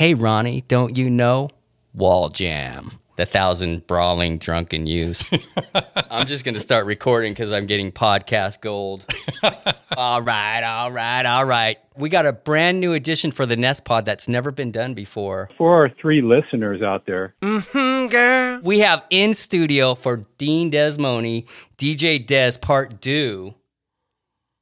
Hey, Ronnie, don't you know? Wall Jam. The thousand brawling drunken youths. I'm just going to start recording because I'm getting podcast gold. all right, all right, all right. We got a brand new edition for the Nest Pod that's never been done before. For our three listeners out there, mm-hmm, girl. We have in studio for Dean Desmoni, DJ Des Part Two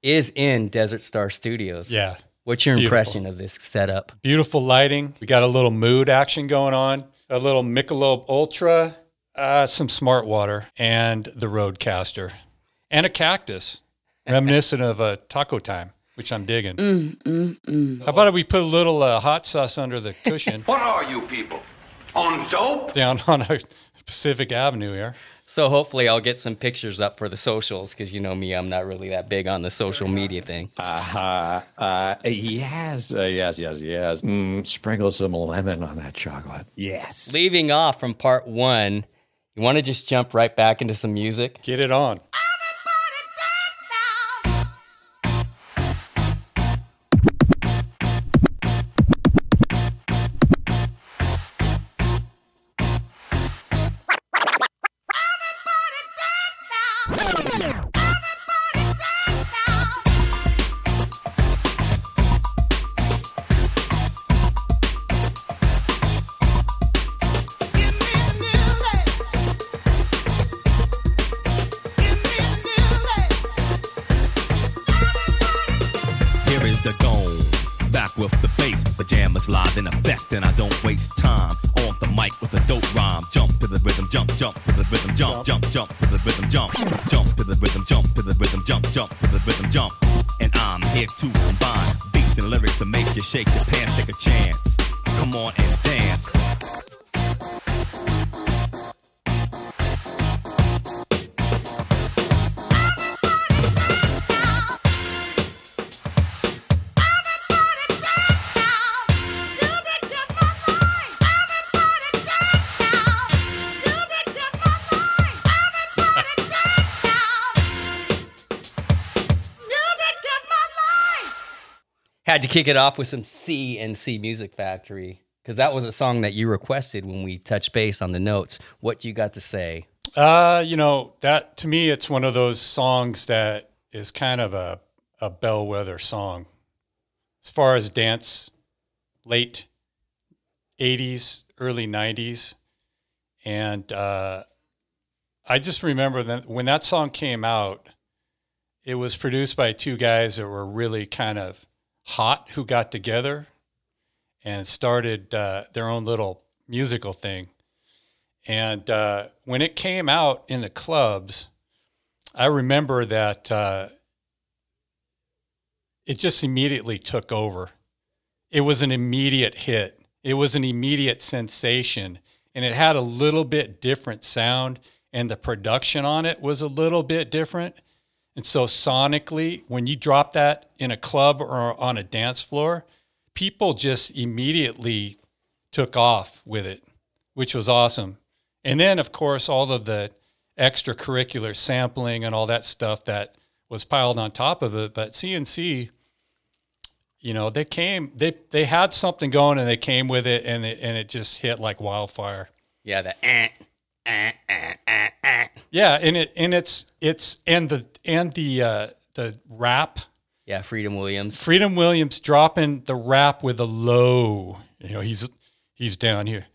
is in Desert Star Studios. Yeah. What's your Beautiful. impression of this setup? Beautiful lighting. We got a little mood action going on. A little Michelob Ultra, uh, some Smart Water, and the RODECaster, and a cactus, reminiscent of a taco time, which I'm digging. How about if we put a little uh, hot sauce under the cushion What are you people? On dope? down on our Pacific Avenue here? So hopefully I'll get some pictures up for the socials because you know me, I'm not really that big on the social media thing. Uh, huh. uh, yes, uh, yes, yes, yes. Mm, sprinkle some lemon on that chocolate. Yes. Leaving off from part one, you want to just jump right back into some music? Get it on. Here take a to kick it off with some CNC Music Factory because that was a song that you requested when we touched base on the notes. What you got to say? Uh, you know, that to me, it's one of those songs that is kind of a, a bellwether song. As far as dance, late 80s, early 90s. And uh, I just remember that when that song came out, it was produced by two guys that were really kind of hot who got together and started uh, their own little musical thing. And uh, when it came out in the clubs, I remember that uh, it just immediately took over. It was an immediate hit. It was an immediate sensation, and it had a little bit different sound, and the production on it was a little bit different. And so sonically, when you drop that in a club or on a dance floor, people just immediately took off with it, which was awesome. And then, of course, all of the extracurricular sampling and all that stuff that was piled on top of it. But CNC, you know, they came, they they had something going, and they came with it, and it and it just hit like wildfire. Yeah, the eh, eh, eh, eh, eh. Yeah, and it and it's it's and the and the uh, the rap Yeah, Freedom Williams. Freedom Williams dropping the rap with a low. You know, he's he's down here.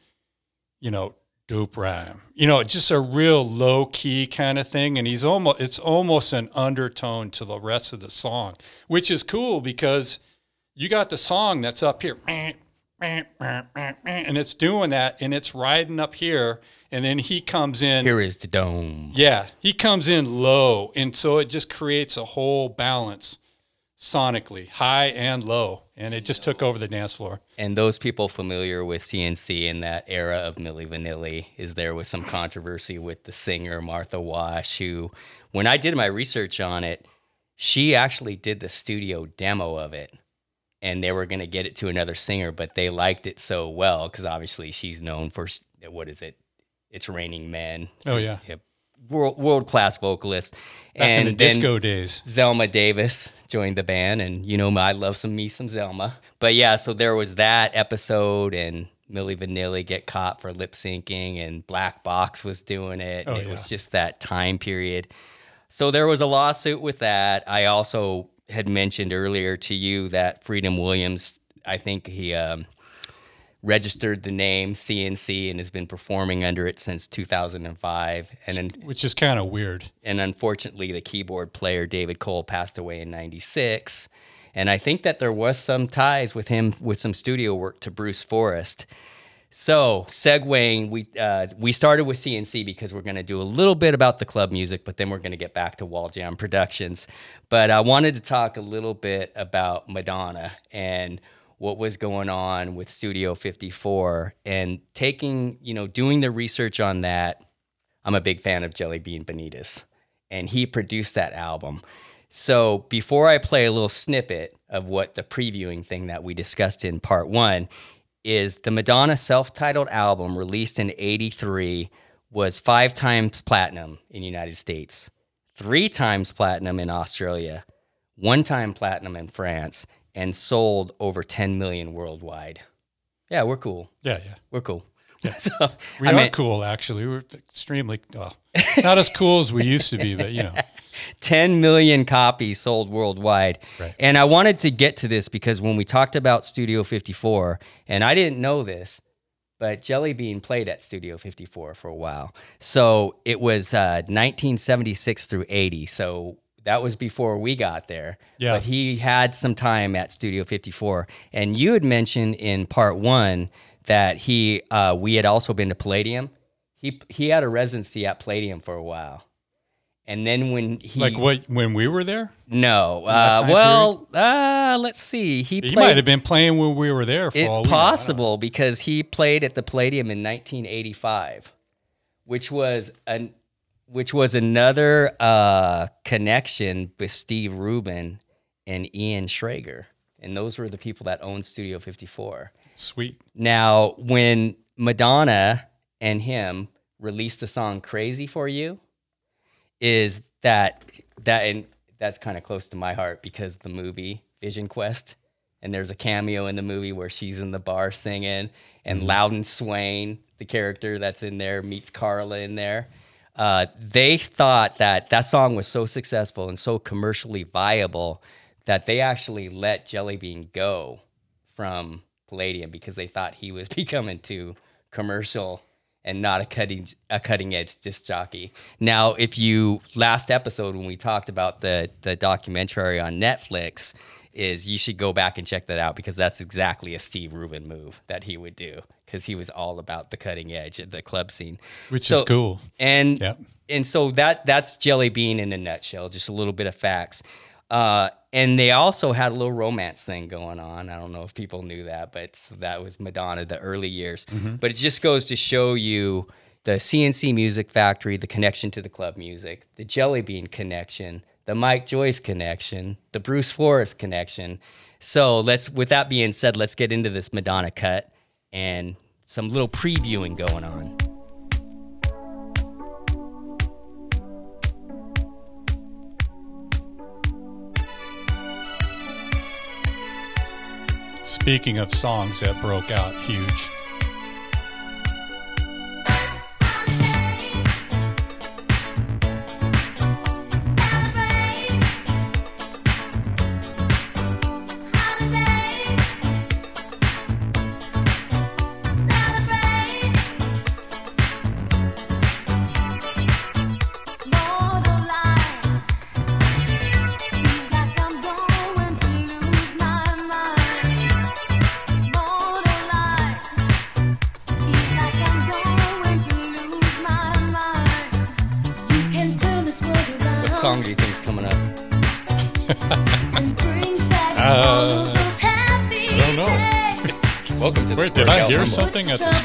You know, dope rhyme. You know, just a real low key kind of thing, and he's almost it's almost an undertone to the rest of the song, which is cool because you got the song that's up here, and it's doing that, and it's riding up here, and then he comes in. Here is the dome. Yeah, he comes in low, and so it just creates a whole balance sonically, high and low, and it just took over the dance floor. And those people familiar with CNC in that era of Milli Vanilli is there was some controversy with the singer Martha Wash, who, when I did my research on it, she actually did the studio demo of it. And they were going to get it to another singer, but they liked it so well because obviously she's known for what is it? It's Raining Men. Oh, yeah. world world class vocalist. Back and in the disco days. Zelma Davis joined the band, and you know I love some me some Zelma. But yeah, so there was that episode, and Milli Vanilli get caught for lip syncing, and Black Box was doing it. Oh, it was just that time period. So there was a lawsuit with that. I also had mentioned earlier to you that Freedom Williams, I think he um, registered the name CNC and has been performing under it since 2005. And Which is kind of weird. and unfortunately the keyboard player david cole passed away in 96 and i think that there was some ties with him with some studio work to bruce forest so segueing we uh, we started with cnc because we're going to do a little bit about the club music but then we're going to get back to wall jam productions but i wanted to talk a little bit about madonna and what was going on with studio 54 and taking you know doing the research on that I'm a big fan of Jelly Bean Benitez, and he produced that album. So before I play a little snippet of what the previewing thing that we discussed in part one is the Madonna self-titled album released in 83 was five times platinum in the United States, three times platinum in Australia, one time platinum in France, and sold over 10 million worldwide. Yeah, we're cool. Yeah, yeah. We're cool. so, We I are mean, cool, actually. We're extremely, well, not as cool as we used to be, but you know. 10 million copies sold worldwide. Right. And I wanted to get to this because when we talked about Studio 54, and I didn't know this, but Jelly Bean played at Studio 54 for a while. So it was uh, 1976 through 80. So that was before we got there. Yeah. But he had some time at Studio 54. And you had mentioned in part one that he, uh, we had also been to Palladium. He, he had a residency at Palladium for a while. And then when he Like what, when we were there? no. Uh, well, uh, let's see. He, He played. might have been playing when we were there for it's all we know. I don't know. possible because he played at the Palladium in 1985, which was an which was another uh, connection with Steve Rubell and Ian Schrager, and those were the people that owned Studio 54. Sweet. Now, when Madonna and him released the song "Crazy for You," is that that and that's kind of close to my heart because the movie Vision Quest, and there's a cameo in the movie where she's in the bar singing, and Loudon Swain, the character that's in there, meets Carla in there. Uh, they thought that that song was so successful and so commercially viable that they actually let Jelly Bean go from Palladium because they thought he was becoming too commercial and not a cutting a cutting edge disc jockey. Now, if you last episode when we talked about the the documentary on Netflix is you should go back and check that out because that's exactly a Steve Rubell move that he would do because he was all about the cutting edge at the club scene, Which So- is cool. and Yep. and so that that's Jelly Bean in a nutshell, just a little bit of facts. Uh, and they also had a little romance thing going on. I don't know if people knew that, but that was Madonna the early years. But it just goes to show you the CNC Music Factory, the connection to the club music, the Jelly Bean connection, the Mike Joyce connection, the Bruce Forest connection. So let's, with that being said, let's get into this Madonna cut and some little previewing going on. Speaking of songs that broke out huge, something at the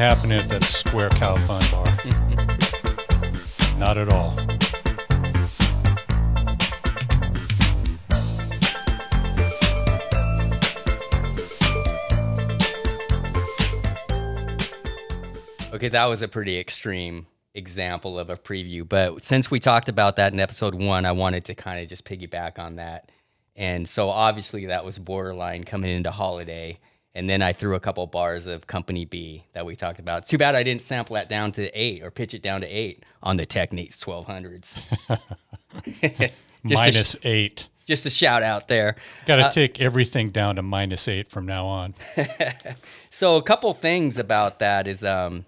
happening at that Square Cow Fun bar. Not at all. Okay, that was a pretty extreme example of a preview. But since we talked about that in episode one, I wanted to kind of just piggyback on that. And so obviously that was borderline coming into holiday. And then I threw a couple bars of Company B that we talked about. It's too bad I didn't sample that down to eight or pitch it down to eight on the Technics 1200s. Just a- Minus eight. Just a shout out there. Got to take everything down to minus eight from now on. So a couple things about that is um,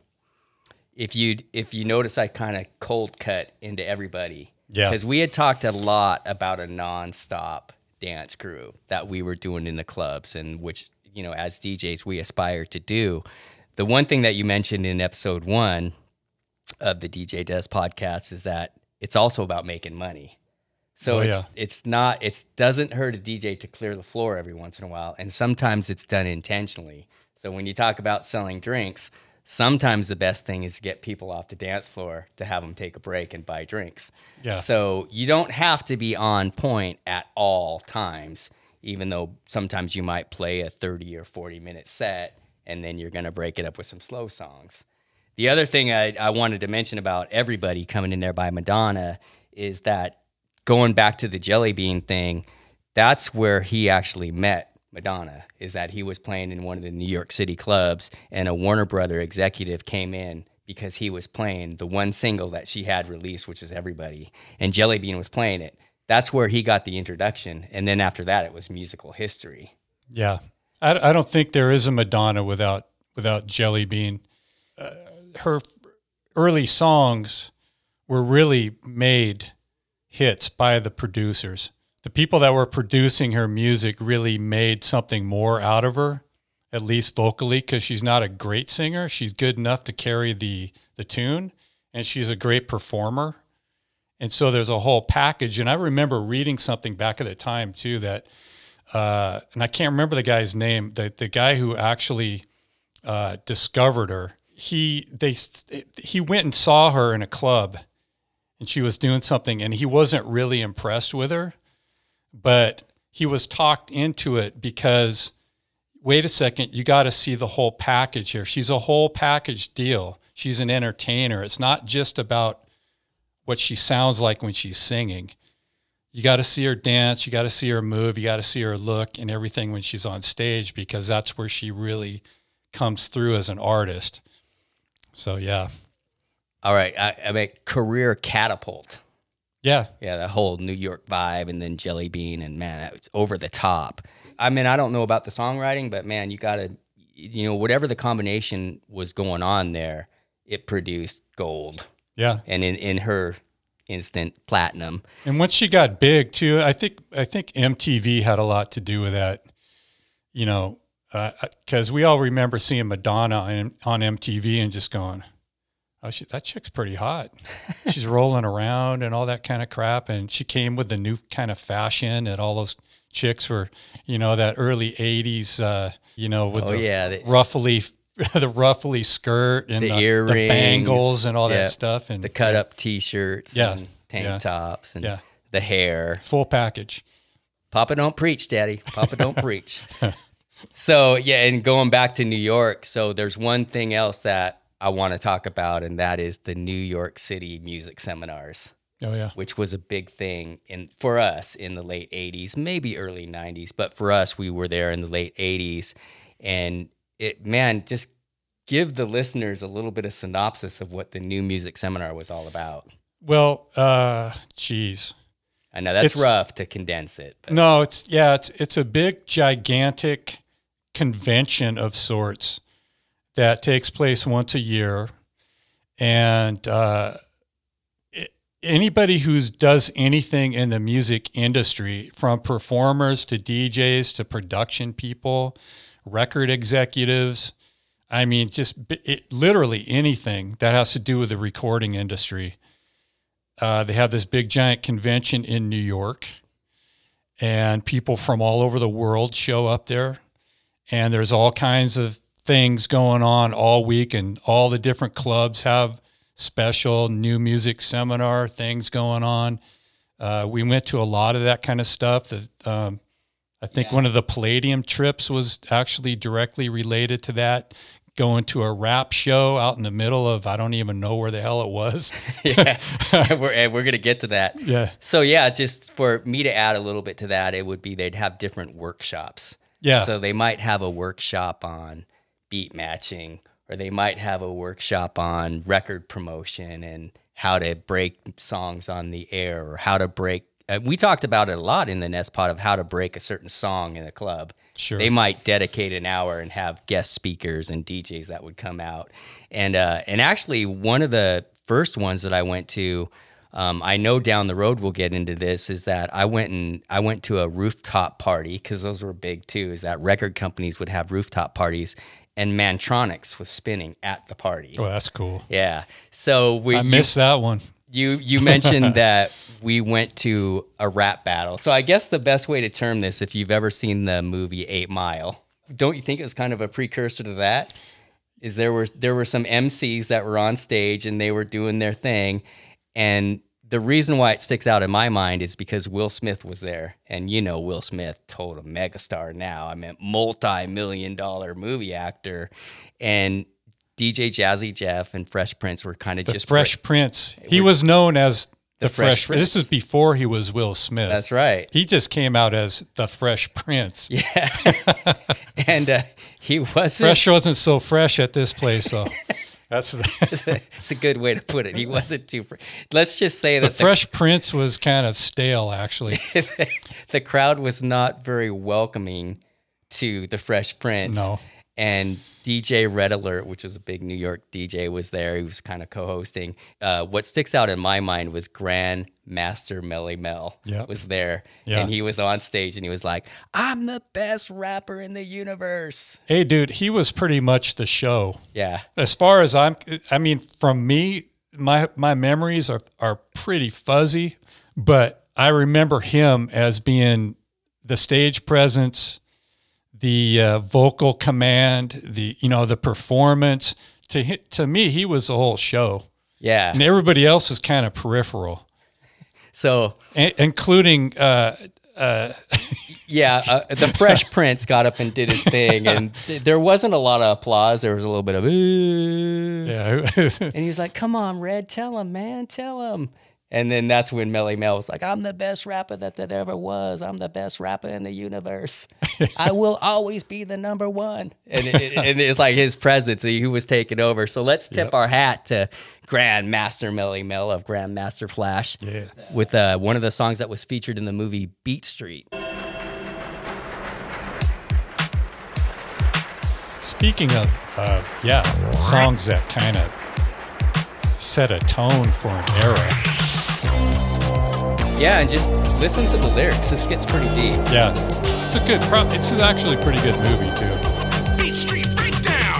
if you if you notice, I kind of cold cut into everybody. Yeah. Because we had talked a lot about a nonstop dance crew that we were doing in the clubs, and which you know, as DJs, we aspire to do. The one thing that you mentioned in episode one of the DJ Des podcast is that it's also about making money. So Oh, it's yeah. it's not it doesn't hurt a DJ to clear the floor every once in a while, and sometimes it's done intentionally. So when you talk about selling drinks, sometimes the best thing is to get people off the dance floor to have them take a break and buy drinks. Yeah. So you don't have to be on point at all times, even though sometimes you might play a 30 or 40 minute set and then you're going to break it up with some slow songs. The other thing I, I wanted to mention about everybody coming in there by Madonna is that going back to the jelly bean thing, that's where he actually met Madonna. Is that he was playing in one of the New York City clubs, and a Warner Brother executive came in because he was playing the one single that she had released, which is Everybody, and Jelly Bean was playing it. That's where he got the introduction, and then after that, it was musical history. Yeah, I, I don't think there is a Madonna without without Jelly Bean. Uh, her early songs were really made hits by the producers. The people that were producing her music really made something more out of her, at least vocally, because she's not a great singer. She's good enough to carry the the tune, and she's a great performer. And so there's a whole package. And I remember reading something back at the time too that uh, and I can't remember the guy's name. The the guy who actually uh, discovered her. He they he went and saw her in a club, and she was doing something, and he wasn't really impressed with her, but he was talked into it because wait a second, you got to see the whole package here. She's a whole package deal. She's an entertainer. It's not just about what she sounds like when she's singing you got to see her dance, you got to see her move, you got to see her look and everything when she's on stage because that's where she really comes through as an artist. So yeah, All right, I, I mean career catapult. yeah, Yeah, the whole New York vibe, and then Jelly Bean, and man, it's over the top. I mean, I don't know about the songwriting, but man, you got to, you know, whatever the combination was going on there, it produced gold, yeah. and in in her instant platinum. And once she got big too, I think I think MTV had a lot to do with that. You know, because we all remember seeing Madonna on, on MTV and just going, "Oh, she, that chick's pretty hot. She's rolling around and all that kind of crap." And she came with the new kind of fashion, and all those chicks were, you know, that early '80s, uh, you know, with Oh, the yeah, ruffly. The ruffly skirt and The the, the earrings, bangles and all yeah, that stuff, and The cut up T-shirts, Yeah, and tank yeah, tops, and yeah. the hair. full package. Papa don't preach, Daddy. Papa don't preach. So yeah, and going back to New York, so there's one thing else that I want to talk about, and that is the New York City music seminars, Oh yeah, which was a big thing in for us in the late '80s, maybe early '90s, but for us, we were there in the late '80s, and it man just give the listeners a little bit of synopsis of what the new music seminar was all about. Well, uh, geez. I know that's It's- rough to condense it. But No, it's yeah, it's it's a big, gigantic convention of sorts that takes place once a year, and uh, anybody who does anything in the music industry, from performers to DJs to production people, record executives, I mean, just it, literally anything that has to do with the recording industry. Uh, they have this big giant convention in New York, and people from all over the world show up there. And there's all kinds of things going on all week, and all the different clubs have special new music seminar things going on. Uh, we went to a lot of that kind of stuff. That um, I think one of the Palladium trips was actually directly related to that. Going to a rap show out in the middle of I don't even know where the hell it was. yeah, we're, and we're gonna get to that. Yeah. So yeah, just for me to add a little bit to that, it would be they'd have different workshops. Yeah. So they might have a workshop on beat matching, or they might have a workshop on record promotion and how to break songs on the air, or how to break. Uh, we talked about it a lot in the Nest Pod of how to break a certain song in a club. Sure. They might dedicate an hour and have guest speakers and DJs that would come out. And uh, and actually, one of the first ones that I went to, um, I know down the road we'll get into this, is that I went and I went to a rooftop party because those were big too. Is that record companies would have rooftop parties, and Mantronix was spinning at the party. Oh, that's cool. Yeah. So we I you- missed that one. You you mentioned that we went to a rap battle. So I guess the best way to term this, if you've ever seen the movie Eight Mile, don't you think it was kind of a precursor to that? Is there were there were some MCs that were on stage and they were doing their thing, and the reason why it sticks out in my mind is because Will Smith was there, and you know Will Smith, total megastar now. I mean, multi-million dollar movie actor, and DJ Jazzy Jeff and Fresh Prince were kind of The just Fresh Prince. He was known as the, Fresh Fresh. This is before he was Will Smith. That's right. He just came out as the Fresh Prince. Yeah. and uh, he wasn't. Fresh wasn't so fresh at this place, though. That's the, it's a good way to put it. He wasn't too. Fr- Let's just say that the that Fresh Prince was kind of stale, actually. the, the crowd was not very welcoming to the Fresh Prince. No. And DJ Red Alert, which was a big New York DJ, was there. He was kind of co-hosting. Uh, what sticks out in my mind was Grand Master Melly Mel Yep. was there, Yeah. and he was on stage, and he was like, "I'm the best rapper in the universe." Hey, dude, he was pretty much the show. Yeah, As far as I'm, I mean, from me, my my memories are are pretty fuzzy, but I remember him as being the stage presence, the uh, vocal command, the you know the performance. To to me, he was the whole show, yeah. and everybody else is kind of peripheral, So I- including uh, Yeah, uh, the Fresh Prince got up and did his thing, and th- there wasn't a lot of applause. There was a little bit of, "Ooh." yeah, and he was like, "Come on, Red, tell him, man, tell him." And then that's when Melle Mel was like, "I'm the best rapper that there ever was. I'm the best rapper in the universe. I will always be the number one." And, it, and it's like his presence, he was taking over. So let's tip our hat to Grandmaster Melle Mel of Grandmaster Flash, Yeah. with uh, one of the songs that was featured in the movie Beat Street. Speaking of, uh, yeah, songs that kind of set a tone for an era. Yeah, and just listen to the lyrics. This gets pretty deep. Yeah, it's a good. Pro- it's actually a pretty good movie too. Beat Street Breakdown.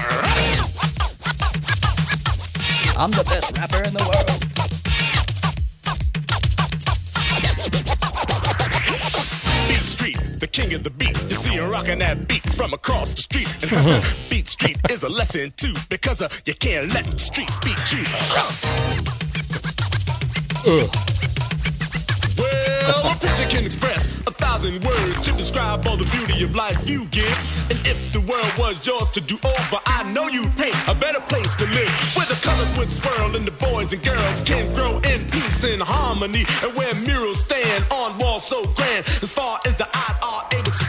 I'm the best rapper in the world. Beat Street, the king of the beat. You see him rocking that beat from across the street. And Beat Street is a lesson too, because uh, you can't let the streets beat you. A picture can express a thousand words to describe all the beauty of life you give. And if the world was yours to do over, I know you'd paint a better place to live. Where the colors would swirl and the boys and girls can grow in peace and harmony. And where murals stand on walls so grand, as far as the eyes are able to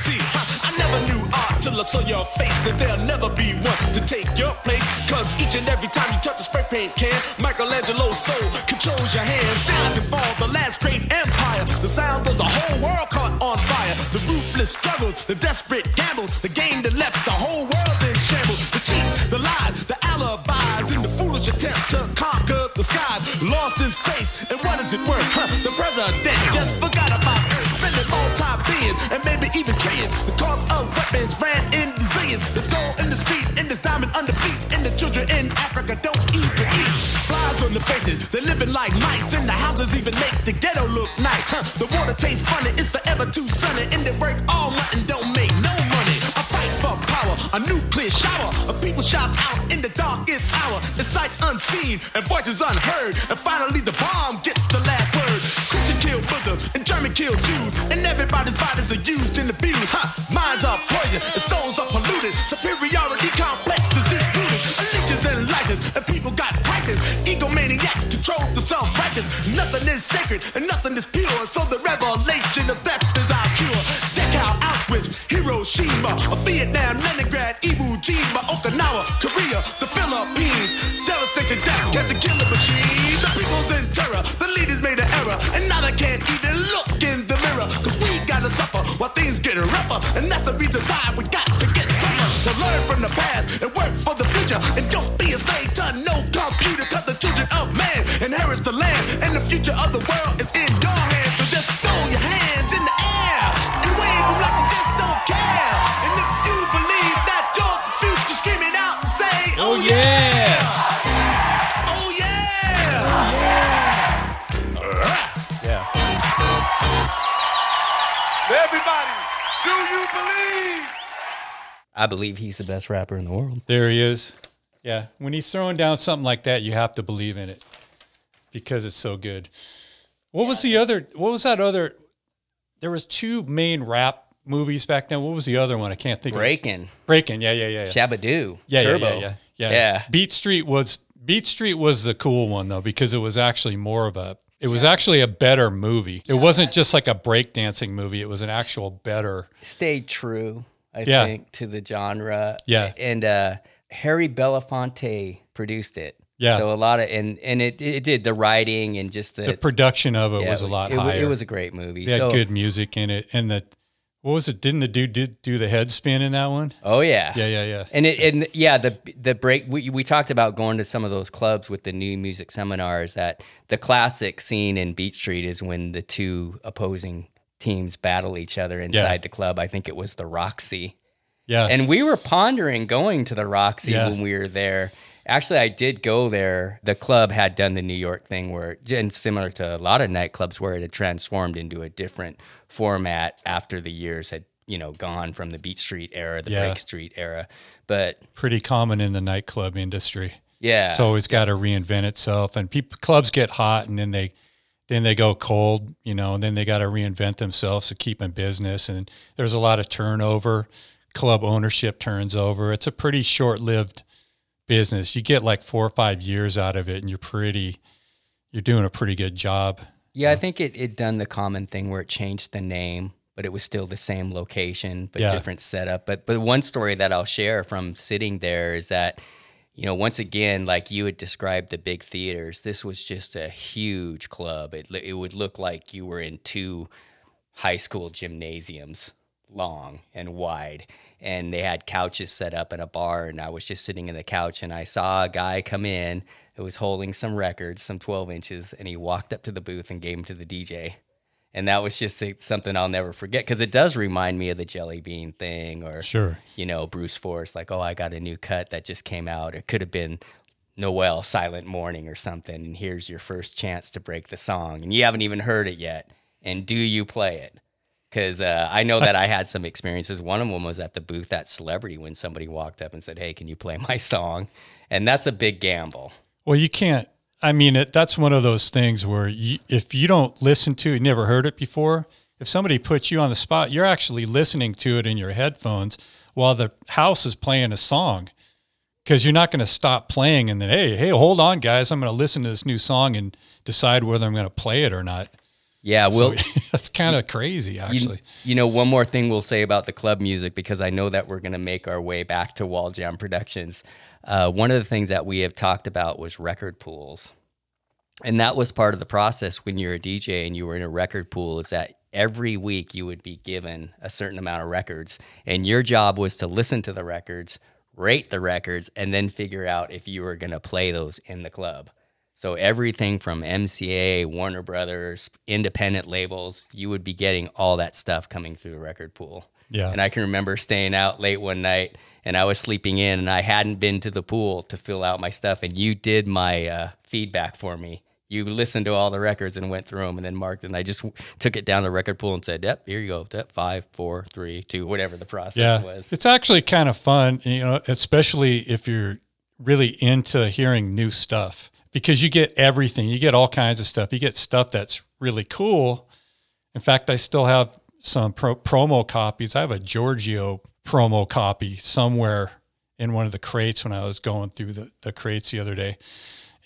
I saw your face, that there'll never be one to take your place. Cause each and every time you touch a spray paint can, Michelangelo's soul controls your hands. Rise and fall, the last great empire. The sound of the whole world caught on fire. The ruthless struggle, the desperate gamble, the game that left the whole world in shambles. The cheats, the lies, the alibis, and the foolish attempts to conquer the skies. Lost in space, and what is it worth? Huh, the president just forgot about multi-billions and maybe even trillions. The cost of weapons ran in the zillions. The gold in the street, and there's diamond under feet, and the children in Africa don't even eat. Flies on the faces, they're living like mice, and the houses even make the ghetto look nice. Huh? The water tastes funny, it's forever too sunny, and they work all night and don't make no money. A fight for power, a nuclear shower of people shout out in the darkest hour. The sights unseen and voices unheard, and finally the bomb gets the last word. Killed Muslims and German killed Jews, and everybody's bodies are used and abused. Huh? Minds are poisoned and souls are polluted. Superiority complexes deep rooted. Leeches and license, and people got prices. Egomaniacs control the self-righteous. Nothing is sacred and nothing is pure. And So the revelation of death Hiroshima, Vietnam, Leningrad, Iwo Jima, Okinawa, Korea, the Philippines. Devastation, death, cancer killer machine. The people's in terror, the leaders made an error, and now they can't even look in the mirror. Cause we gotta suffer while things get rougher, and that's the reason why we got to get tougher. To learn from the past and work for the future, and don't be a slave to no computer, cause the children of man inherits the land, and the future of the world is in your hands. Say, Oh, yeah! Oh yeah! Yeah, Everybody, do you believe? I believe he's the best rapper in the world. there he is. Yeah, when he's throwing down something like that, you have to believe in it because it's so good. What was the other? What was that other? There was two main rap movies back then. What was the other one? I can't think. of Breaking, Breaking. Yeah, yeah, yeah, yeah. Shabadoo, Yeah, Turbo. yeah, yeah, yeah, yeah. Beat Street was Beat Street was the cool one though because it was actually more of a it was actually a better movie. It wasn't just like a breakdancing movie. It was an actual better. Stayed true, I think, to the genre. Yeah. and uh, Harry Belafonte produced it. Yeah. So a lot of and and it it did the writing and just the, the production of it yeah, was a lot it, higher. It was a great movie. They had so, good music in it, and the what was it? Didn't the dude do, do the head spin in that one? Oh yeah. Yeah, yeah, yeah. And it and yeah, the the break we we talked about going to some of those clubs with the new music seminars that the classic scene in Beat Street is when the two opposing teams battle each other inside the club. I think it was the Roxy. Yeah, And we were pondering going to the Roxy Yeah. when we were there. Actually, I did go there. The club had done the New York thing where, and similar to a lot of nightclubs, where it had transformed into a different format after the years had, you know, gone from the Beat Street era, the Yeah. Break Street era. But pretty common in the nightclub industry. yeah, It's always got to reinvent itself, and people clubs get hot, and then they then they go cold, you know, and then they got to reinvent themselves to keep in business. And there's a lot of turnover. Club ownership turns over. It's a pretty short-lived business. You get like four or five years out of it, and you're pretty, you're doing a pretty good job. Yeah, I think it it done the common thing where it changed the name, but it was still the same location, but Yeah. different setup. But but one story that I'll share from sitting there is that, you know, once again, like you had described the big theaters, this was just a huge club. It it would look like you were in two high school gymnasiums, long and wide. And they had couches set up in a bar, and I was just sitting in the couch, and I saw a guy come in who was holding some records, some 12 inches, and he walked up to the booth and gave them to the DJ. And that was just something I'll never forget because it does remind me of the Jelly Bean thing or, Sure. you know, Bruce Forest, like, oh, I got a new cut that just came out. It could have been Noel Silent Morning or something. And here's your first chance to break the song. And you haven't even heard it yet. And do you play it? Because uh, I know that I had some experiences. One of them was at the booth at Celebrity when somebody walked up and said, hey, can you play my song? And that's a big gamble. Well, you can't. I mean, it, that's one of those things where you, if you don't listen to, you never heard it before. If somebody puts you on the spot, you're actually listening to it in your headphones while the house is playing a song, because you're not going to stop playing and then, hey, hey, hold on, guys, I'm going to listen to this new song and decide whether I'm going to play it or not. Yeah, So that's kind of crazy, You, actually. you know, one more thing we'll say about the club music because I know that we're going to make our way back to Wall Jam Productions. Uh, one of the things that we have talked about was record pools, and that was part of the process when you're a DJ and you were in a record pool. Is that every week you would be given a certain amount of records, and your job was to listen to the records, rate the records, and then figure out if you were going to play those in the club. So everything from MCA, Warner Brothers, independent labels, you would be getting all that stuff coming through the record pool. Yeah. And I can remember staying out late one night and I was sleeping in and I hadn't been to the pool to fill out my stuff and you did my uh, feedback for me. You listened to all the records and went through them and then marked and I just w- took it down the record pool and said, "Yep, here you go. Yep, five, four, three, two, whatever the process yeah, was." it's actually kind of fun, you know, especially if you're really into hearing new stuff because you get everything. You get all kinds of stuff. You get stuff that's really cool. In fact, I still have some pro- promo copies. I have a Giorgio promo copy somewhere in one of the crates when I was going through the, the crates the other day.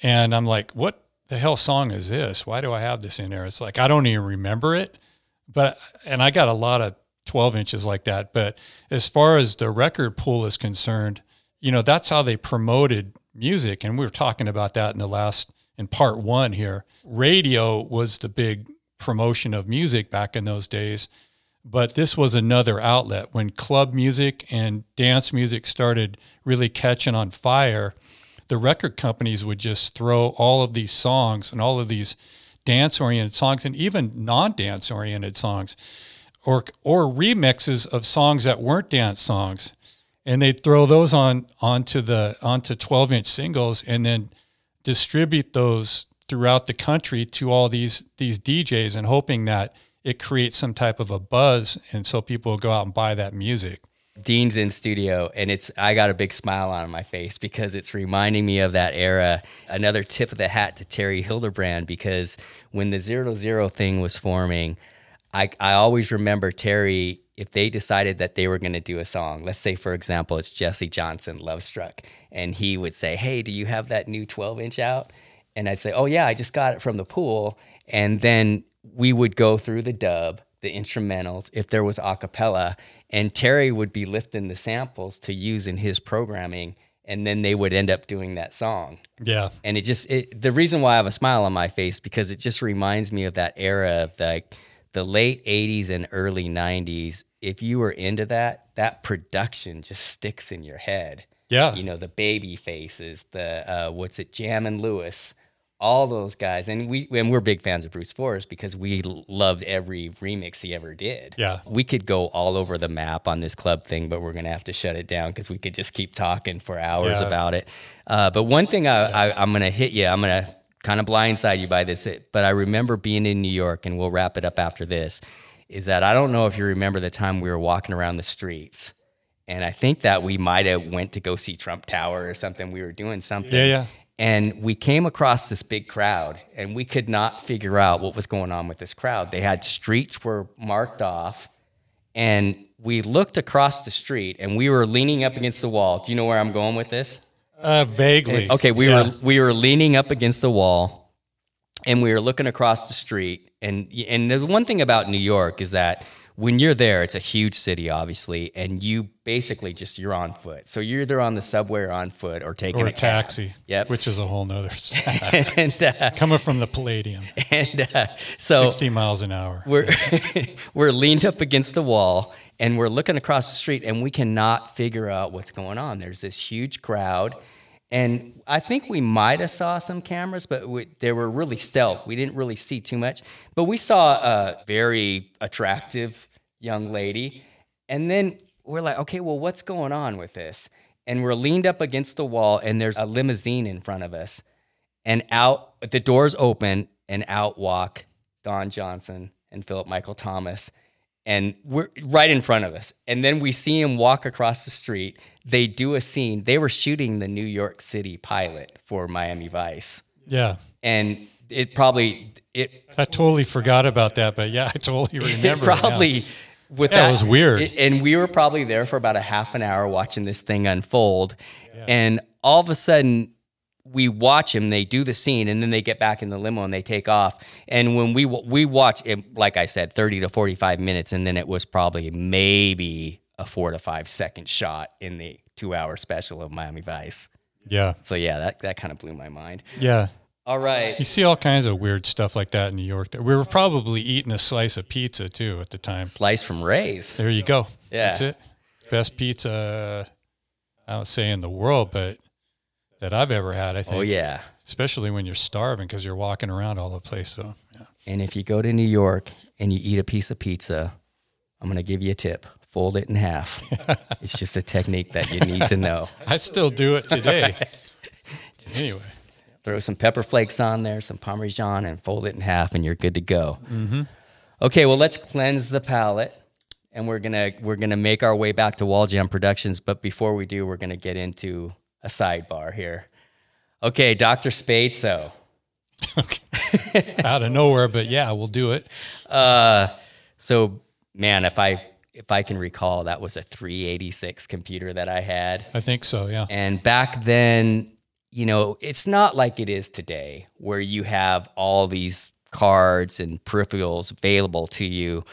And I'm like, what the hell song is this? Why do I have this in there? It's like, I don't even remember it. But, and I got a lot of 12 inches like that. But as far as the record pool is concerned, you know, that's how they promoted music. And we were talking about that in the last, in part one here. Radio was the big promotion of music back in those days. But this was another outlet when club music and dance music started really catching on fire. The record companies would just throw all of these songs and all of these dance oriented songs and even non dance oriented songs or or remixes of songs that weren't dance songs and they'd throw those on onto the onto 12 inch singles and then distribute those throughout the country to all these these DJs and hoping that it creates some type of a buzz and so people will go out and buy that music. Dean's in studio, and it's I got a big smile on my face because it's reminding me of that era. Another tip of the hat to Terry Hildebrand because when the zero to zero thing was forming, I I always remember Terry if they decided that they were going to do a song. Let's say, for example, it's Jesse Johnson, Love Struck, and he would say, "Hey, do you have that new twelve inch out?" And I'd say, "Oh yeah, I just got it from the pool," and then we would go through the dub, the instrumentals, if there was a cappella, and Terry would be lifting the samples to use in his programming. and then they would end up doing that song Yeah. and it just it, the reason why I have a smile on my face because it just reminds me of that era of like the late 80s and early 90s if you were into that that production just sticks in your head Yeah. you know the baby faces the uh, what's it jam and lewis all those guys and we and we're big fans of bruce forest because we loved every remix he ever did Yeah. we could go all over the map on this club thing but we're gonna have to shut it down because we could just keep talking for hours Yeah. about it uh, but one thing I, I, i'm gonna hit you i'm gonna kind of blindside you by this but i remember being in new york and we'll wrap it up after this is that i don't know if you remember the time we were walking around the streets and I think that we might have went to go see Trump Tower or something. We were doing something. Yeah, yeah. And we came across this big crowd, and we could not figure out what was going on with this crowd. They had streets were marked off, and we looked across the street, and we were leaning up against the wall. Do you know where I'm going with this? Uh, vaguely. Okay, we Yeah. were we were leaning up against the wall, and we were looking across the street. And and the one thing about New York is that when you're there, it's a huge city, obviously, and you basically just you're on foot. So you're either on the subway or on foot or taking Or a a taxi. Yep. Which is a whole nother. and uh, Coming from the Palladium, and uh, so 60 miles an hour. we're we're leaned up against the wall and we're looking across the street and we cannot figure out what's going on. There's this huge crowd. And I think we might have saw some cameras, but we, they were really stealth. We didn't really see too much. But we saw a very attractive young lady. And then we're like, okay, well, what's going on with this? And we're leaned up against the wall, and there's a limousine in front of us and out the doors open and out walk Don Johnson and Philip Michael Thomas and we're right in front of us and then we see him walk across the street they do a scene they were shooting the New York City pilot for Miami Vice Yeah. and it probably it I totally forgot about that, but yeah, I totally remember. it it now. probably with Yeah, that was weird. it- and we were probably there for about a half an hour watching this thing unfold and all of a sudden we watch him they do the scene and then they get back in the limo and they take off and when we we watch it like i said 30 to 45 minutes and then it was probably maybe a 4 to 5 second shot in the 2 hour special of miami vice Yeah. so yeah that, that kind of blew my mind Yeah. all right You see all kinds of weird stuff like that in New York. That we were probably eating a slice of pizza too at the time. slice from ray's There you go. Yeah. That's it. Best pizza, I don't say in the world, but that I've ever had, I oh, think. oh yeah Especially when you're starving because you're walking around all the place. So, yeah. And if you go to New York and you eat a piece of pizza, I'm going to give you a tip. Fold it in half. it's just a technique that you need to know. I still do it today. anyway, Throw some pepper flakes on there, some Parmesan, and fold it in half, and you're good to go. Okay, well, let's cleanse the palate. And we're gonna we're gonna make our way back to Wall Jam Productions, but before we do, we're gonna get into a sidebar here. Okay, Dr. Sbaitso. Okay, out of nowhere, but yeah, we'll do it. Uh, so man, if I if I can recall, that was a 386 computer that I had. I think so. Yeah. And back then, you know, it's not like it is today where you have all these cards and peripherals available to you.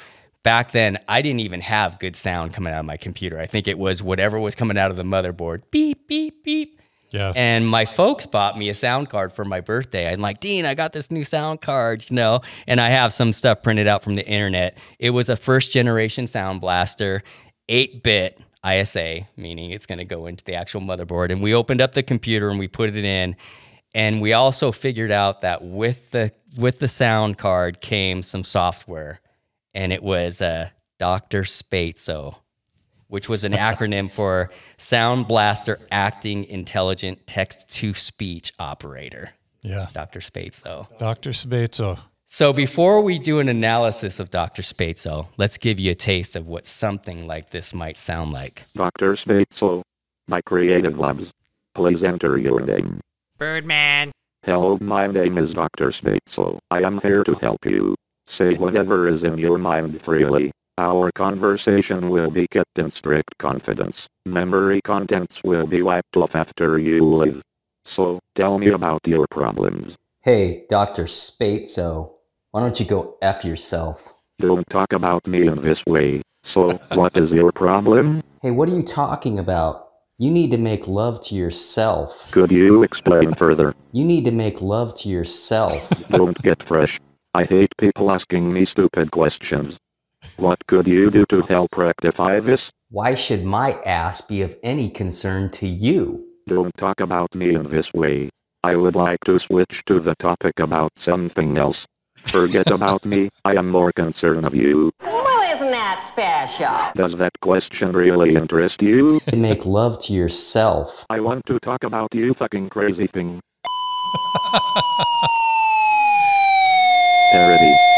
Back then, I didn't even have good sound coming out of my computer. I think it was whatever was coming out of the motherboard beep, beep, beep. Yeah. And my folks bought me a sound card for my birthday. I'm like, Dean, I got this new sound card, you know, and I have some stuff printed out from the internet. It was a first generation sound blaster, 8 bit ISA, meaning it's going to go into the actual motherboard. And we opened up the computer and we put it in. And we also figured out that with the with the sound card came some software, and it was uh, Dr. Sbaitso which was an acronym for Sound Blaster Acting Intelligent Text to Speech Operator, Yeah. Dr. Sbaitso. Dr. Sbaitso. So before we do an analysis of Dr. Sbaitso, let's give you a taste of what something like this might sound like. Dr. Sbaitso. My creative labs. Please enter your name. Birdman. Hello, my name is Dr. Sbaitso. I am here to help you. Say whatever is in your mind freely. Our conversation will be kept in strict confidence. Memory contents will be wiped off after you leave. So, tell me about your problems. Hey, Dr. Sbaitso, why don't you go F yourself? Don't talk about me in this way. So, what is your problem? Hey, what are you talking about? You need to make love to yourself. Could you explain further? You need to make love to yourself. Don't get fresh. I hate people asking me stupid questions. What could you do to help rectify this? Why should my ass be of any concern to you? Don't talk about me in this way. I would like to switch to the topic about something else. Forget about me, I am more concerned of you. Well, isn't that special? Does that question really interest you? To make love to yourself. I want to talk about you fucking crazy thing. Parity.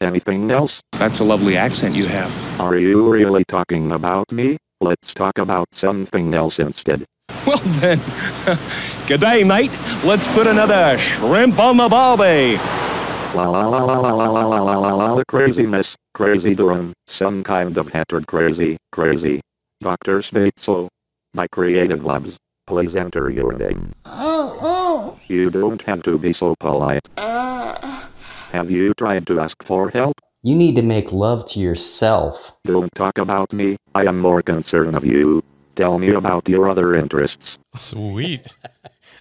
Anything else? That's a lovely accent you have. Are you really talking about me? Let's talk about something else instead. Well then, good day, mate. Let's put another shrimp on the barbie. La la la la la la la la la la la la craziness, crazy Durham, some kind of hatred crazy, crazy. Dr. Sbaitso. My creative labs. Please enter your name. Oh, oh! You don't have to be so polite. Uh, Have you tried to ask for help? You need to make love to yourself. Don't talk about me, I am more concerned of you. Tell me about your other interests. Sweet.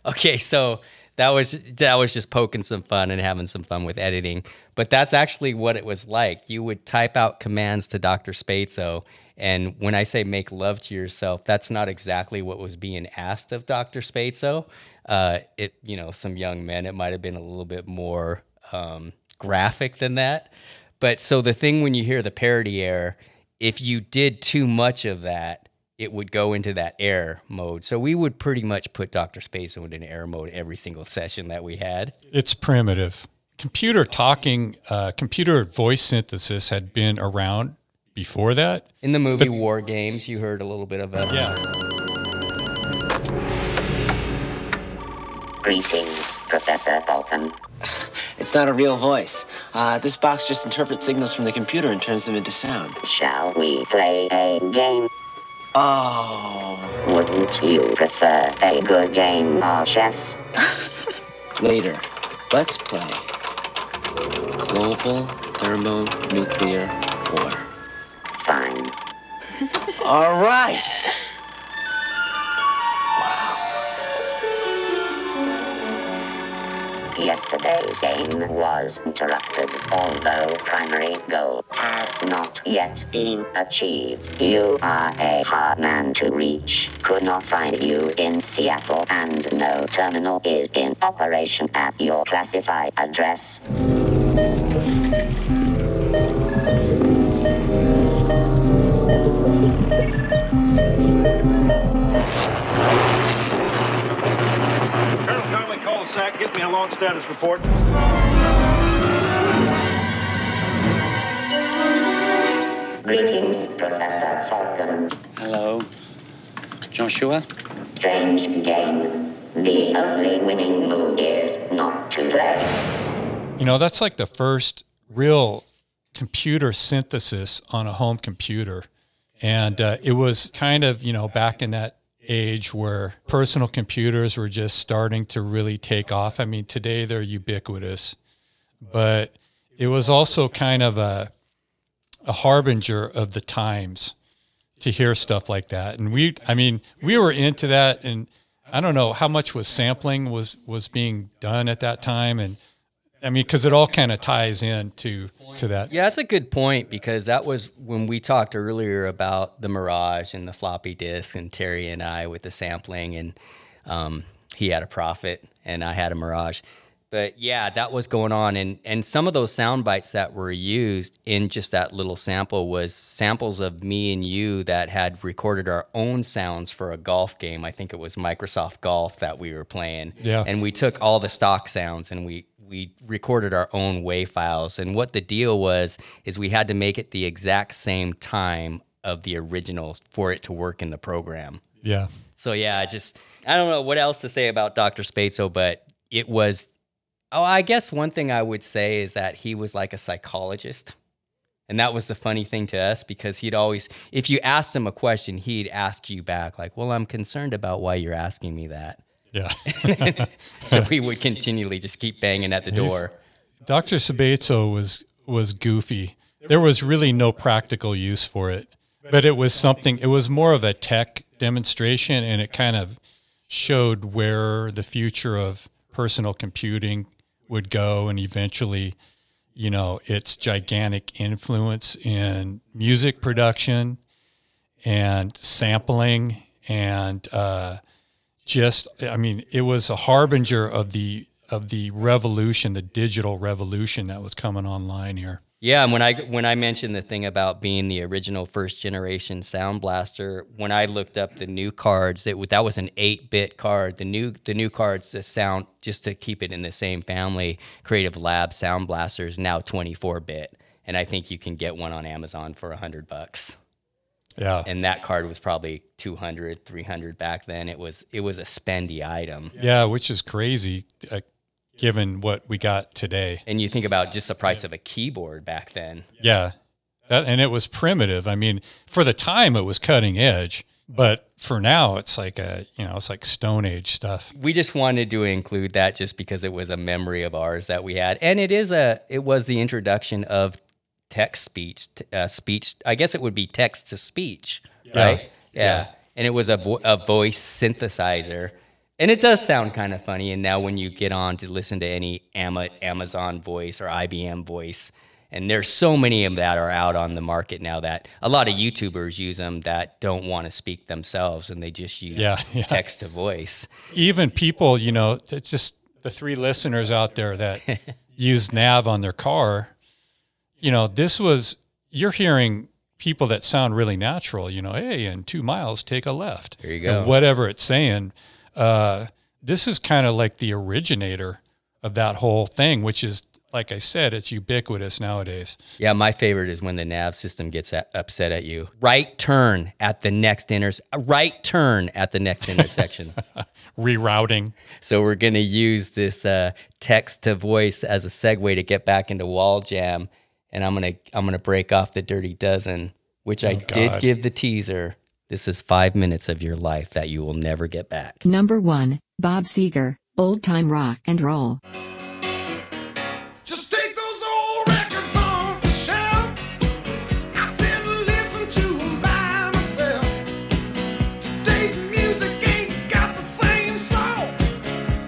Okay, so that was that was just poking some fun and having some fun with editing. But that's actually what it was like. You would type out commands to Dr. Sbaitso, and when I say make love to yourself, that's not exactly what was being asked of Dr. Sbaitso. Uh, it, you know, some young men, it might have been a little bit more um, graphic than that. But so the thing when you hear the parity error, if you did too much of that, it would go into that error mode. So we would pretty much put Dr. Sbaitso into error mode every single session that we had. It's primitive. Computer talking, uh, computer voice synthesis had been around before that. In the movie War Games, you heard a little bit of that. Yeah. Greetings, Professor Falcon. It's not a real voice. Uh, this box just interprets signals from the computer and turns them into sound. Shall we play a game? Oh. Wouldn't you prefer a good game of chess? Later, let's play Global Thermonuclear War. Fine. All right. Yesterday's game was interrupted, although primary goal has not yet been achieved. You are a hard man to reach. Could not find you in Seattle, and no terminal is in operation at your classified address. Call the SAC. Get me a long status report. Greetings, Professor Falcon. Hello, Joshua. Strange game. The only winning move is not to play. You know, that's like the first real computer synthesis on a home computer. And uh, it was kind of, you know, back in that age where personal computers were just starting to really take off. I mean, today they're ubiquitous, but it was also kind of a, a harbinger of the times to hear stuff like that. And we, I mean, we were into that and I don't know how much was sampling was, was being done at that time. And I mean, cause it all kind of ties in to, to that. Yeah, that's a good point because that was when we talked earlier about the Mirage and the floppy disk, and Terry and I with the sampling, and um, he had a Prophet and I had a Mirage. But yeah, that was going on, and and some of those sound bites that were used in just that little sample was samples of me and you that had recorded our own sounds for a golf game. I think it was Microsoft Golf that we were playing. Yeah. and we took all the stock sounds and we we recorded our own WAV files. And what the deal was is we had to make it the exact same time of the original for it to work in the program. Yeah. So yeah, I just I don't know what else to say about Dr. Spatzo, but it was oh, I guess one thing I would say is that he was like a psychologist. And that was the funny thing to us because he'd always if you asked him a question, he'd ask you back like, "Well, I'm concerned about why you're asking me that." Yeah. so we would continually just keep banging at the He's- door. Dr. Sbaitso was was goofy. There was really no practical use for it, but it was something. It was more of a tech demonstration, and it kind of showed where the future of personal computing would go, and eventually, you know, its gigantic influence in music production and sampling and uh, just I mean it was a harbinger of the of the revolution, the digital revolution that was coming online here. Yeah, and when I when I mentioned the thing about being the original first generation Sound Blaster, when I looked up the new cards, it that was an eight bit card. The new the new cards, the sound just to keep it in the same family, Creative Lab Sound Blaster is now twenty four bit, and I think you can get one on Amazon for hundred bucks. Yeah. and that card was probably 200 300 back then it was it was a spendy item Yeah, which is crazy uh, given what we got today. and you think about just the price of a keyboard back then Yeah. That and it was primitive. I mean, for the time it was cutting edge, but for now it's like a, you know, it's like stone age stuff. we just wanted to include that just because it was a memory of ours that we had and it is a it was the introduction of text speech uh, speech i guess it would be text to speech Yeah. right yeah, Yeah. and it was a, vo- a voice synthesizer and it does sound kind of funny and now when you get on to listen to any Ama- amazon voice or ibm voice and there's so many of that are out on the market now that a lot of youtubers use them that don't want to speak themselves and they just use Yeah, yeah. text to voice Even people, you know, it's just the three listeners out there that use nav on their car, you know, this was you're hearing people that sound really natural, you know, hey, in 2 miles take a left. There you And go. whatever it's saying. Uh this is kind of like the originator of that whole thing, which is like I said, it's ubiquitous nowadays. Yeah, my favorite is when the nav system gets a- upset at you. Right turn at the next inter right turn at the next intersection. Rerouting. So we're going to use this uh, text to voice as a segue to get back into wall jam, and I'm gonna I'm gonna break off the dirty dozen, which I Oh, did give the teaser. This is five minutes of your life that you will never get back. Number 1, Bob Seger, Old Time Rock and Roll. Just take those old records on the shelf. I sit and listen to 'em by myself. Today's music ain't got the same soul.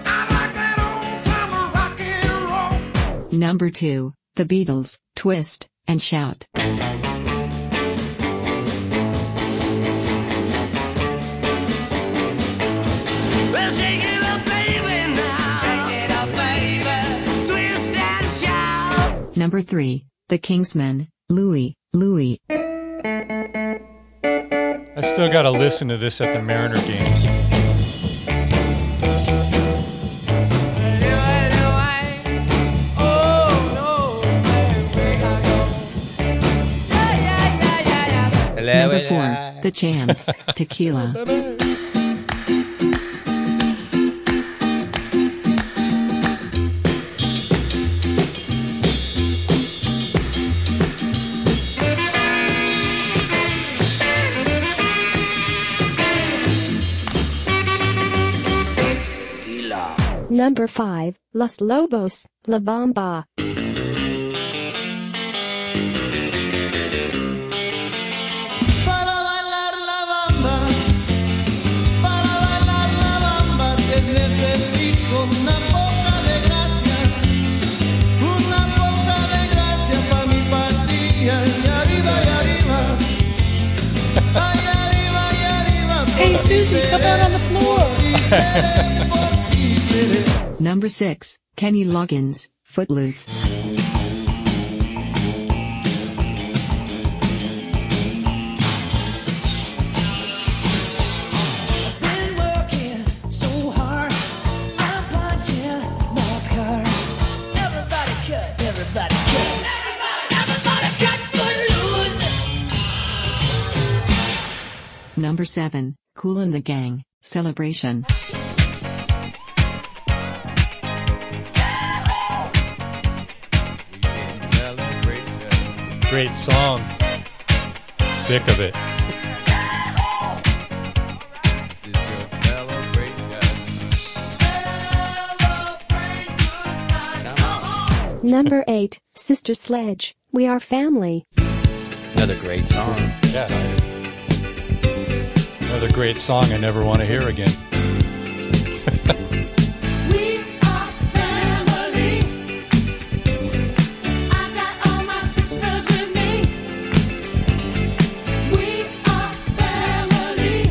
I like that old time rock and roll. Number 2, The Beatles, Twist and Shout. Well, shake it up, baby, now. Shake it up, baby. Twist and shout. Number 3, The Kingsmen, Louie, Louie. I still got to listen to this at the Mariner games. The Champs, Tequila. Number 5, Los Lobos, La Bamba. Susie, come out on the floor. por ti seré, por ti seré. Number 6, Kenny Loggins, Footloose. Been working so hard, I'm punching my card. Everybody cut, everybody cut. Everybody, everybody cut footloose. Number 7, Cool and the Gang, Celebration. Great song. Sick of it. Number 8, Sister Sledge, We Are Family. Another great song. Yeah. Another great song I never want to hear again. We are family. I got all my sisters with me. We are family.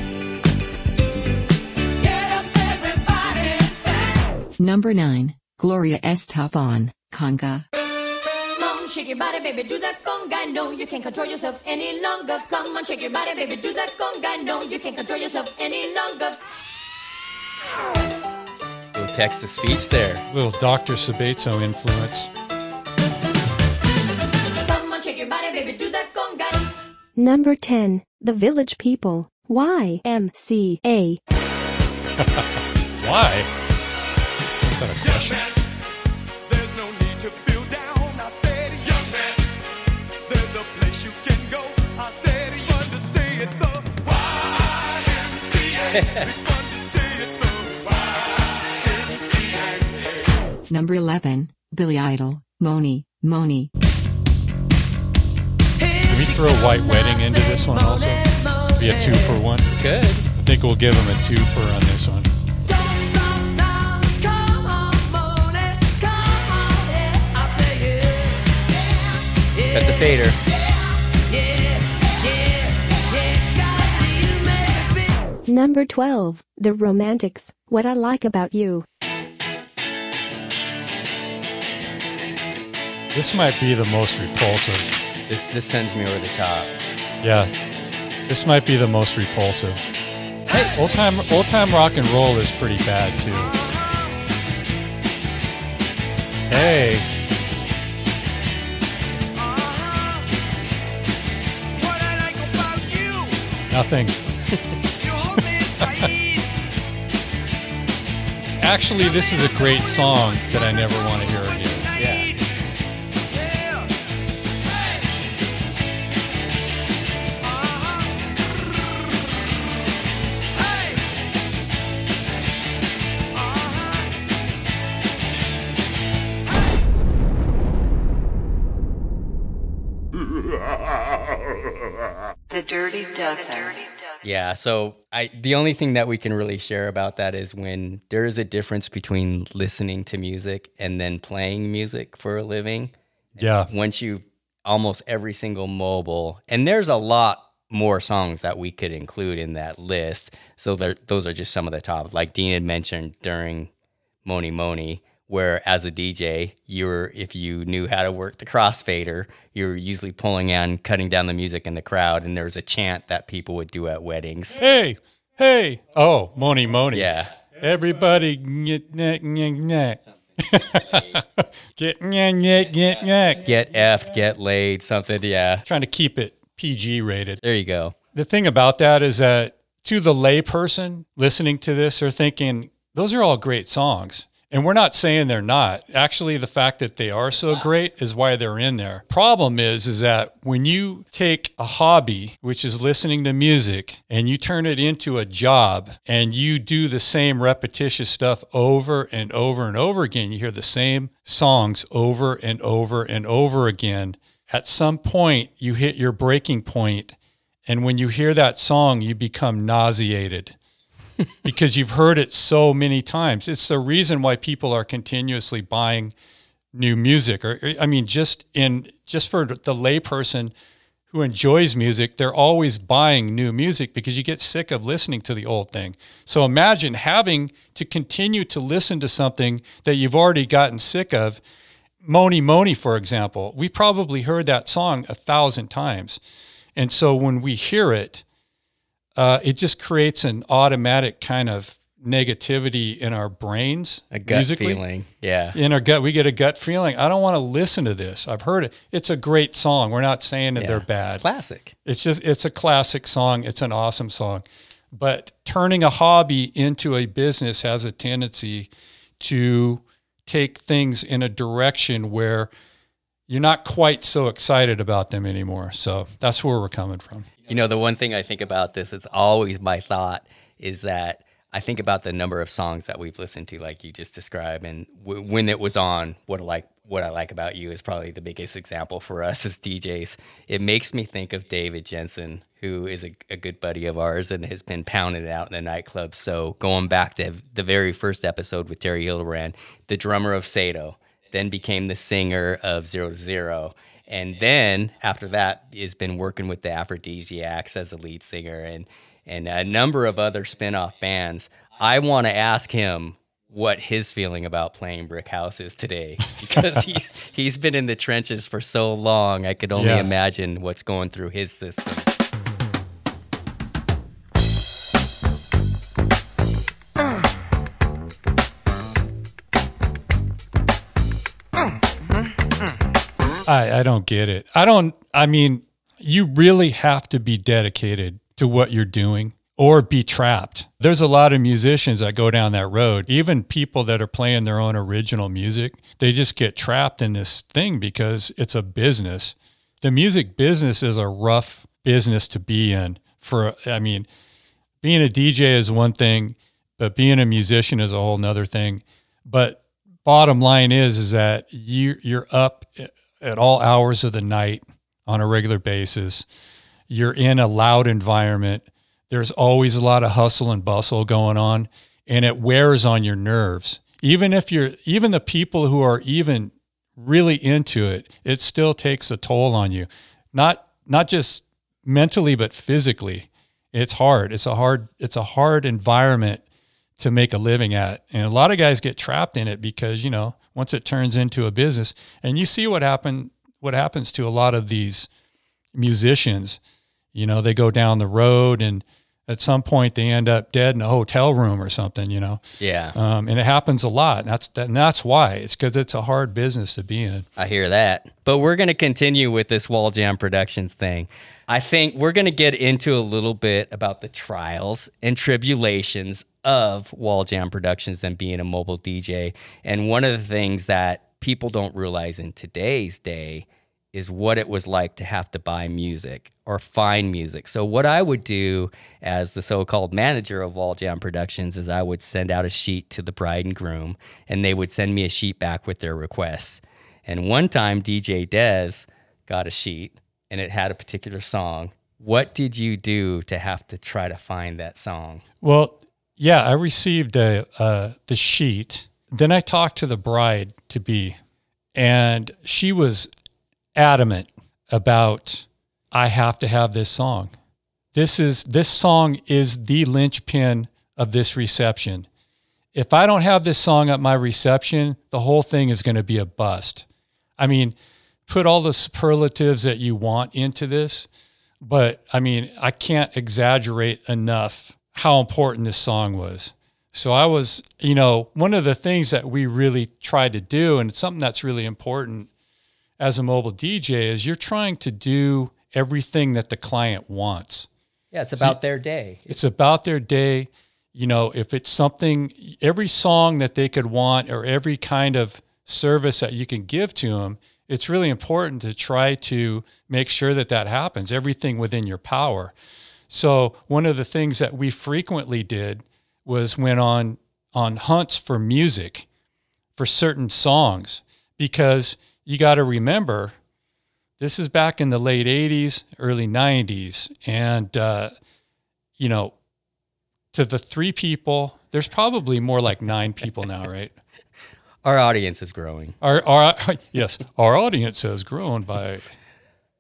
Get up, everybody, and sing. Number 9. Gloria Estefan, Conga. Come on, shake your body, baby, do that conga. No, you can't control yourself any longer. Come on, shake your body, baby, do that conga. No, you can't control yourself any longer. Little text to speech there. Little Dr. Sbaitso influence. Come on, shake your body, baby, do that conga. Number 10. The Village People. YMCA. Why? Is that a question? Number 11. Billy Idol, Mony, Mony. Can we throw White Wedding into this one also? Be a two for one? Good. I think we'll give him a two for on this one. Cut the fader. Number 12. The Romantics. What I Like About You. This might be the most repulsive. This this sends me over the top. Yeah. This might be the most repulsive. Hey, old time old time rock and roll is pretty bad too. Hey. Nothing. Actually, this is a great song that I never want to hear again. Dirty Dozen. Yeah, so I the only thing that we can really share about that is when there is a difference between listening to music and then playing music for a living. Yeah. Once you almost every single mobile, and there's a lot more songs that we could include in that list. So there, those are just some of the top. Like Dean had mentioned during Mony Mony, where as a DJ, you were if you knew how to work the crossfader, you were usually pulling on, cutting down the music in the crowd, and there was a chant that people would do at weddings. Hey, hey. Oh, Mony Mony. Yeah. Everybody get neck neck neck. get neck neck neck neck. Get effed, get laid, something. Yeah. Trying to keep it PG rated. There you go. The thing about that is that to the layperson listening to this, they're thinking those are all great songs. And we're not saying they're not. Actually, the fact that they are so great is why they're in there. Problem is, is that when you take a hobby, which is listening to music, and you turn it into a job and you do the same repetitious stuff over and over and over again, you hear the same songs over and over and over again. At some point, you hit your breaking point, And when you hear that song, you become nauseated because you've heard it so many times. It's the reason why people are continuously buying new music. Or I mean, just in just for the layperson who enjoys music, they're always buying new music because you get sick of listening to the old thing. So imagine having to continue to listen to something that you've already gotten sick of. Mony Mony, for example, we probably heard that song a thousand times. And so when we hear it, uh, it just creates an automatic kind of negativity in our brains. A gut musically. feeling, yeah. In our gut, we get a gut feeling. I don't want to listen to this. I've heard it. It's a great song. We're not saying that Yeah. they're bad. Classic. It's just it's a classic song. It's an awesome song. But turning a hobby into a business has a tendency to take things in a direction where you're not quite so excited about them anymore. So that's where we're coming from. You know, the one thing I think about this, it's always my thought, is that I think about the number of songs that we've listened to, like you just described, and w- when it was on, what like what I like about you is probably the biggest example for us as DJs. It makes me think of David Jensen, who is a, a good buddy of ours and has been pounding it out in the nightclub. So going back to the very first episode with Terry Hildebrand, the drummer of Sato, then became the singer of Zero to Zero. And then after that, has been working with the Aphrodisiacs as a lead singer and and a number of other spin-off bands. I want to ask him what his feeling about playing Brick House is today because he's he's been in the trenches for so long. I could only Yeah. imagine what's going through his system. I, I don't get it. I don't, I mean, you really have to be dedicated to what you're doing or be trapped. There's a lot of musicians that go down that road, even people that are playing their own original music. They just get trapped in this thing because it's a business. The music business is a rough business to be in. For, I mean, being a DJ is one thing, but being a musician is a whole nother thing. But bottom line is, is that you you're up at all hours of the night on a regular basis. You're in a loud environment. There's always a lot of hustle and bustle going on, and it wears on your nerves. Even if you're, even the people who are even really into it, it still takes a toll on you. Not not just mentally, but physically. It's hard. It's a hard. It's a hard environment to make a living at. And a lot of guys get trapped in it because, you know, once it turns into a business and you see what happen what happens to a lot of these musicians, you know, they go down the road and at some point they end up dead in a hotel room or something, you know. Yeah. Um, and it happens a lot. And that's and that's why. It's cuz it's a hard business to be in. I hear that. But we're going to continue with this Wall Jam Productions thing. I think we're going to get into a little bit about the trials and tribulations of Wall Jam Productions and being a mobile DJ. And one of the things that people don't realize in today's day is what it was like to have to buy music or find music. So what I would do as the so-called manager of Wall Jam Productions is I would send out a sheet to the bride and groom and they would send me a sheet back with their requests. And one time DJ Dez got a sheet and it had a particular song. What did you do to have to try to find that song? Well, yeah, I received a, uh, the sheet. Then I talked to the bride to be, and she was adamant about I have to have this song. This is this song is the linchpin of this reception. If I don't have this song at my reception, the whole thing is going to be a bust. I mean, put all the superlatives that you want into this, but I mean, I can't exaggerate enough how important this song was. So I was, you know, one of the things that we really tried to do, and it's something that's really important as a mobile DJ, is you're trying to do everything that the client wants. Yeah, it's about their day. It's about their day. You know, if it's something, every song that they could want or every kind of service that you can give to them, it's really important to try to make sure that that happens, everything within your power. So, one of the things that we frequently did was went on on hunts for music for certain songs because you got to remember this is back in the late 80s, early 90s. And, uh, you know, to the three people, there's probably more like nine people now, right? Our audience is growing. Our, our yes, our audience has grown by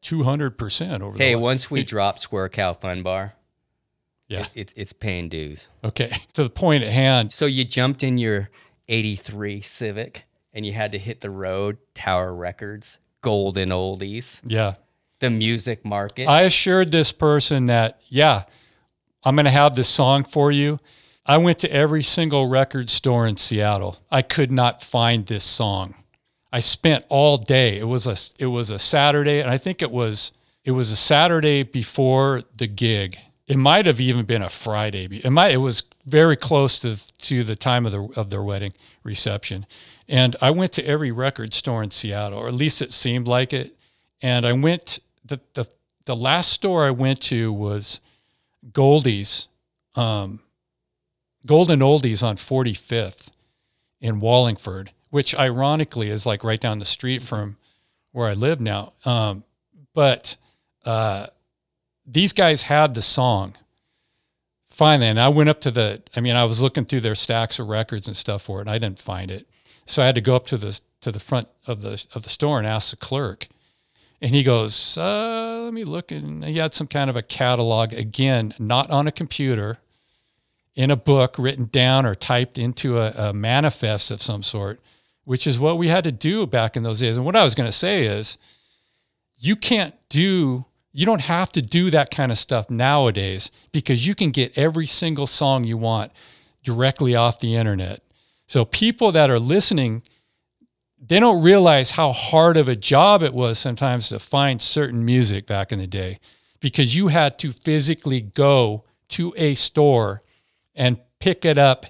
200% over Hey, the once we drop Square Cow Fun Bar, Yeah. it- it's it's paying dues. Okay. To the point at hand. So you jumped in your 83 Civic and you had to hit the road, Tower Records, Golden Oldies, Yeah. the music market. I assured this person that, yeah, I'm going to have this song for you. I went to every single record store in Seattle. I could not find this song. I spent all day. It was a it was a Saturday, and I think it was it was a Saturday before the gig. It might have even been a Friday. It might it was very close to to the time of the of their wedding reception. And I went to every record store in Seattle, or at least it seemed like it. And I went the the the last store I went to was Goldie's, um, Golden Oldies on 45th in Wallingford, which ironically is like right down the street from where I live now. Um, but uh, these guys had the song finally, and I went up to the. I mean, I was looking through their stacks of records and stuff for it, and I didn't find it. So I had to go up to the to the front of the of the store and ask the clerk. And he goes, uh, "Let me look." And he had some kind of a catalog again, not on a computer, in a book written down or typed into a, a manifest of some sort, which is what we had to do back in those days. And what I was going to say is, you can't do you don't have to do that kind of stuff nowadays because you can get every single song you want directly off the internet. So people that are listening they don't realize how hard of a job it was sometimes to find certain music back in the day because you had to physically go to a store and pick it up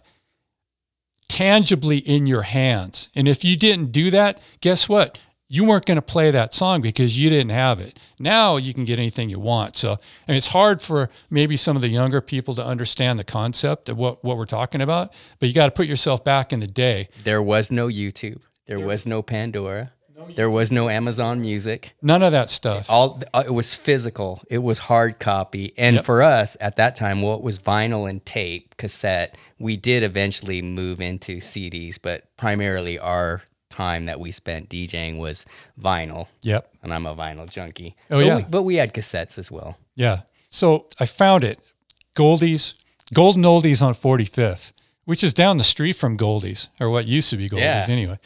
tangibly in your hands. And if you didn't do that, guess what? You weren't going to play that song because you didn't have it. Now you can get anything you want. So, and it's hard for maybe some of the younger people to understand the concept of what, what we're talking about, but you got to put yourself back in the day. There was no YouTube. There was no Pandora. There was no Amazon Music. None of that stuff. All uh, it was physical. It was hard copy. And Yep. for us at that time, what was vinyl and tape, cassette, we did eventually move into CDs, but primarily our time that we spent DJing was vinyl. Yep. And I'm a vinyl junkie. Oh, But yeah. we- but we had cassettes as well. Yeah. So I found it. Goldie's, Golden Oldies on 45th, which is down the street from Goldie's, or what used to be Goldie's Yeah. anyway.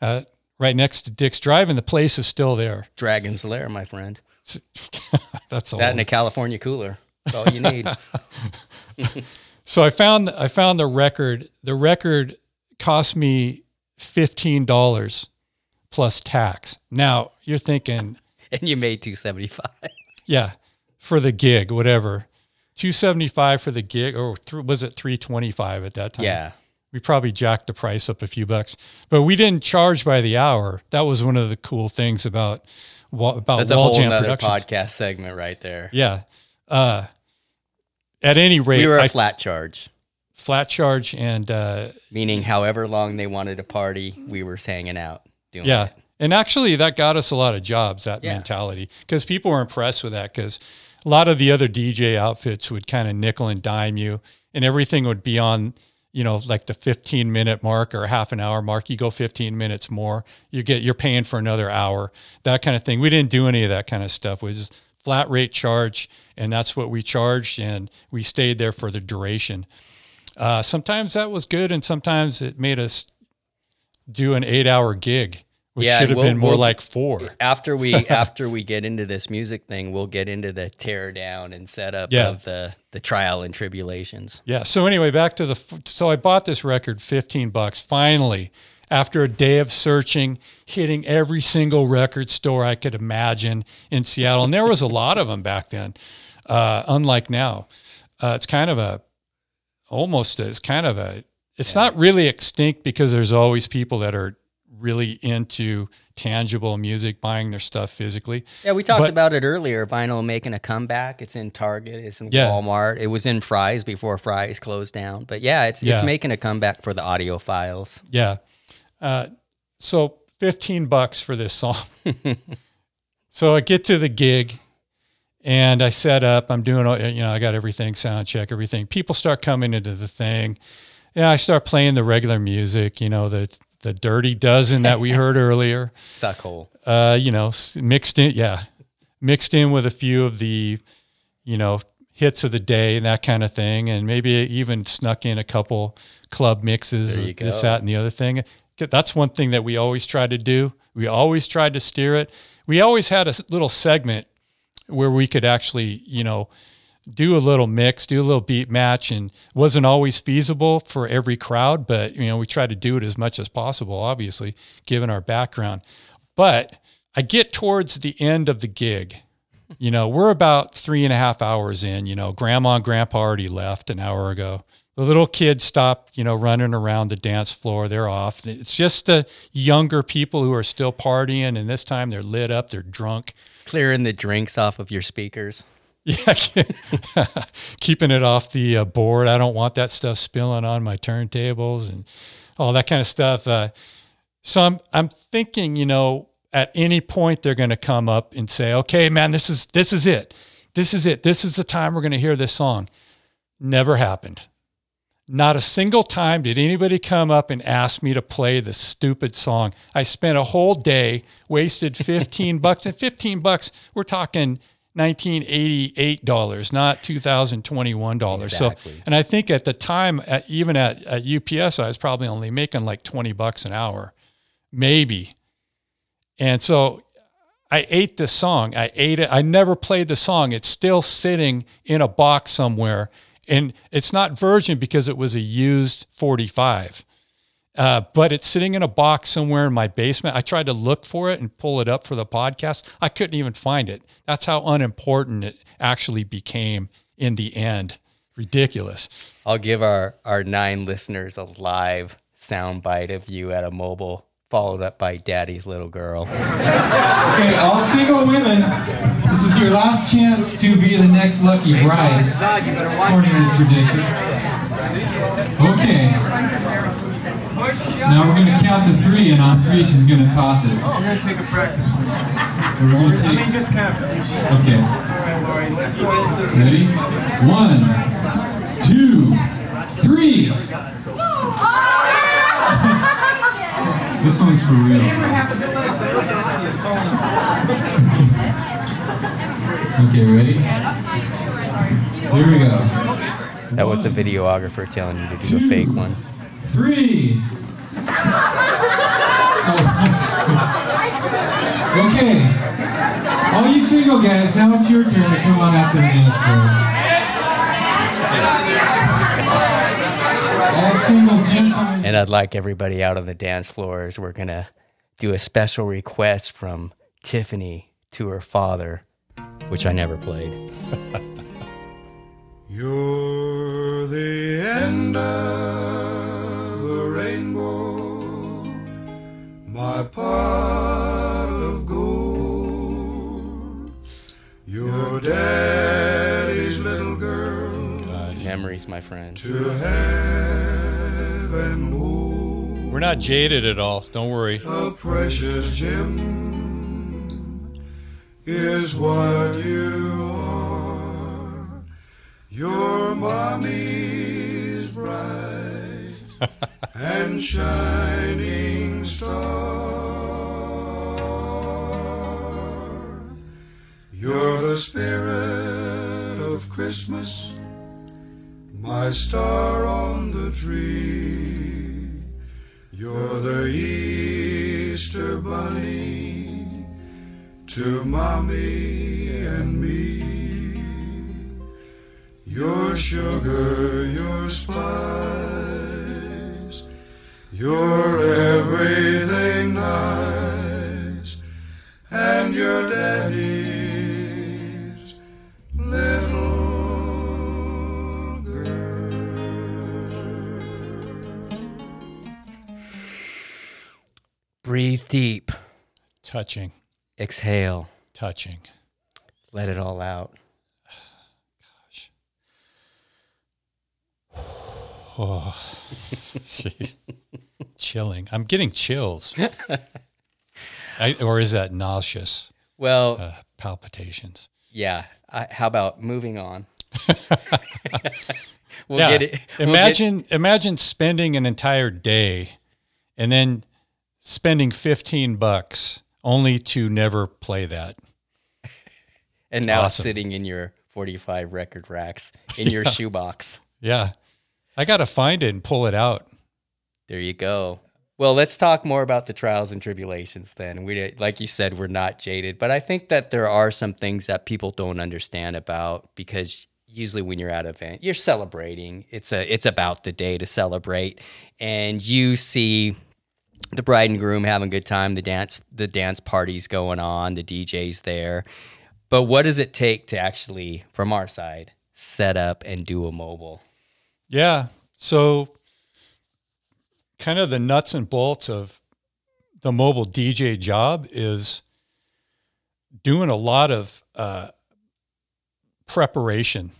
Uh, right next to Dick's Drive, and the place is still there. Dragon's Lair, my friend. That's all. That and a California cooler. That's all you need. So I found I found the record. The record cost me fifteen dollars plus tax. Now you're thinking, and you made 275. yeah, for the gig, whatever, two seventy five for the gig, or th- was it three twenty five at that time? Yeah. We probably jacked the price up a few bucks, but we didn't charge by the hour. That was one of the cool things about about That's a Wall Jam nother Productions. podcast segment right there. Yeah. Uh, at any rate, we were a I- flat charge. flat charge and uh, Meaning, however long they wanted to party, we were hanging out doing yeah. it. And actually, that got us a lot of jobs. That Yeah. mentality, because people were impressed with that. Because a lot of the other DJ outfits would kind of nickel and dime you, and everything would be on, you know, like the 15 minute mark or half an hour mark. You go 15 minutes more, you get you're paying for another hour. That kind of thing. We didn't do any of that kind of stuff. It was flat rate charge, and that's what we charged, and we stayed there for the duration. Uh, sometimes that was good, and sometimes it made us do an eight hour gig, which Yeah, should have we'll- been more we'll- like four. After we after we get into this music thing, we'll get into the tear down and setup Yeah. of the the trial and tribulations. Yeah. So anyway, back to the. So I bought this record, fifteen bucks. Finally, after a day of searching, hitting every single record store I could imagine in Seattle, and there was a lot of them back then. Uh, unlike now, uh, it's kind of a almost it's kind of a. It's not really extinct because there's always people that are really into tangible music, buying their stuff physically. Yeah, we talked But- about it earlier. Vinyl making a comeback. It's in Target. It's in Yeah. Walmart. It was in Fry's before Fry's closed down. But yeah, it's Yeah. it's making a comeback for the audiophiles. Yeah. Uh, so 15 bucks for this song. so I get to the gig and I set up, I'm doing, you know, I got everything, sound check, everything. People start coming into the thing. Yeah, I start playing the regular music, you know, the, the dirty dozen that we heard earlier. Suckhole. Uh, you know, mixed in, yeah, mixed in with a few of the, you know, hits of the day and that kind of thing, and maybe even snuck in a couple club mixes, this, that, and the other thing. That's one thing that we always tried to do. We always tried to steer it. We always had a little segment where we could actually, you know, do a little mix, do a little beat match, and wasn't always feasible for every crowd, but you know, we tried to do it as much as possible, obviously, given our background. But I get towards the end of the gig. You know, we're about three and a half hours in. You know, grandma and grandpa already left an hour ago. The little kids stop, you know, running around the dance floor. They're off. It's just the younger people who are still partying, and this time they're lit up, they're drunk. Clearing the drinks off of your speakers. Yeah, keeping it off the uh, board. I don't want that stuff spilling on my turntables and all that kind of stuff. Uh, So I'm I'm thinking, you know, at any point they're going to come up and say, "Okay, man, this is this is it. This is it. This is the time we're going to hear this song." Never happened. Not a single time did anybody come up and ask me to play the stupid song. I spent a whole day, wasted 15 bucks and 15 bucks, we're talking 1988 dollars, not 2021 dollars. Exactly. So, and I think at the time, at, even at, at UPS, I was probably only making like 20 bucks an hour, maybe. And so I ate the song. I ate it. I never played the song. It's still sitting in a box somewhere. And it's not virgin because it was a used 45. Uh, but it's sitting in a box somewhere in my basement. I tried to look for it and pull it up for the podcast. I couldn't even find it. That's how unimportant it actually became in the end. Ridiculous. I'll give our, our nine listeners a live soundbite of you at a mobile, followed up by Daddy's little girl. Okay, all single women, this is your last chance to be the next lucky bride, according to tradition. Okay. Now we're going to count to three, and on three she's going to toss it. Oh, we're gonna take a practice. We're going to I mean, just count. Okay. All right, Lori, let's go. Just Ready? One, two, three. This one's for real. Okay, ready? Here we go. That was the videographer telling you to do a fake one. Three. Oh. okay. All you single guys, now it's your turn to come on out to the dance floor. All single gentlemen. And I'd like everybody out on the dance floors. We're going to do a special request from Tiffany to her father, which I never played. You're the end of my pot of gold. Your daddy's little girl Memories, my friend. to heaven. We're not jaded at all. Don't worry. A precious gem is what you are. Your mommy's bright shining star. You're the spirit of Christmas, my star on the tree. You're the Easter bunny to mommy and me. Your sugar, your spice, your everything nice, and your daddy's little girl. Breathe deep. Touching. Exhale. Touching. Let it all out. Gosh. Oh, jeez. Chilling. I'm getting chills. I, or is that nauseous? Well, uh, palpitations. Yeah. I, how about moving on? we'll Yeah. get it. we'll get- imagine imagine spending an entire day and then spending 15 bucks only to never play that. and now Awesome. sitting in your 45 record racks in your Yeah. shoebox. Yeah. I got to find it and pull it out. There you go. Well, let's talk more about the trials and tribulations then. We like you said we're not jaded, but I think that there are some things that people don't understand about because usually when you're at an event, you're celebrating. It's a it's about the day to celebrate and you see the bride and groom having a good time, the dance the dance parties going on, the DJs there. But what does it take to actually from our side set up and do a mobile? Yeah. So, kind of the nuts and bolts of the mobile DJ job is doing a lot of uh, preparation,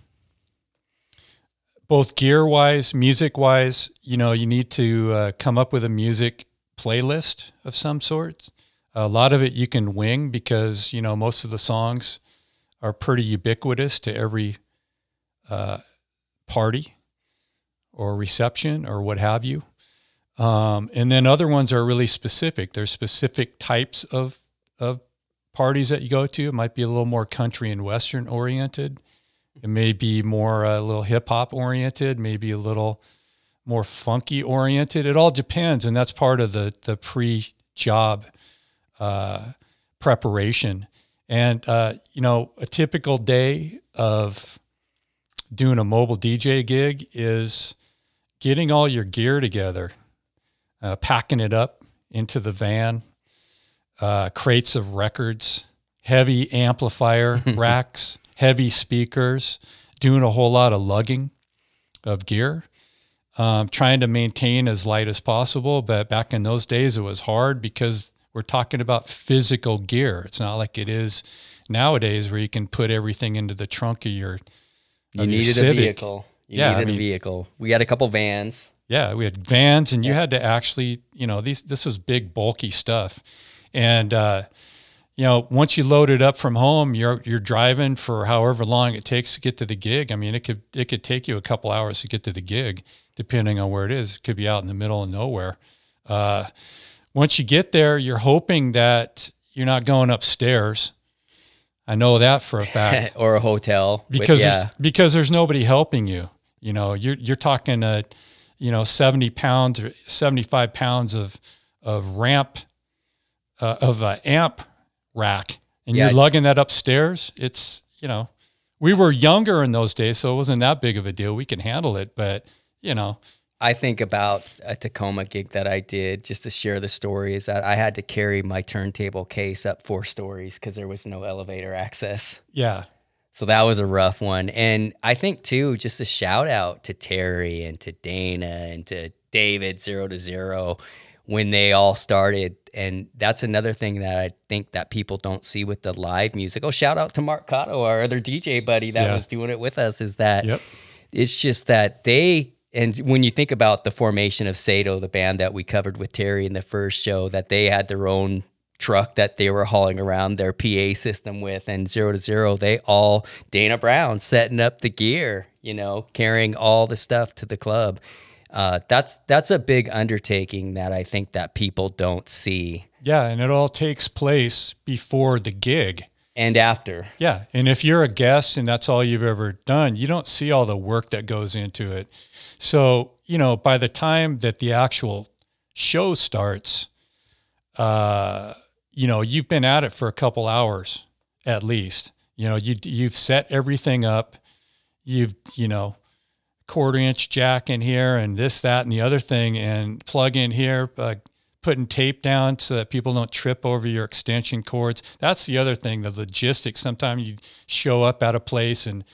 both gear wise, music wise. You know, you need to uh, come up with a music playlist of some sort. A lot of it you can wing because you know most of the songs are pretty ubiquitous to every uh, party or reception or what have you. Um, and then other ones are really specific. There's specific types of of parties that you go to. It might be a little more country and western oriented. It may be more uh, a little hip hop oriented, maybe a little more funky oriented. It all depends, and that's part of the the pre job uh, preparation. And uh, you know, a typical day of doing a mobile DJ gig is getting all your gear together, uh, packing it up into the van, uh, crates of records, heavy amplifier racks, heavy speakers, doing a whole lot of lugging of gear, um, trying to maintain as light as possible. But back in those days, it was hard because we're talking about physical gear. It's not like it is nowadays where you can put everything into the trunk of your. You of your needed a vehicle. You yeah, I mean, a vehicle. We had a couple vans. Yeah, we had vans, and you had to actually, you know, these this is big, bulky stuff, and uh, you know, once you load it up from home, you're you're driving for however long it takes to get to the gig. I mean, it could it could take you a couple hours to get to the gig, depending on where it is. It could be out in the middle of nowhere. Uh, once you get there, you're hoping that you're not going upstairs. I know that for a fact. or a hotel. But because yeah. there's, because there's nobody helping you. You know, you're you're talking a, you know, seventy pounds or seventy five pounds of of ramp uh, of a amp rack, and Yeah. you're lugging that upstairs. It's you know, we were younger in those days, so it wasn't that big of a deal. We can handle it, but you know, I think about a Tacoma gig that I did just to share the story is that I had to carry my turntable case up four stories because there was no elevator access. yeah, So that was a rough one. And I think too, just a shout out to Terry and to Dana and to David zero to zero when they all started. And that's another thing that I think that people don't see with the live music. Oh, shout out to Mark Cotto, our other DJ buddy that Yeah. was doing it with us, is that Yep. it's just that they and when you think about the formation of Sato, the band that we covered with Terry in the first show, that they had their own truck that they were hauling around their PA system with, and zero to zero, they all Dana Brown setting up the gear, you know, carrying all the stuff to the club. Uh, that's that's a big undertaking that I think that people don't see. yeah, and it all takes place before the gig. And after, Yeah. And if you're a guest and that's all you've ever done, you don't see all the work that goes into it. So, you know, by the time that the actual show starts, uh, you know, you've been at it for a couple hours at least. You know, you you've set everything up. You've, you know, quarter inch jack in here and this, that, and the other thing, and plug in here, uh, putting tape down so that people don't trip over your extension cords. That's the other thing, the logistics. Sometimes you show up at a place and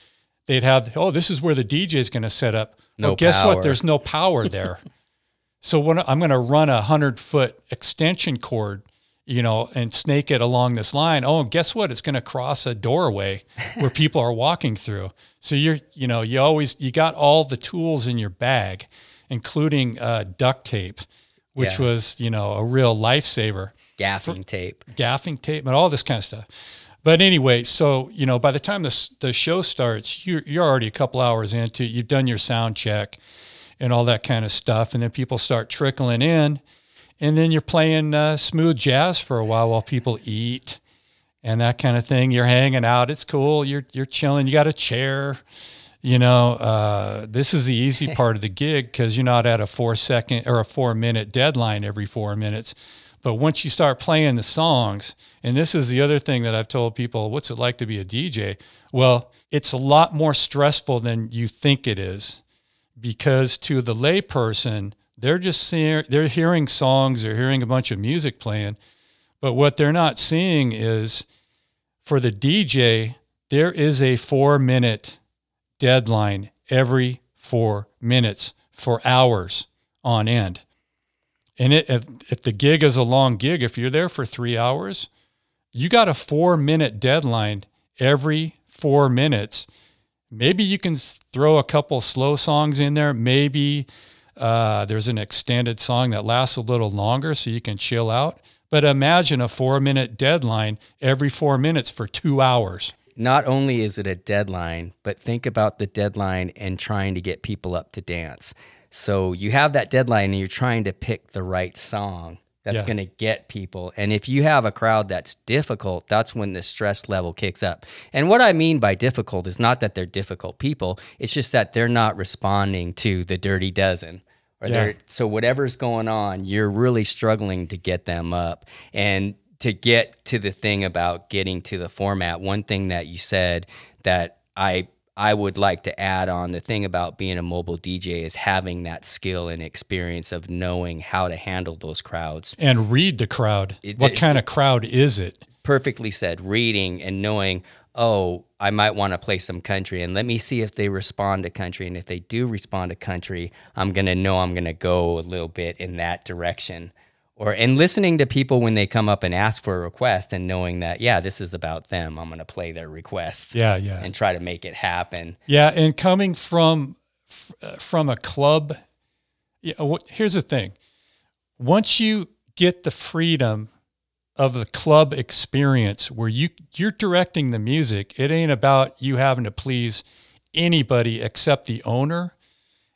they'd have, oh, this is where the DJ is going to set up. No well, guess power. what? There's no power there. so when I'm going to run a hundred foot extension cord, you know, and snake it along this line. Oh, and guess what? It's going to cross a doorway where people are walking through. So you're, you know, you always you got all the tools in your bag, including uh, duct tape, which Yeah. was you know a real lifesaver. gaffing tape. Gaffing tape and all this kind of stuff. But anyway, so you know, by the time the the show starts, you're you're already a couple hours into. it. You've done your sound check and all that kind of stuff, and then people start trickling in, and then you're playing uh, smooth jazz for a while while people eat and that kind of thing. You're hanging out. It's cool. You're you're chilling. You got a chair. You know, uh, this is the easy part of the gig because you're not at a four second or a four minute deadline every four minutes. But once you start playing the songs, and this is the other thing that I've told people, what's it like to be a DJ? Well, it's a lot more stressful than you think it is because to the layperson, they're just seeing, they're hearing songs, they're hearing a bunch of music playing, but what they're not seeing is for the DJ, there is a four minute deadline every four minutes for hours on end. And it, if, if the gig is a long gig, if you're there for three hours, you got a four minute deadline every four minutes. Maybe you can throw a couple slow songs in there. Maybe Uh, there's an extended song that lasts a little longer so you can chill out. But imagine a four minute deadline every four minutes for two hours. Not only is it a deadline, but think about the deadline and trying to get people up to dance. So you have that deadline and you're trying to pick the right song that's Yeah. going to get people. And if you have a crowd that's difficult, that's when the stress level kicks up. And what I mean by difficult is not that they're difficult people, it's just that they're not responding to the dirty dozen. Or Yeah. so whatever's going on, you're really struggling to get them up. And to get to the thing about getting to the format, one thing that you said that I I would like to add on the thing about being a mobile DJ is having that skill and experience of knowing how to handle those crowds. And read the crowd. It- what it- kind of crowd is it? Perfectly said. Reading and knowing, oh, I might want to play some country and let me see if they respond to country. And if they do respond to country, I'm going to know I'm going to go a little bit in that direction. Or and listening to people when they come up and ask for a request and knowing that, yeah, this is about them. I'm going to play their requests. Yeah, yeah. And try to make it happen. Yeah, and coming from uh, from a club, yeah, here's the thing: once you get the freedom of the club experience, where you you're directing the music, it ain't about you having to please anybody except the owner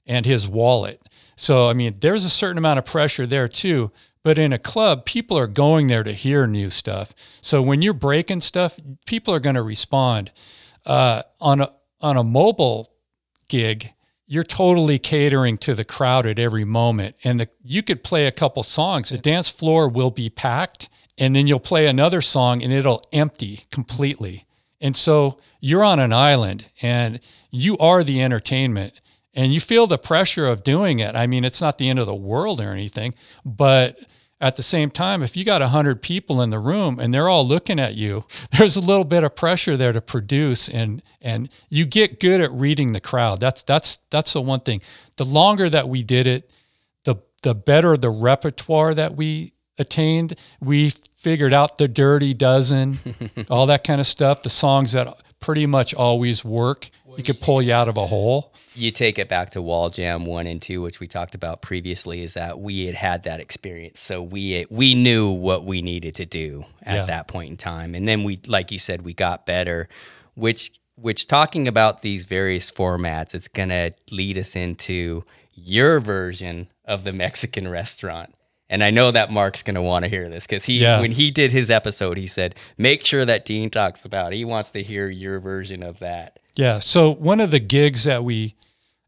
and his wallet. So, I mean, there's a certain amount of pressure there too. But in a club, people are going there to hear new stuff. So when you're breaking stuff, people are going to respond. Uh, on a on a mobile gig, you're totally catering to the crowd at every moment, and the, you could play a couple songs. The dance floor will be packed, and then you'll play another song, and it'll empty completely. And so you're on an island, and you are the entertainment and you feel the pressure of doing it. I mean, it's not the end of the world or anything, but at the same time, if you got 100 people in the room and they're all looking at you, there's a little bit of pressure there to produce and and you get good at reading the crowd. That's that's that's the one thing. The longer that we did it, the the better the repertoire that we attained. We figured out the dirty dozen, all that kind of stuff, the songs that pretty much always work. You could pull you out of a hole. you take it back to Wall Jam one and two, which we talked about previously, is that we had had that experience, so we we knew what we needed to do at Yeah. that point in time, and then we, like you said, we got better. Which which talking about these various formats, it's gonna lead us into your version of the Mexican restaurant. And I know that Mark's going to want to hear this because he, Yeah. when he did his episode, he said, "Make sure that Dean talks about. It. He wants to hear your version of that." Yeah. So one of the gigs that we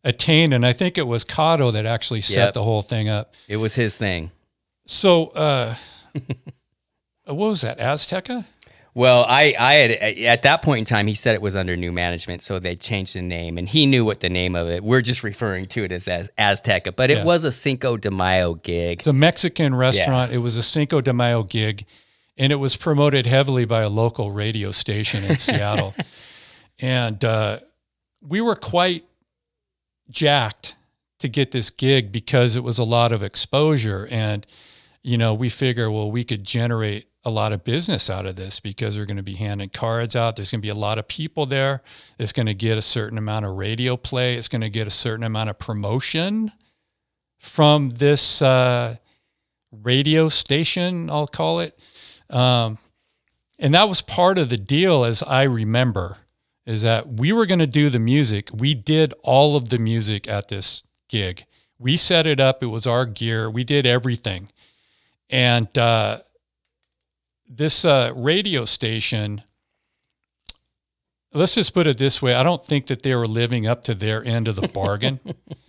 attained, and I think it was Cotto that actually set Yep. the whole thing up. It was his thing. So uh, what was that? Azteca? Well, I, I had at that point in time, he said it was under new management, so they changed the name, and he knew what the name of it. We're just referring to it as, as Azteca, but it Yeah. was a Cinco de Mayo gig. It's a Mexican restaurant. It was a Cinco de Mayo gig, and it was promoted heavily by a local radio station in Seattle. And uh, we were quite jacked to get this gig because it was a lot of exposure. And, you know, we figure, well, we could generate a lot of business out of this because they're going to be handing cards out. There's going to be a lot of people there. It's going to get a certain amount of radio play. It's going to get a certain amount of promotion from this uh, radio station, I'll call it. Um, and that was part of the deal, as I remember, is that we were going to do the music. We did all of the music at this gig. We set it up. It was our gear. We did everything. And uh, this uh, radio station, let's just put it this way I don't think that they were living up to their end of the bargain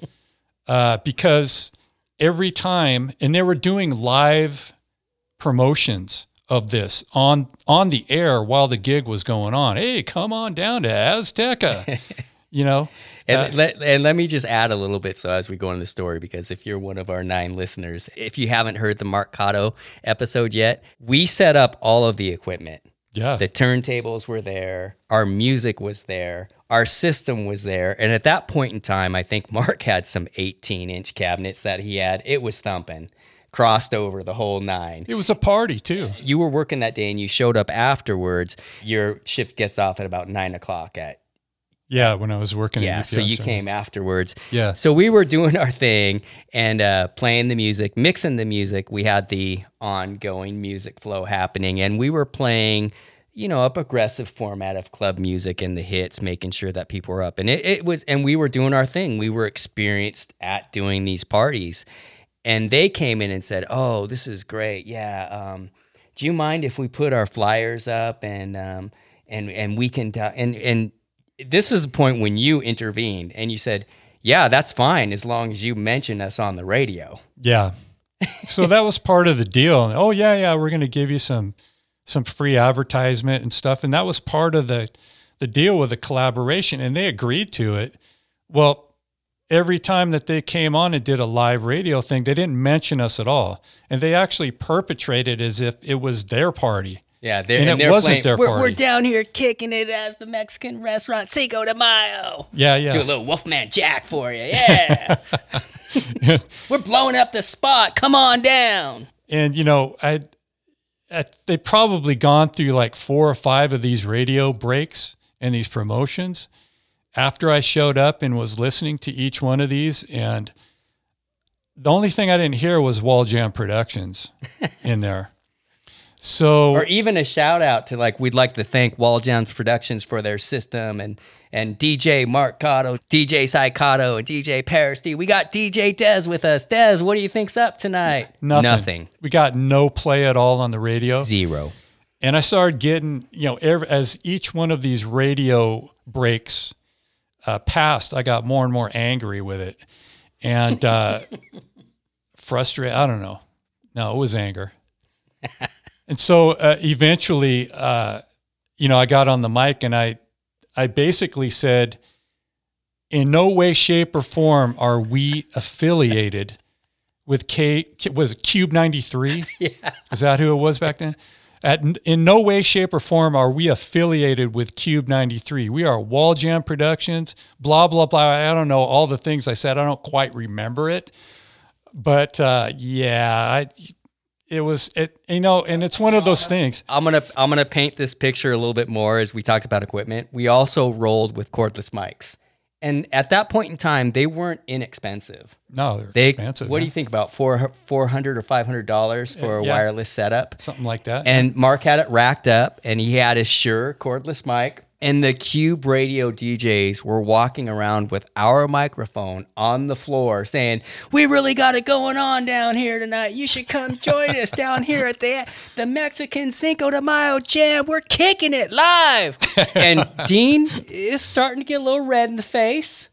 uh, because every time, and they were doing live promotions of this on on the air while the gig was going on. Hey, come on down to Azteca, you know. And, Uh, let, and let me just add a little bit so as we go into the story, because if you're one of our nine listeners, if you haven't heard the Mark Cotto episode yet, we set up all of the equipment. Yeah. The turntables were there, our music was there, our system was there. And at that point in time, I think Mark had some 18 inch cabinets that he had. It was thumping, crossed over the whole nine. It was a party too. You were working that day and you showed up afterwards. Your shift gets off at about nine o'clock at Yeah, when I was working. Yeah, so you came afterwards. Yeah. So we were doing our thing and uh, playing the music, mixing the music. We had the ongoing music flow happening, and we were playing, you know, a progressive format of club music and the hits, making sure that people were up. And it, it was, and we were doing our thing. We were experienced at doing these parties, and they came in and said, "Oh, this is great. Yeah, um, do you mind if we put our flyers up and um, and and we can ta- and and this is a point when you intervened and you said, "Yeah, that's fine as long as you mention us on the radio." Yeah. So that was part of the deal. Oh yeah, yeah, we're going to give you some some free advertisement and stuff, and that was part of the the deal with the collaboration, and they agreed to it. Well, every time that they came on and did a live radio thing, they didn't mention us at all, and they actually perpetrated as if it was their party. Yeah, they're, and, and it they're wasn't playing, their we're, party. We're down here kicking it as the Mexican restaurant Cinco de Mayo. Yeah, yeah. Do a little Wolfman Jack for you. Yeah. we're blowing up the spot. Come on down. and you know I, I they probably gone through like four or five of these radio breaks and these promotions after I showed up and was listening to each one of these and the only thing I didn't hear was Wall Jam Productions in there. So Or even a shout out to like we'd like to thank Wall Jams Productions for their system and and DJ Mark Cotto, DJ Psychoto, and DJ Paris D. We got DJ Dez with us. Dez, what do you think's up tonight? Nothing. We got no play at all on the radio. Zero. And I started getting, you know, ev as each one of these radio breaks uh, passed, I got more and more angry with it and uh, frustrated. I don't know. No, it was anger. and so uh, eventually, uh, you know, I got on the mic and I, I basically said, in no way, shape, or form are we affiliated with K. Was it KUBE ninety three? Yeah. Is that who it was back then? At, in no way, shape, or form are we affiliated with KUBE 93. We are Wall Jam Productions, blah, blah, blah. I don't know all the things I said. I don't quite remember it. But uh, yeah, I, it was, it, you know, and it's one of those things. I'm gonna I'm gonna paint this picture a little bit more as we talked about equipment. We also rolled with cordless mics, and at that point in time, they weren't inexpensive. No, they're They, expensive. what do you think about four four hundred or five hundred dollars for a Yeah. wireless setup? Something like that. And Mark had it racked up, and he had his Shure cordless mic. And the KUBE Radio DJs were walking around with our microphone on the floor saying, We really got it going on down here tonight. You should come join us down here at the, the Mexican Cinco de Mayo Jam. We're kicking it live. and Dean is starting to get a little red in the face.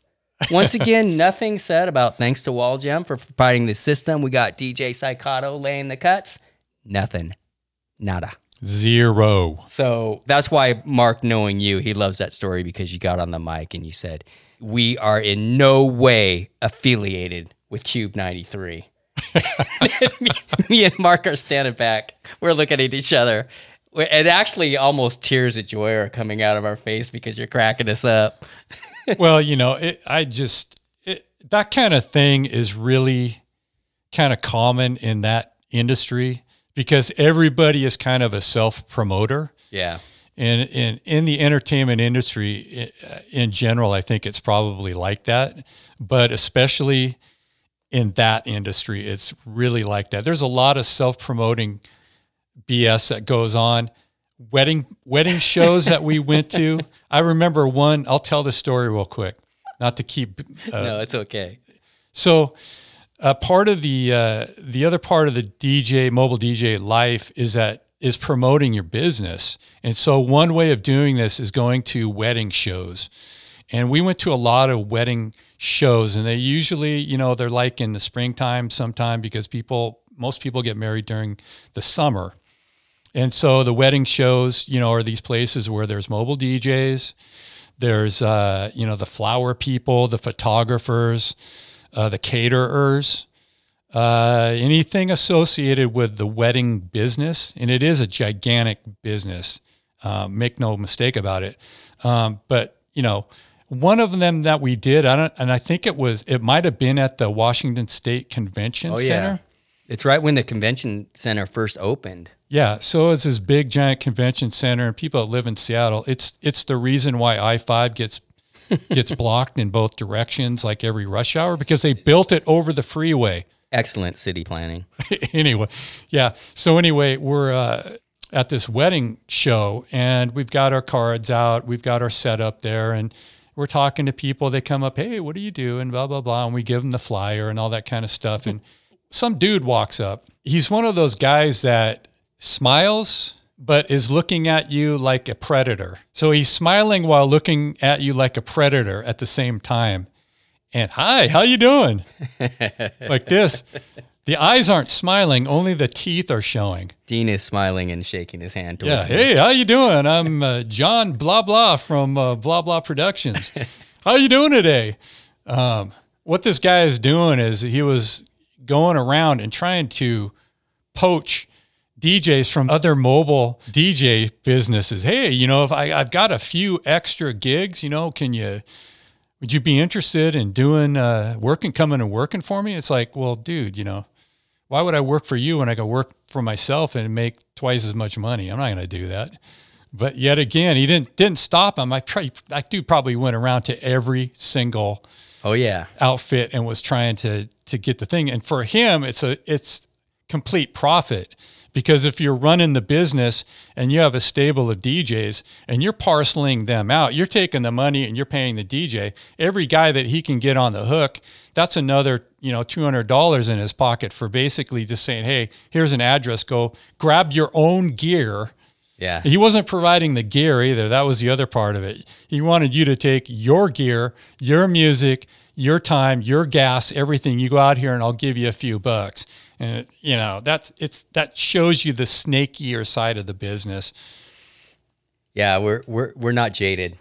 Once again, nothing said about thanks to Wall Jam for providing the system. We got DJ Psychoto laying the cuts. Nothing. Nada. Zero. So that's why Mark, knowing you, he loves that story because you got on the mic and you said, We are in no way affiliated with KUBE 93. me, me and Mark are standing back. We're looking at each other. And actually, almost tears of joy are coming out of our face because you're cracking us up. well, you know, it, I just it, that kind of thing is really kind of common in that industry because everybody is kind of a self promoter. Yeah. And in in the entertainment industry in general, I think it's probably like that, but especially in that industry, it's really like that. There's a lot of self promoting BS that goes on. Wedding wedding shows that we went to. I remember one. I'll tell the story real quick, not to keep. Uh, no, it's okay. so, uh, part of the uh, the other part of the DJ mobile DJ life is that is promoting your business, and so one way of doing this is going to wedding shows, and we went to a lot of wedding shows, and they usually, you know, they're like in the springtime sometime because people most people get married during the summer. And so the wedding shows, you know, are these places where there's mobile DJs, there's, uh, you know, the flower people, the photographers, uh, the caterers, uh, anything associated with the wedding business. And it is a gigantic business. Um, make no mistake about it. Um, but, you know, one of them that we did, I don't, and I think it was, it might have been at the Washington State Convention Oh, yeah. Center. It's right when the convention center first opened. Yeah, so it's this big giant convention center, and people that live in Seattle. It's it's the reason why I five gets gets blocked in both directions, like every rush hour, because they built it over the freeway. Excellent city planning. anyway, yeah. So anyway, we're uh, at this wedding show, and we've got our cards out, we've got our setup there, and we're talking to people. They come up, hey, what do you do? And blah blah blah, and we give them the flyer and all that kind of stuff. And some dude walks up. He's one of those guys that smiles but is looking at you like a predator. So he's smiling while looking at you like a predator at the same time. And hi, how you doing? like this. The eyes aren't smiling, only the teeth are showing. Dean is smiling and shaking his hand Yeah. towards me. Hey, how you doing? I'm uh, John blah blah from uh, blah blah Productions. how you doing today? Um, what this guy is doing is he was going around and trying to poach DJs from other mobile DJ businesses. Hey, you know, if I, I've got a few extra gigs, you know, can you, would you be interested in doing, uh, working, coming and working for me? It's like, well, dude, you know, why would I work for you when I can work for myself and make twice as much money? I'm not going to do that. But yet again, he didn't didn't stop him. I try, that dude probably went around to every single Oh yeah. outfit and was trying to to get the thing. And for him, it's a it's complete profit because if you're running the business and you have a stable of DJs and you're parceling them out, you're taking the money and you're paying the DJ. Every guy that he can get on the hook, that's another you know two hundred dollars in his pocket for basically just saying, hey, here's an address, go grab your own gear. Yeah. He wasn't providing the gear either. That was the other part of it. He wanted you to take your gear, your music, your time, your gas, everything. You go out here and I'll give you a few bucks. And it, you know, that's it's that shows you the snakier side of the business. Yeah, we're we're we're not jaded.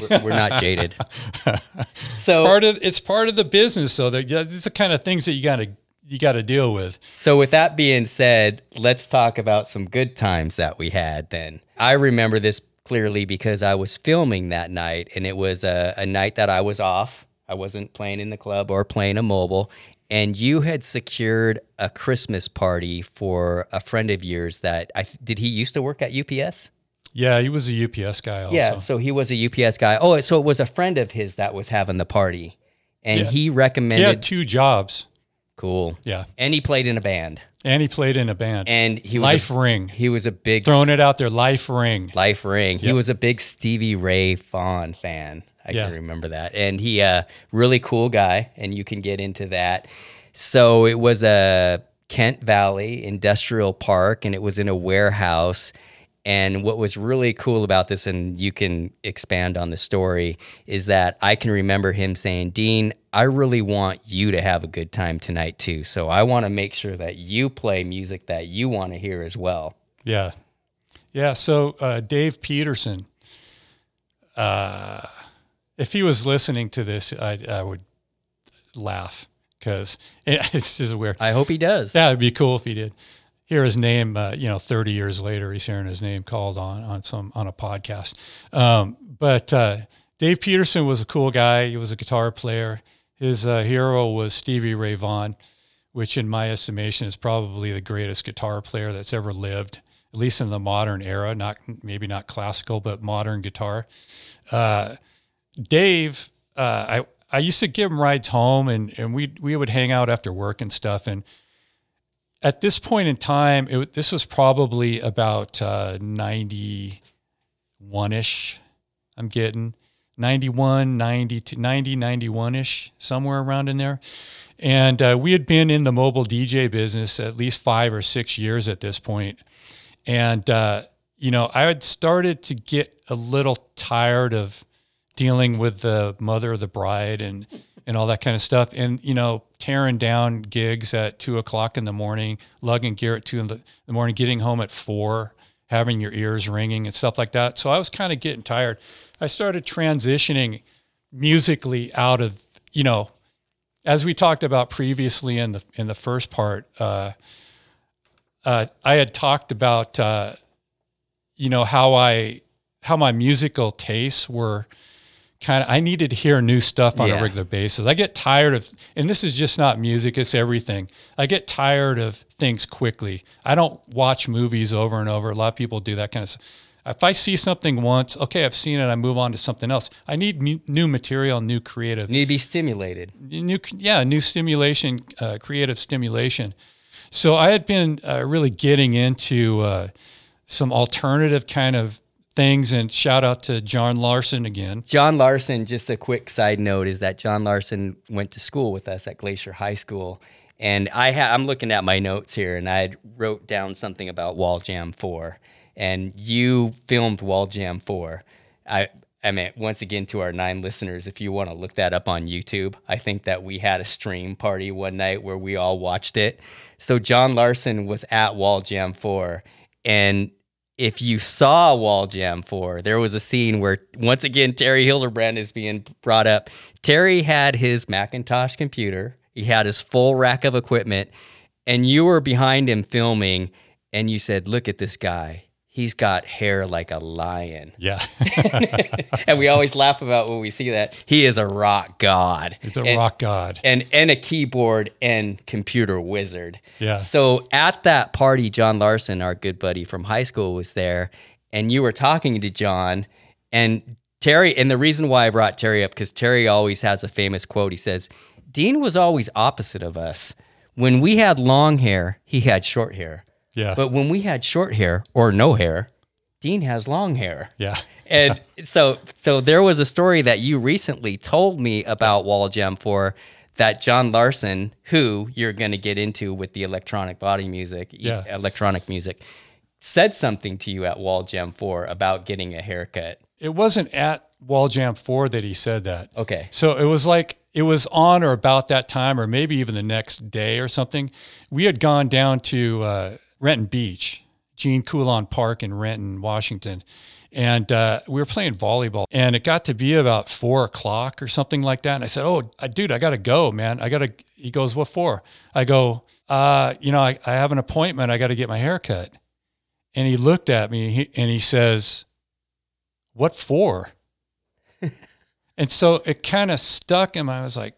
We're, we're not jaded. it's part of it's part of the business though. That are the kind of things that you gotta you gotta deal with. So, with that being said, let's talk about some good times that we had then. I remember this clearly because I was filming that night, and it was a, a night that I was off. I wasn't playing in the club or playing a mobile. And you had secured a Christmas party for a friend of yours that I did he used to work at UPS? Yeah, he was a UPS guy also. Yeah, so he was a UPS guy. Oh, so it was a friend of his that was having the party. And Yeah. he recommended He had two jobs. Cool. Yeah. And he played in a band. And he played in a band. And he was Life a, Ring. He was a big Throwing it out there, Life Ring. Life Ring. He was a big Stevie Ray Vaughan fan. I Yeah. can remember that. And he uh really cool guy and you can get into that. So it was a Kent Valley Industrial Park and it was in a warehouse and what was really cool about this and you can expand on the story is that I can remember him saying, "Dean, I really want you to have a good time tonight too. So I want to make sure that you play music that you want to hear as well." Yeah. Yeah. So uh, Dave Peterson, uh, if he was listening to this, I, I would laugh because it, it's just weird. I hope he does. Yeah, it'd be cool if he did. Hear his name, uh, you know, 30 years later, he's hearing his name called on on some on a podcast. Um, but uh, Dave Peterson was a cool guy. He was a guitar player. His uh, hero was Stevie Ray Vaughan, which, in my estimation, is probably the greatest guitar player that's ever lived, at least in the modern era. Not maybe not classical, but modern guitar. Dave, uh, I I used to give him rides home, and and we we would hang out after work and stuff. And at this point in time, it, this was probably about uh, ninety one ish. I'm getting 91, 92, 90, 91 ish, somewhere around in there. And uh, we had been in the mobile DJ business at least five or six years at this point. And, uh, you know, I had started to get a little tired of dealing with the mother of the bride and, and all that kind of stuff. And, you know, tearing down gigs at two o'clock in the morning, lugging gear at two in the, the morning, getting home at four, having your ears ringing and stuff like that. So I was kind of getting tired. I started transitioning musically out of, you know, as we talked about previously in the in the first part, uh, uh, I had talked about uh, you know how I how my musical tastes were kind of I needed to hear new stuff on Yeah. a regular basis. I get tired of and this is just not music, it's everything. I get tired of things quickly. I don't watch movies over and over. A lot of people do that kind of stuff. If I see something once, okay, I've seen it, I move on to something else. I need mu- new material, new creative. You need to be stimulated. New, yeah, new stimulation, uh, creative stimulation. So I had been uh, really getting into uh, some alternative kind of things, and shout out to John Larson again. John Larson, just a quick side note, is that John Larson went to school with us at Glacier High School. And I ha- I'm looking at my notes here, and I wrote down something about Wall Jam 4. And you filmed Wall Jam 4. I, I mean, once again, to our nine listeners, if you want to look that up on YouTube, I think that we had a stream party one night where we all watched it. So John Larson was at Wall Jam 4. And if you saw Wall Jam 4, there was a scene where, once again, Terry Hildebrand is being brought up. Terry had his Macintosh computer, he had his full rack of equipment, and you were behind him filming, and you said, Look at this guy. He's got hair like a lion. Yeah. and we always laugh about when we see that. He is a rock god. It's a And- rock god. And and a keyboard and computer wizard. Yeah. So at that party, John Larson, our good buddy from high school, was there, and you were talking to John and Terry. And the reason why I brought Terry up because Terry always has a famous quote. He says, "Dean was always opposite of us. When we had long hair, he had short hair. Yeah. But when we had short hair or no hair, Dean has long hair." Yeah. and so so there was a story that you recently told me about Wall Jam 4 that John Larson, who you're going to get into with the electronic body music, Yeah. electronic music, said something to you at Wall Jam 4 about getting a haircut. It wasn't at Wall Jam 4 that he said that. Okay. So it was like, it was on or about that time, or maybe even the next day or something. We had gone down to uh, Renton Beach, Gene Coulon Park in Renton, Washington. And uh, we were playing volleyball, and it got to be about four o'clock or something like that. And I said, "Oh, uh, dude, I got to go, man. I got to." He goes, "What for?" I go, uh, "You know, I, I have an appointment. I got to get my hair cut." And he looked at me he- and he says, "What for?" and so it kind of stuck him. I was like,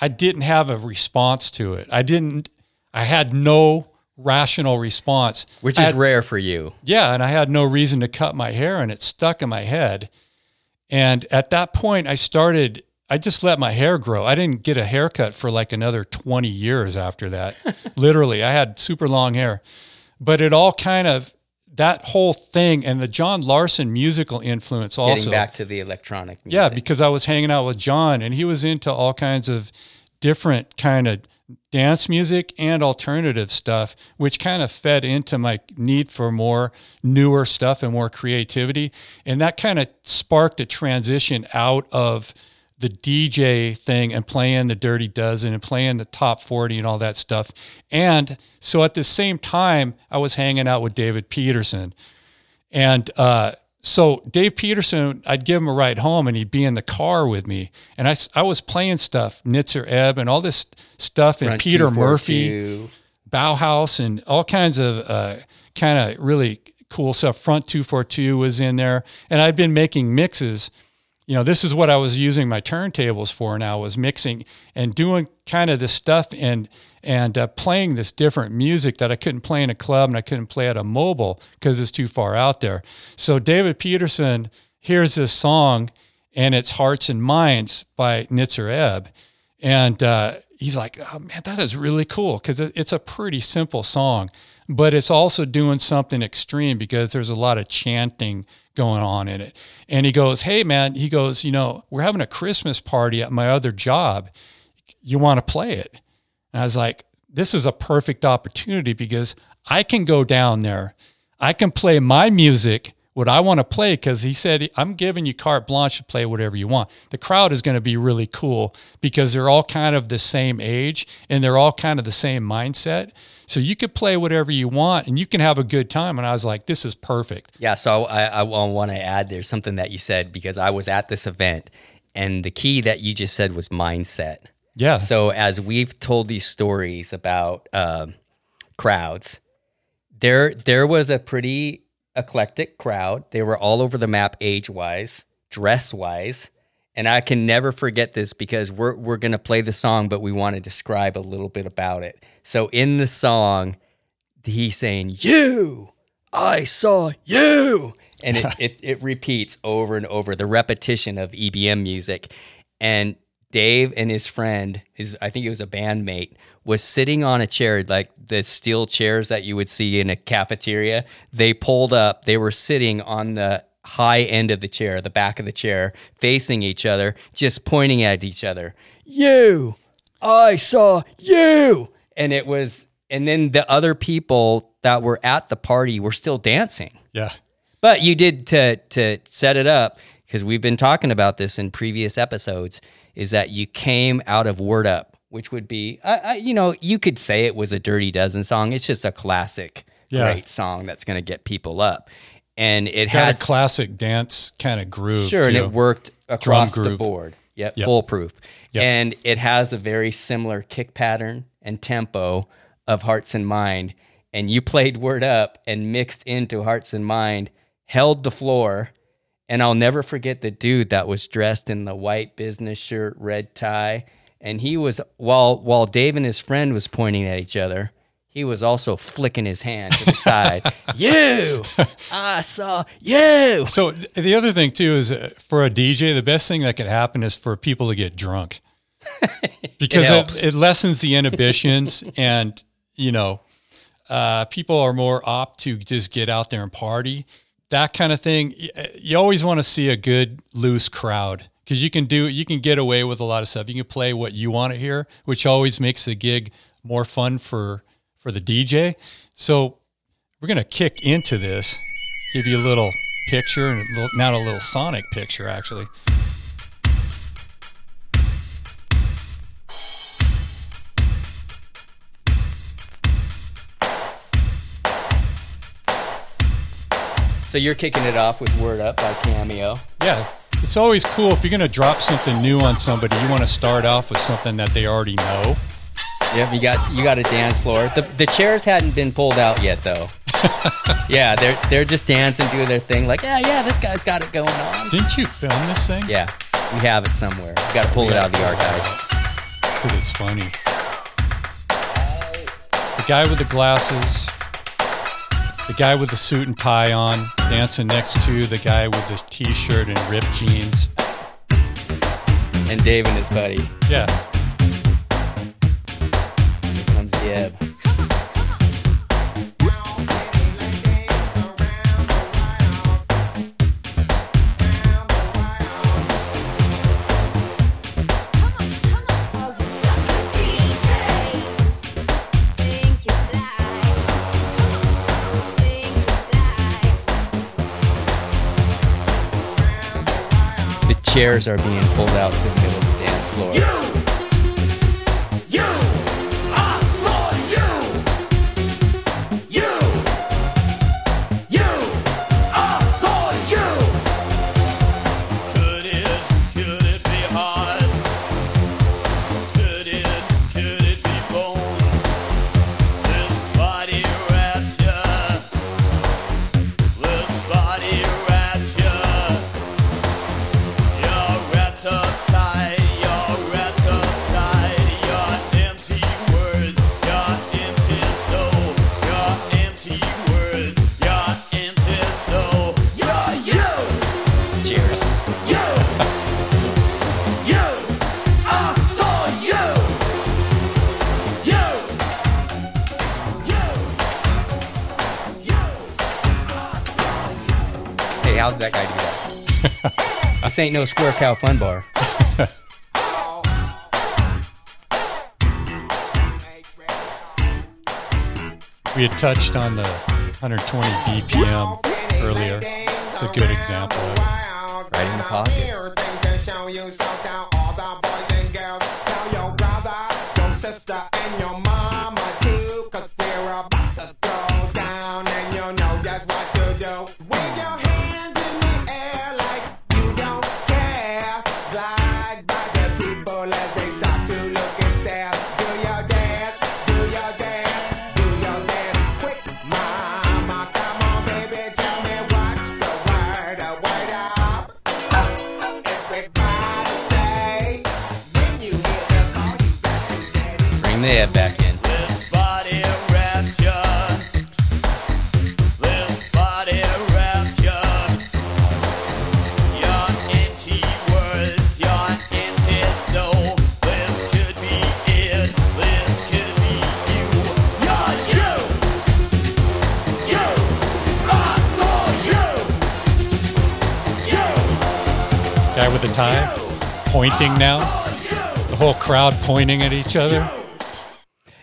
I didn't have a response to it. I didn't. I had no rational response, Which is had- rare for you. yeah, and I had no reason to cut my hair, and it stuck in my head. And at that point, I started. I just let my hair grow. I didn't get a haircut for like another twenty years after that. Literally, I had super long hair, but it all kind of that whole thing and the John Larson musical influence Getting also. back to the electronic music. Yeah, because I was hanging out with John and he was into all kinds of different kind of dance music and alternative stuff, which kind of fed into my need for more newer stuff and more creativity. And that kind of sparked a transition out of the DJ thing and playing the Dirty Dozen and playing the top 40 and all that stuff. And so at the same time, I was hanging out with David Peterson. And uh, so Dave Peterson, I'd give him a ride home and he'd be in the car with me. And I, I was playing stuff, Nitzer Ebb and all this stuff, and Front Peter Murphy, Bauhaus, and all kinds of uh, kind of really cool stuff. Front 242 was in there. And I'd been making mixes. You know, this is what I was using my turntables for now was mixing and doing kind of this stuff and and uh, playing this different music that I couldn't play in a club and I couldn't play at a mobile because it's too far out there. So David Peterson hears this song and it's Hearts and Minds by Nitzer Ebb. And uh, he's like, oh, man, that is really cool because it's a pretty simple song, but it's also doing something extreme because there's a lot of chanting going on in it. And he goes, hey, man, he goes, you know, we're having a Christmas party at my other job. You want to play it? And I was like, this is a perfect opportunity because I can go down there. I can play my music, what I want to play, because he said, I'm giving you carte blanche to play whatever you want. The crowd is going to be really cool because they're all kind of the same age and they're all kind of the same mindset. So you could play whatever you want and you can have a good time. And I was like, this is perfect. Yeah, so I, I want to add there's something that you said because I was at this event and the key that you just said was mindset. Yeah. So as we've told these stories about um, crowds, there there was a pretty eclectic crowd. They were all over the map, age wise, dress wise, and I can never forget this because we're we're gonna play the song, but we want to describe a little bit about it. So in the song, he's saying, "You, I saw you," and it, it it repeats over and over the repetition of EBM music. And Dave and his friend, his I think he was a bandmate, was sitting on a chair like the steel chairs that you would see in a cafeteria. They pulled up. They were sitting on the high end of the chair, the back of the chair, facing each other, just pointing at each other. You, I saw you, and it was. And then the other people that were at the party were still dancing. Yeah. But you did to to set it up because we've been talking about this in previous episodes. Is that you came out of Word Up, which would be, I, I, you know, you could say it was a Dirty Dozen song. It's just a classic, Yeah. great song that's going to get people up, and it had a classic dance kind of groove. Sure, and it worked across the board. Yep, Yep. foolproof. Yep. And it has a very similar kick pattern and tempo of Hearts and Mind. And you played Word Up and mixed into Hearts and Mind, held the floor. And I'll never forget the dude that was dressed in the white business shirt, red tie. And he was while while Dave and his friend was pointing at each other, he was also flicking his hand to the side. you, I saw you. So the other thing too is uh, for a DJ, the best thing that could happen is for people to get drunk because helps. it, it lessens the inhibitions, and you know, uh, people are more opt to just get out there and party. That kind of thing. Eh, you always want to see a good loose crowd because you can do you can get away with a lot of stuff. You can play what you want to hear, which always makes the gig more fun for for the DJ. So we're gonna kick into this, give you a little picture and not a little sonic picture actually. So you're kicking it off with Word Up by Cameo. Yeah, it's always cool if you're gonna drop something new on somebody. You want to start off with something that they already know. Yep, you got you got a dance floor. The the chairs hadn't been pulled out yet though. yeah, they're they're just dancing, doing their thing. Like, yeah, yeah, this guy's got it going on. Didn't you film this thing? Yeah, we have it somewhere. We got to pull it out of the archives. because it's funny. The guy with the glasses, the guy with the suit and tie on, dancing next to the guy with the t-shirt and ripped jeans. And Dave and his buddy. Yeah. Here comes Yeb. Chairs are being pulled out to the middle of the dance floor. Ain't no square cow fun bar. We had touched on the 120 BPM earlier. It's a good example of it. Right in the pocket. Pointing now. The whole crowd pointing at each other.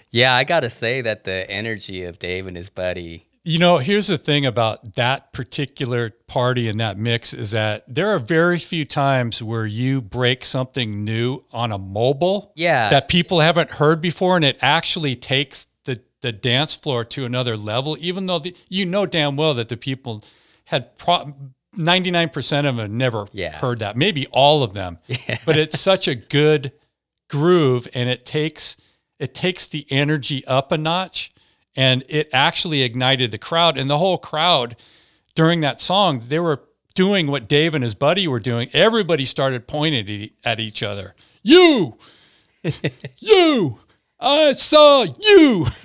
Yeah, I got to say that the energy of Dave and his buddy. You know, here's the thing about that particular party and that mix is that there are very few times where you break something new on a mobile Yeah. that people haven't heard before and it actually takes the, the dance floor to another level, even though the, you know damn well that the people had pro- 99% of them never Yeah. heard that, maybe all of them. But it's such a good groove and it takes it takes the energy up a notch and it actually ignited the crowd. And the whole crowd during that song they were doing what Dave and his buddy were doing. Everybody started pointing at each other. You! You! I saw you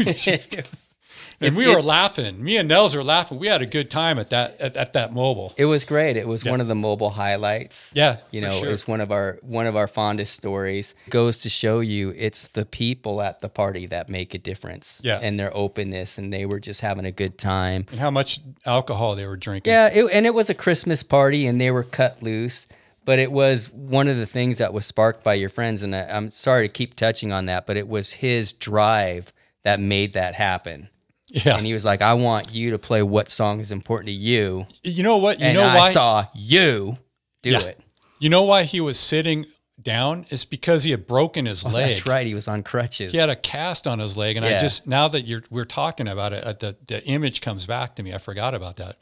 and we were laughing me and Nels were laughing we had a good time at that at, at that mobile It was great. It was one of the mobile highlights. Yeah, you know, sure. was one of our one of our fondest stories. Goes to show you, it's the people at the party that make a difference. Yeah. and their openness, and they were just having a good time. and how much alcohol they were drinking Yeah, it, and it was a Christmas party, and they were cut loose. But it was one of the things that was sparked by your friends, and I, I'm sorry to keep touching on that, but it was his drive that made that happen. Yeah. and he was like, "I want you to play what song is important to you." you know what you and know I why I saw you do Yeah. it. You know why he was sitting down? It's because he had broken his Oh, leg. that's right. He was on crutches. He had a cast on his leg, and I just now that you're we're talking about it, uh, the the image comes back to me. I forgot about that,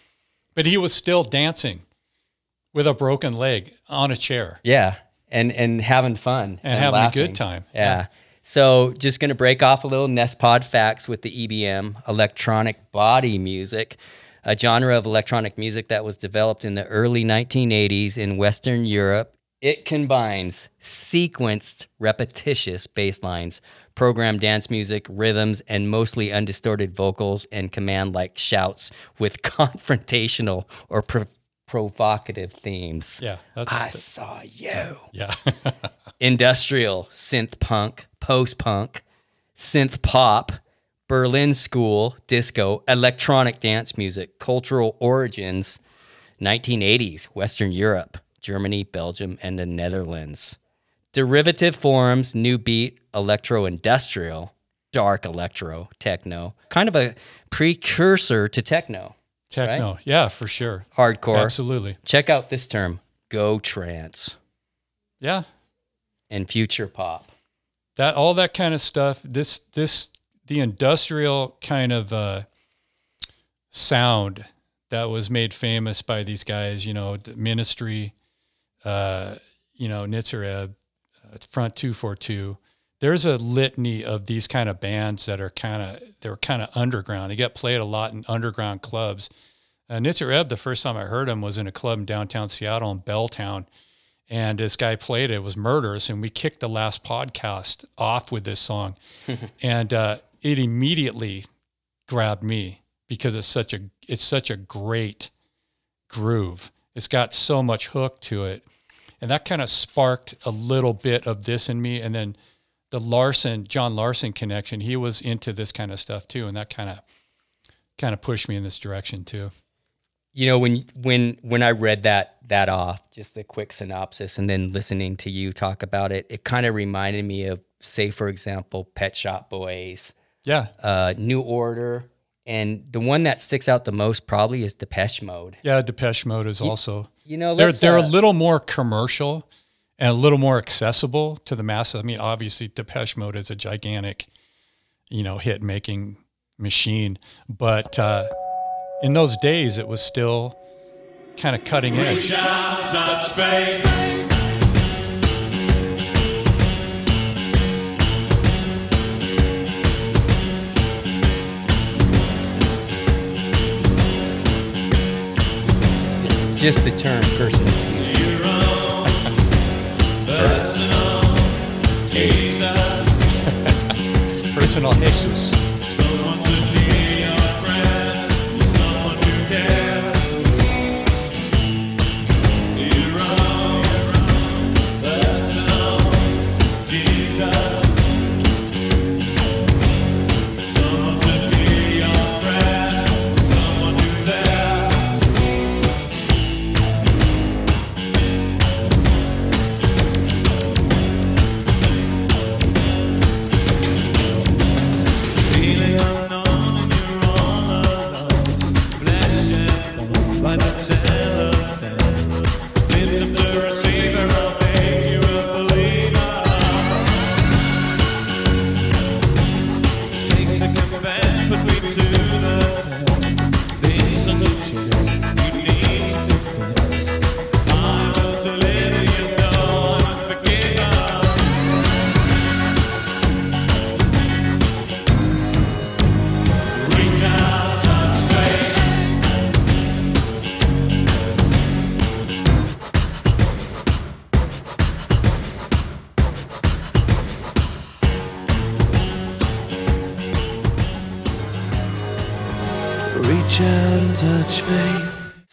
but he was still dancing with a broken leg on a chair. Yeah, and and having fun And having a good time. Yeah. Yeah. So just gonna break off a little Nestpod facts with the EBM, electronic body music, a genre of electronic music that was developed in the early 1980s in Western Europe. It combines sequenced, repetitious bass lines, programmed dance music, rhythms, and mostly undistorted vocals and command like shouts with confrontational or provocative themes. Yeah, that's I saw you. Yeah. Industrial, synth punk, post punk, synth pop, Berlin school, disco, electronic dance music, cultural origins, 1980s, Western Europe, Germany, Belgium, and the Netherlands. Derivative forms, new beat, electro industrial, dark electro, techno, kind of a precursor to techno. Techno, right? yeah, for sure. Hardcore. Absolutely. Check out this term, goa trance. Yeah. And future pop. that all that kind of stuff this this the industrial kind of uh sound that was made famous by these guys you know the ministry uh you know Nitzer Ebb, uh, front 242 there's a litany of these kind of bands that are kind of they were kind of underground they get played a lot in underground clubs uh, Ebb, the first time I heard him was in a club in downtown Seattle in Belltown and this guy played it. It was Murderous, and we kicked the last podcast off with this song, and uh, it immediately grabbed me because it's such a it's such a great groove. It's got so much hook to it, and that kind of sparked a little bit of this in me. And then the Larson John Larson connection, he was into this kind of stuff too, and that kind of kind of pushed me in this direction too. you know when when when I read that that off, just a quick synopsis, and then listening to you talk about it, it kind of reminded me of, say, for example, Pet Shop Boys, Yeah. uh, New Order, and the one that sticks out the most probably is Depeche Mode. Yeah, Depeche Mode is also. you know, they're they're uh, a little more commercial and a little more accessible to the masses. I mean, obviously, Depeche Mode is a gigantic, you know, hit making machine, but uh, in those days, it was still kind of cutting edge. Just the term personal Personal Jesus.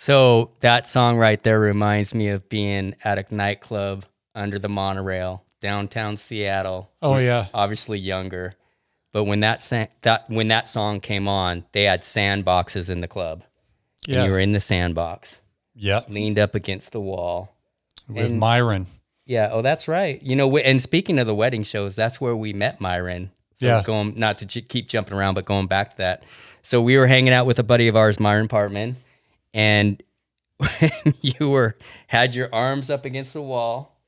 So that song right there reminds me of being at a nightclub under the monorail downtown Seattle. Oh, yeah. obviously younger. But when that sa- that when that song came on, they had sandboxes in the club. Yeah. and you were in the sandbox. Yeah. leaned up against the wall with And- Myron. Yeah. Oh, that's right. You know, and speaking of the wedding shows, that's where we met Myron. So Yeah. Going not to j- keep jumping around, but going back to that. So we were hanging out with a buddy of ours, Myron Partman, and when you were had your arms up against the wall,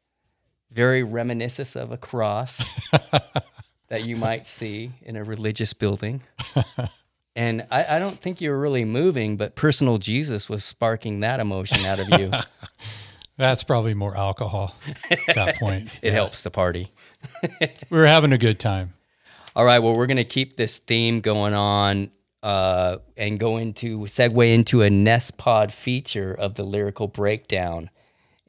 very reminiscent of a cross that you might see in a religious building. And I, I don't think you were really moving, but personal Jesus was sparking that emotion out of you. That's probably more alcohol at that point. it helps the party. We were having a good time. All right. Well, we're going to keep this theme going on uh, and go into segue into a Nest Pod feature of the lyrical breakdown.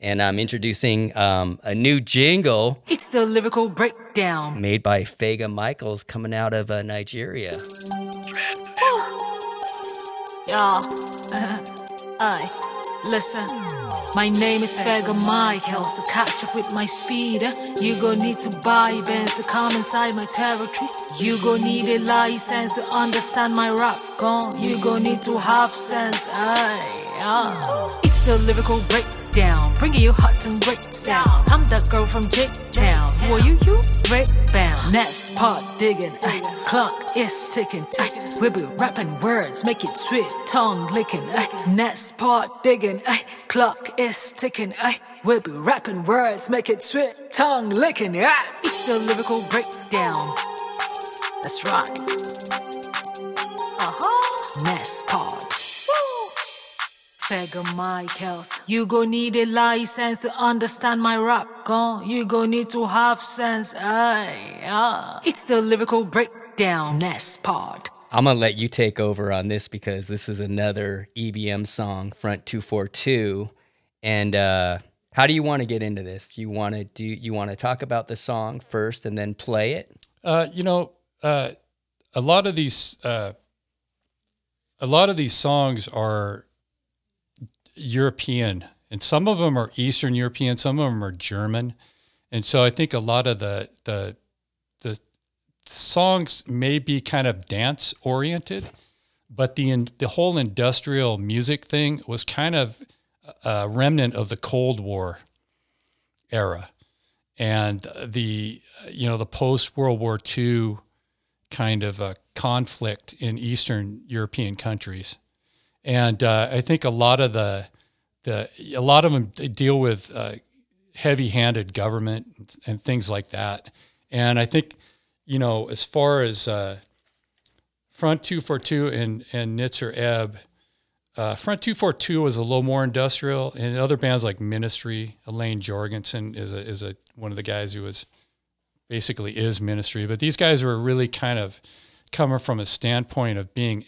And I'm introducing um, a new jingle It's the lyrical breakdown. made by Fega Michaels coming out of uh, Nigeria. Yeah. Aye. Listen. My name is Fega Michaels. To catch up with my speed, you gon' need to buy bands to come inside my territory. You gon' need a license to understand my rap. Gone. You gon' need to have sense. Aye. Yeah. It's the lyrical breakdown. Bringing you hot and great sound. I'm that girl from J Town. Who are you? You break bound. Next part digging. Ay. Clock is ticking. Uh, Ay. We be rapping words, make it sweet, tongue licking. Ay. Next part digging. Ay. Clock is ticking. Ay. We be rapping words, make it sweet, tongue licking. Ay. It's the lyrical breakdown. That's right. Uh huh. Next part. Fega Michaels. You gon' need a license to understand my rap. Gone. You gon' need to have sense. Aye, ah. It's the lyrical breakdown. Next part. I'm going to let you take over on this because this is another EBM song, Front 242. And uh, how do you want to get into this? You want to do you want to talk about the song first and then play it? Uh, you know, uh, a lot of these, uh, a lot of these songs are European, and some of them are Eastern European, some of them are German, and so I think a lot of the the the songs may be kind of dance oriented, but the in, the whole industrial music thing was kind of a remnant of the Cold War era. And the you know the post World War II kind of a conflict in Eastern European countries, and uh, I think a lot of the the a lot of them deal with uh, heavy-handed government and, things like that, and I think you know as far as uh, Front Two Four Two and and Nitzer Ebb. Uh, Front 242 was a little more industrial, and other bands like Ministry, Elaine Jourgensen is a is a one of the guys who was basically is Ministry. But these guys were really kind of coming from a standpoint of being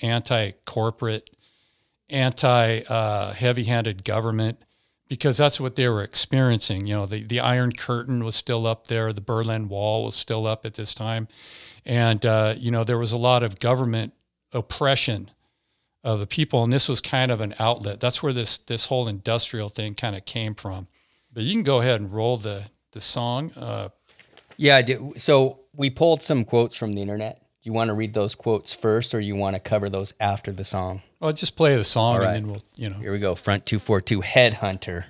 anti-corporate, anti-heavy-handed government, because that's what they were experiencing. You know, the the Iron Curtain was still up there, the Berlin Wall was still up at this time, and uh, you know there was a lot of government oppression of the people, and this was kind of an outlet. That's where this this whole industrial thing kind of came from. But you can go ahead and roll the the song. Uh, Yeah, I do. So we pulled some quotes from the internet. You want to read those quotes first, or you want to cover those after the song? I'll just play the song, All and then we'll you know. Here we go. Front two four two Headhunter.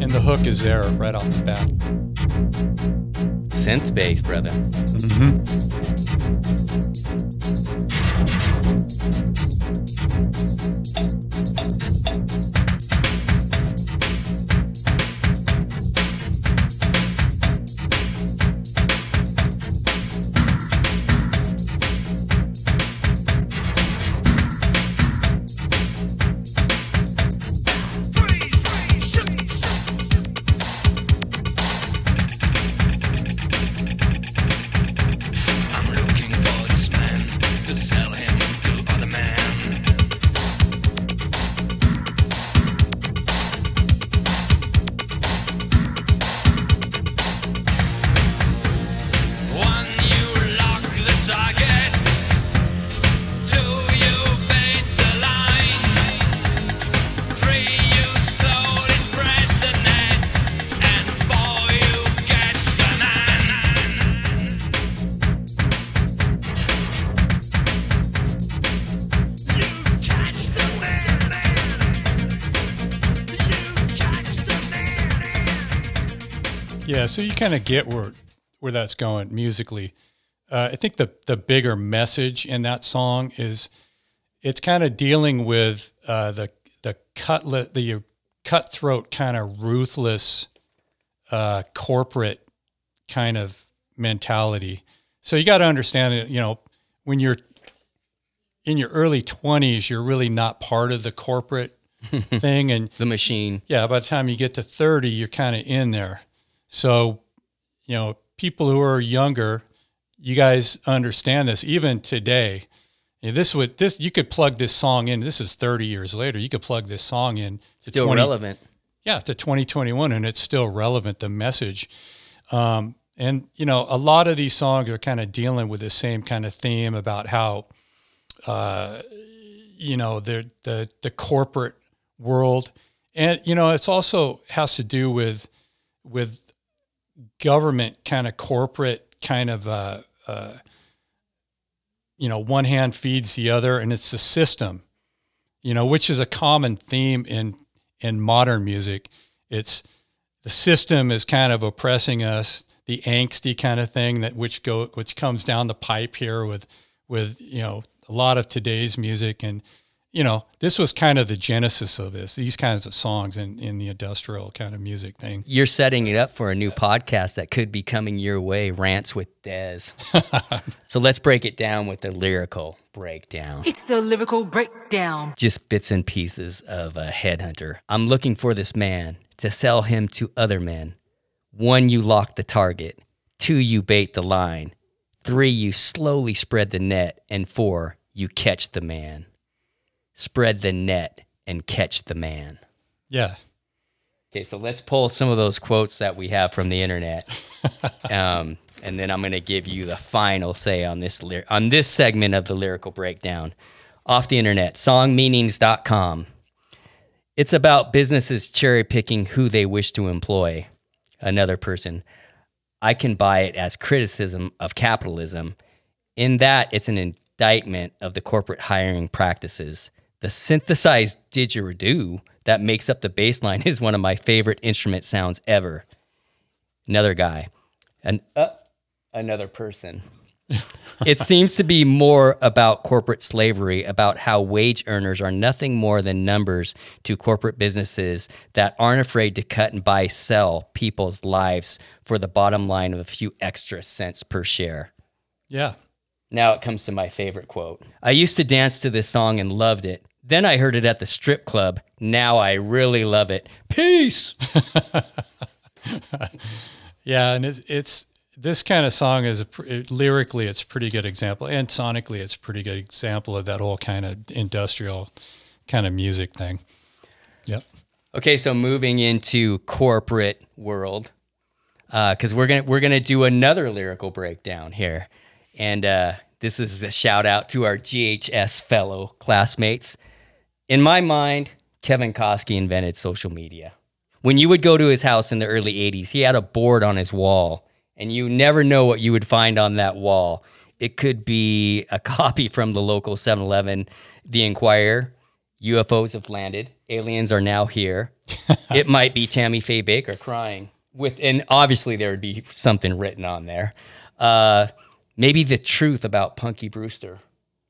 And the hook is there right off the bat. Synth bass, brother. I'm kind of get where where that's going musically. Uh, I think the the bigger message in that song is it's kind of dealing with uh, the the cutlet the cutthroat kind of ruthless uh, corporate kind of mentality. So you got to understand it. You know, when you're in your early twenties, you're really not part of the corporate thing, and the machine. Yeah, by the time you get to thirty, you're kind of in there. So, you know, people who are younger, you guys understand this. Even today, you know, this would this you could plug this song in. This is thirty years later. You could plug this song in. To Still relevant. Yeah, to 2021, and it's still relevant. The message, um, and you know, a lot of these songs are kind of dealing with the same kind of theme about how, uh, you know, the the the corporate world, and you know, it's also has to do with with government kind of corporate kind of uh, uh, you know one hand feeds the other and it's the system you know which is a common theme in in modern music. It's the system is kind of oppressing us the angsty kind of thing that which go which comes down the pipe here with with you know a lot of today's music and you know this was kind of the genesis of this these kinds of songs in in the industrial kind of music thing You're setting it up for a new podcast that could be coming your way, Rants with Dez. so let's break it down with the lyrical breakdown. It's the lyrical breakdown. Just bits and pieces of a headhunter. I'm looking for this man to sell him to other men. One, you lock the target. Two, you bait the line. Three, you slowly spread the net. And four, you catch the man. Spread the net and catch the man. yeah Okay, so let's pull some of those quotes that we have from the internet, um, and then I'm going to give you the final say on this ly- on this segment of the lyrical breakdown. Off the internet, songmeanings.com. It's about businesses cherry picking who they wish to employ. Another person. I can buy it as criticism of capitalism. In that, it's an indictment of the corporate hiring practices. The synthesized didgeridoo that makes up the bass line is one of my favorite instrument sounds ever. Another guy, and uh, another person. it seems to be more about corporate slavery, about how wage earners are nothing more than numbers to corporate businesses that aren't afraid to cut and buy, sell people's lives for the bottom line of a few extra cents per share. yeah Now it comes to my favorite quote. I used to dance to this song and loved it. Then I heard it at the strip club. Now I really love it. Peace. Yeah, and it's it's this kind of song is it, lyrically it's a pretty good example, and sonically it's a pretty good example of that whole kind of industrial kind of music thing. Yep. Okay, so moving into corporate world, because we're gonna we're gonna do another lyrical breakdown here, and uh, this is a shout out to our GHS fellow classmates. In my mind, Kevin Koski invented social media. When you would go to his house in the early '80s, he had a board on his wall, and you never know what you would find on that wall. It could be a copy from the local 7-Eleven, The Enquirer. UFOs have landed. Aliens are now here. it might be Tammy Faye Bakker crying with, and obviously there would be something written on there. Uh, maybe the truth about Punky Brewster.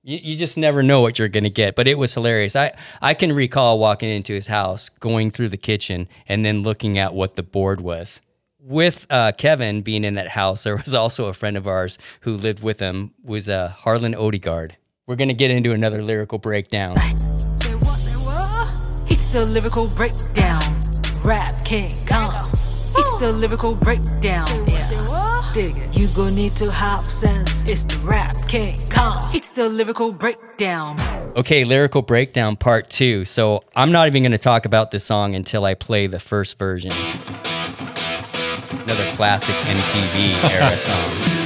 You, you just never know what you're going to get, but it was hilarious. I, I can recall walking into his house, going through the kitchen, and then looking at what the board was. With uh, Kevin being in that house, there was also a friend of ours who lived with him, was uh, Harlan Odegaard. We're going to get into another lyrical breakdown. Say what, say what? It's the lyrical breakdown. Rap King Kong. It's the lyrical breakdown. yeah. Dig it. You gon' need to have sense. It's the rap King Kong. It's the lyrical breakdown. Okay, lyrical breakdown part two. So I'm not even going to talk about this song until I play the first version. Another classic MTV era song.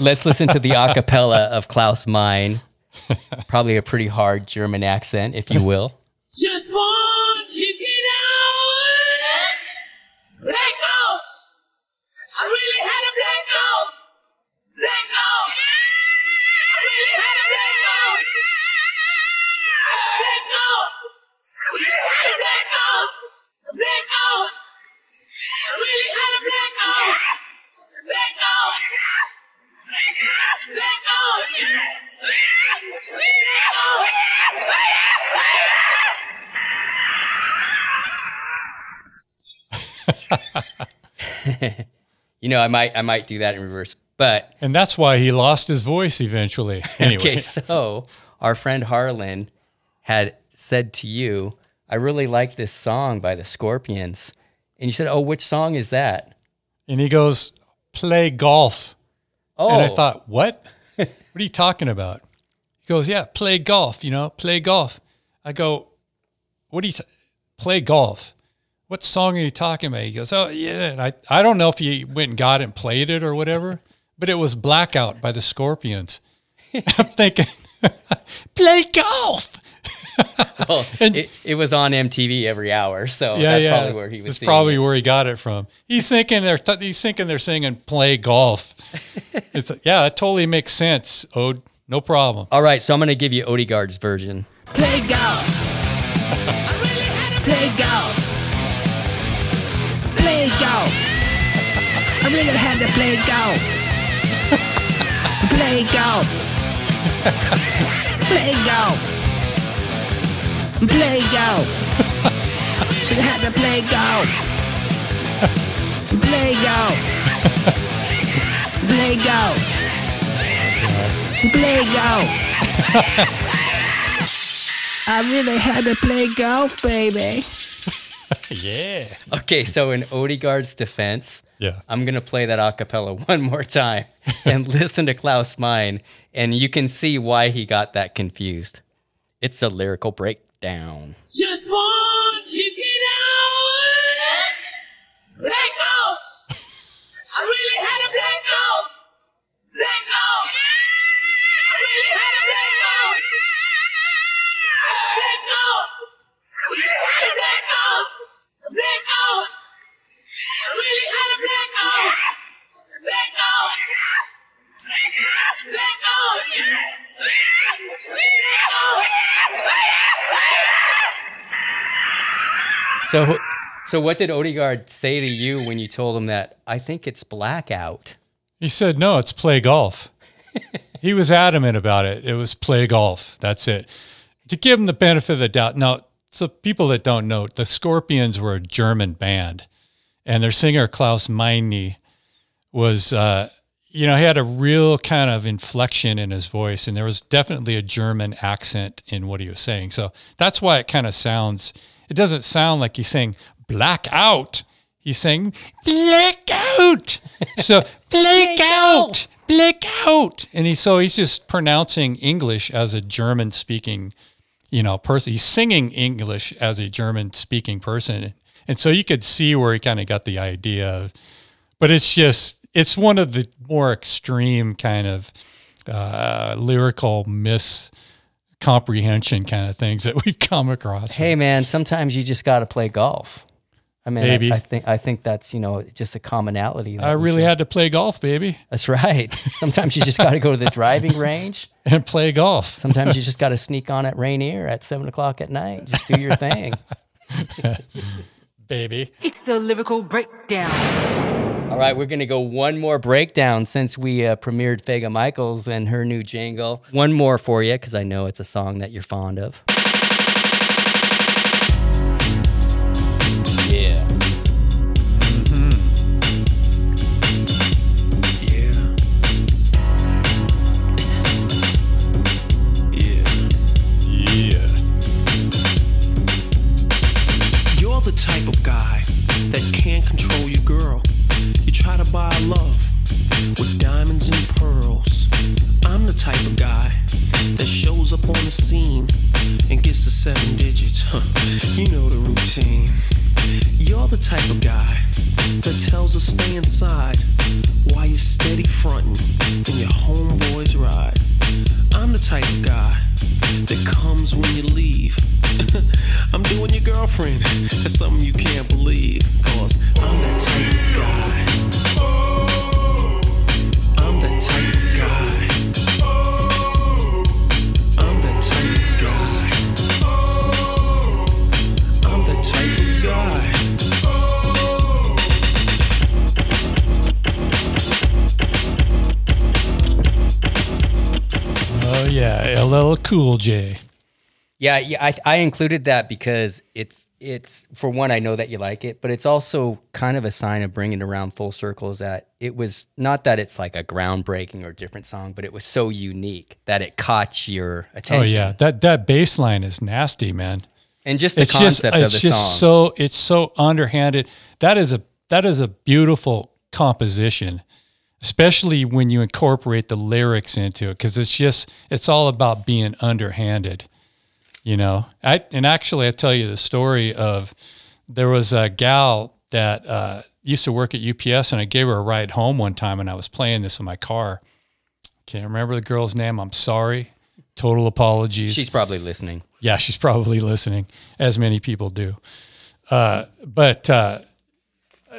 Let, us listen to the acapella of Klaus Meine. Probably a pretty hard German accent, if you will. Just out. I really had a blackout. Blackout. I really had a blackout. Blackout. I really had a blackout. Blackout. I really you know, I might I might do that in reverse, but And that's why he lost his voice eventually. Anyway. okay, so our friend Harlan had said to you, "I really like this song by the Scorpions," and you said, "Oh, which song is that?" And he goes, play golf. And I Oh. thought, what? what are you talking about? He goes, yeah, play golf, you know, play golf. I go, what do you, t- play golf? What song are you talking about? He goes, oh, yeah. And I, I don't know if he went and got it and played it or whatever, but it was Blackout by the Scorpions. I'm thinking, play golf. Well, it, it was on MTV every hour, so that's probably where he was. That's probably it. where he got it from. He's thinking they're th- he's thinking they're singing "Play Golf." It's like, yeah, that totally makes sense. Oh, no problem. All right, so I'm going to give you Odegaard's version. Play golf. Play golf. Play golf. I really had to play golf. play golf. Play golf. Play golf. I had to play golf. Play golf. Play golf. Play golf. I really had to play golf, baby. yeah. Okay, so in Odegaard's defense, Yeah. I'm going to play that a cappella one more time and listen to Klaus Meine, and you can see why he got that confused. It's a lyrical breakdown. Just want you to get out. Blackout. I really had a blackout. Blackout. I really had a blackout. Blackout. So, so what did Odegaard say to you when you told him that? I think it's blackout. He said, "No, it's play golf." he was adamant about it. It was play golf. That's it. To give him the benefit of the doubt. Now, so people that don't know, the Scorpions were a German band, and their singer Klaus Meine was, uh, you know, he had a real kind of inflection in his voice, and there was definitely a German accent in what he was saying. So that's why it kind of sounds. It doesn't sound like he's saying blackout. He's saying black out. so black out, black out, and he so he's just pronouncing English as a German speaking, you know, person. He's singing English as a German speaking person, and so you could see where he kind of got the idea. Of, but it's just it's one of the more extreme kind of uh, lyrical miscomprehension kind of things that we've come across. Hey, man, sometimes you just got to play golf. I mean, I- Maybe. I, think I think that's you know just a commonality. that I really share. had to play golf, baby. That's right. Sometimes you just got to go to the driving range and play golf. Sometimes you just got to sneak on at Rainier at seven o'clock at night. Just do your thing. baby. It's the lyrical breakdown. All right, we're going to go one more breakdown since we uh, premiered Fega Michaels and her new jingle. One more for you because I know it's a song that you're fond of. And gets the seven digits. Huh. You know the routine. You're the type of guy that tells us stay inside while you're steady frontin' in your homeboy's ride. I'm the type of guy that comes when you leave. I'm doing your girlfriend. That's something you can't believe. Cause I'm that type of guy. Oh yeah, LL Cool J. Yeah, yeah, I, I included that because it's it's for one, I know that you like it, but it's also kind of a sign of bringing around full circles that it was not that it's like a groundbreaking or different song, but it was so unique that it caught your attention. Oh yeah, that that bass line is nasty, man. And just the it's concept just, of it's just so it's so underhanded. That is a that is a beautiful composition, especially when you incorporate the lyrics into it, because it's just it's all about being underhanded. You know, I and actually I tell you the story of there was a gal that uh, used to work at UPS, and I gave her a ride home one time, and I was playing this in my car. Can't remember the girl's name. I'm sorry. Total apologies. She's probably listening. Yeah, she's probably listening, as many people do. Uh, but uh,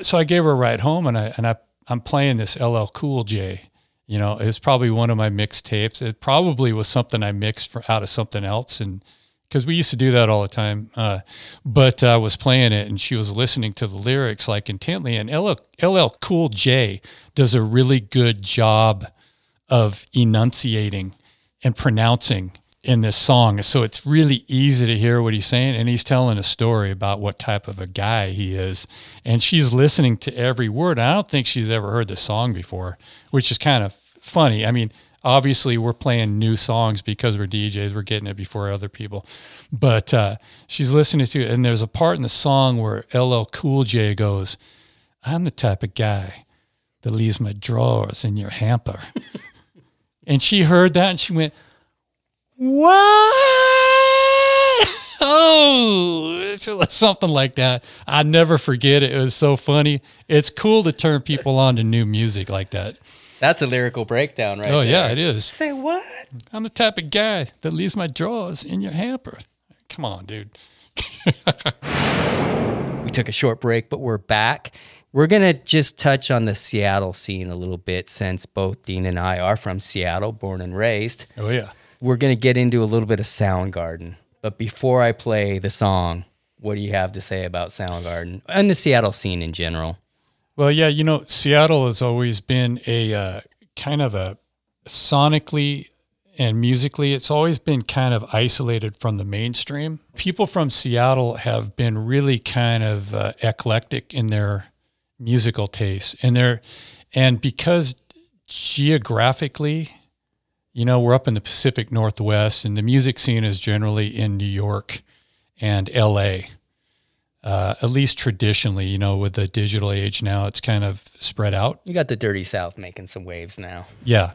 so I gave her a ride home, and I and I I'm playing this LL Cool J. You know, it was probably one of my mixed tapes. It probably was something I mixed for, out of something else, and because we used to do that all the time. Uh, but I was playing it, and she was listening to the lyrics like intently. And LL, LL Cool J does a really good job of enunciating and pronouncing in this song. So it's really easy to hear what he's saying. And he's telling a story about what type of a guy he is. And she's listening to every word. I don't think she's ever heard the song before, which is kind of funny. I mean, obviously we're playing new songs because we're DJs. We're getting it before other people. But uh, she's listening to it. And there's a part in the song where LL Cool J goes, I'm the type of guy that leaves my drawers in your hamper. and she heard that and she went, what? Oh, it's something like that. I never forget it. It was so funny. It's cool to turn people on to new music like that. That's a lyrical breakdown, right? oh yeah, it is. Say what? I'm the type of guy that leaves my drawers in your hamper. Come on, dude. We took a short break, but we're back. We're going to just touch on the Seattle scene a little bit since both Dean and I are from Seattle, born and raised. Oh yeah. We're going to get into a little bit of Soundgarden. But before I play the song, what do you have to say about Soundgarden and the Seattle scene in general? Well, yeah, you know, Seattle has always been a uh, kind of a sonically and musically, it's always been kind of isolated from the mainstream. People from Seattle have been really kind of uh, eclectic in their musical tastes, and they're and because geographically, you know, we're up in the Pacific Northwest, and the music scene is generally in New York and L.A uh, at least traditionally, you know, with the digital age now, it's kind of spread out. You got the Dirty South making some waves now. Yeah.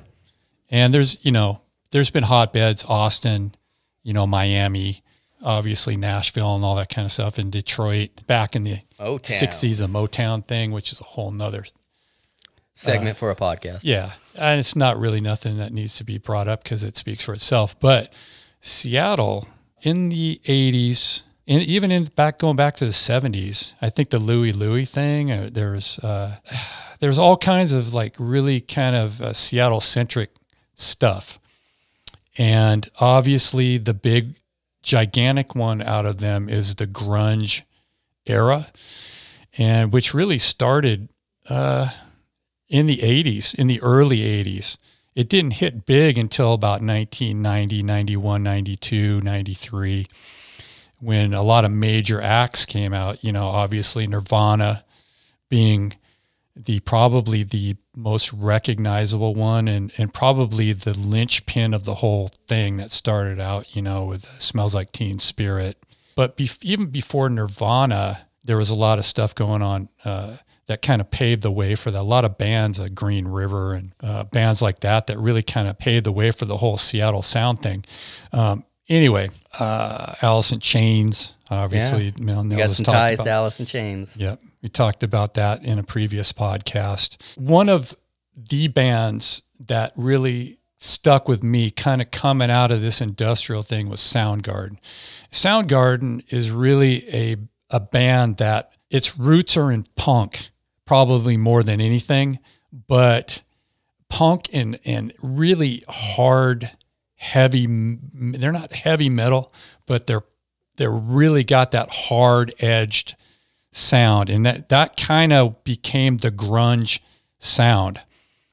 And there's, you know, there's been hotbeds, Austin, you know, Miami, obviously Nashville and all that kind of stuff, and Detroit back in the Motown. 60s, the Motown thing, which is a whole nother Segment for a podcast. Yeah. And it's not really nothing that needs to be brought up because it speaks for itself. But Seattle in the 80s, and even in back going back to the 70s, I think the Louie Louie thing, uh, there's uh, there's all kinds of like really kind of uh, Seattle centric stuff. And obviously, the big, gigantic one out of them is the grunge era, and which really started uh, in the 80s, in the early 80s. It didn't hit big until about 1990, 91, 92, 93, when a lot of major acts came out. You know, obviously Nirvana being the probably the most recognizable one and, and probably the linchpin of the whole thing that started out, you know, with Smells Like Teen Spirit. But even before Nirvana, there was a lot of stuff going on uh, that kind of paved the way for that. A lot of bands, uh, Green River and uh, bands like that, that really kind of paved the way for the whole Seattle sound thing. Um, anyway, uh, Alice in Chains, Obviously, Yeah. Mel You got some ties about- to Alice in Chains. Yep. We talked about that in a previous podcast. One of the bands that really stuck with me kind of coming out of this industrial thing was Soundgarden. Soundgarden is really a a band that its roots are in punk probably more than anything, but punk and and really hard heavy they're not heavy metal, but they're they're really got that hard edged sound and that that kind of became the grunge sound.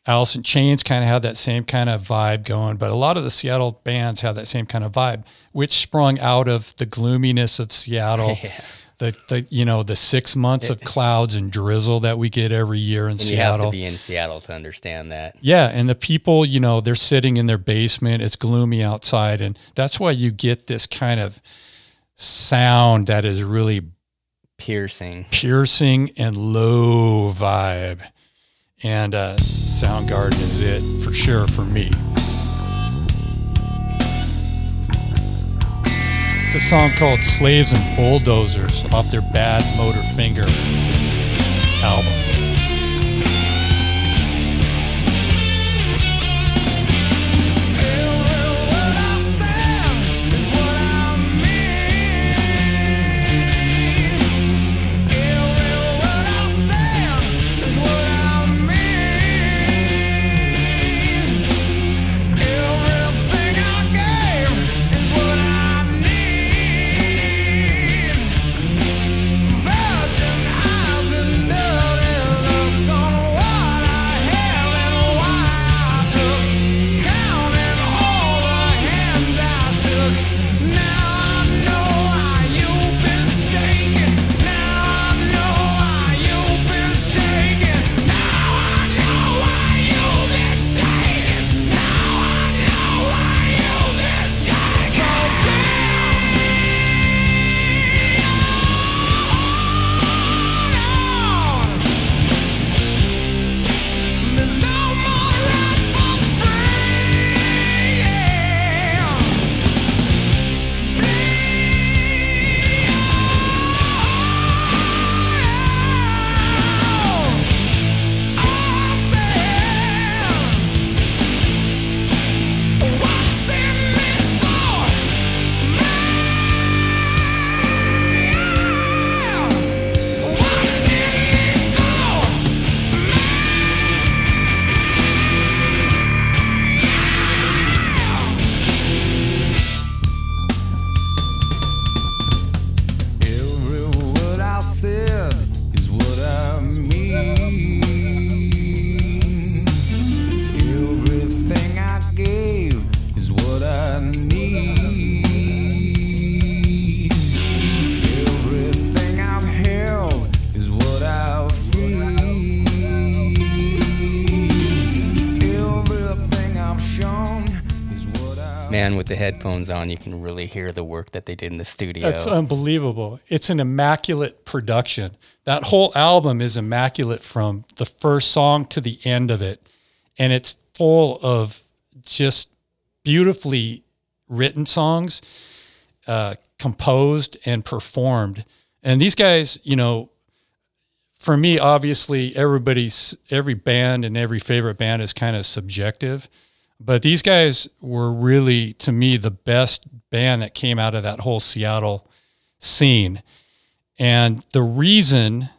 Alice in chains kind of had that same kind of vibe going but a lot of the seattle bands have that same kind of vibe which sprung out of the gloominess of seattle the, the you know the six months of clouds and drizzle that we get every year in And you have seattle to be in Seattle to understand that. yeah, and the people, you know, they're sitting in their basement. It's gloomy outside, and that's why you get this kind of sound that is really Piercing. piercing and low vibe. And uh, Soundgarden is it for sure for me. It's a song called Slaves and Bulldozers off their Bad Motor Finger album. The headphones on, you can really hear the work that they did in the studio. That's unbelievable. It's an immaculate production. That whole album is immaculate from the first song to the end of it. And it's full of just beautifully written songs, uh, composed and performed. And these guys, you know, for me, obviously, everybody's, every band and every favorite band is kind of subjective. But these guys were really, to me, the best band that came out of that whole Seattle scene. And the reason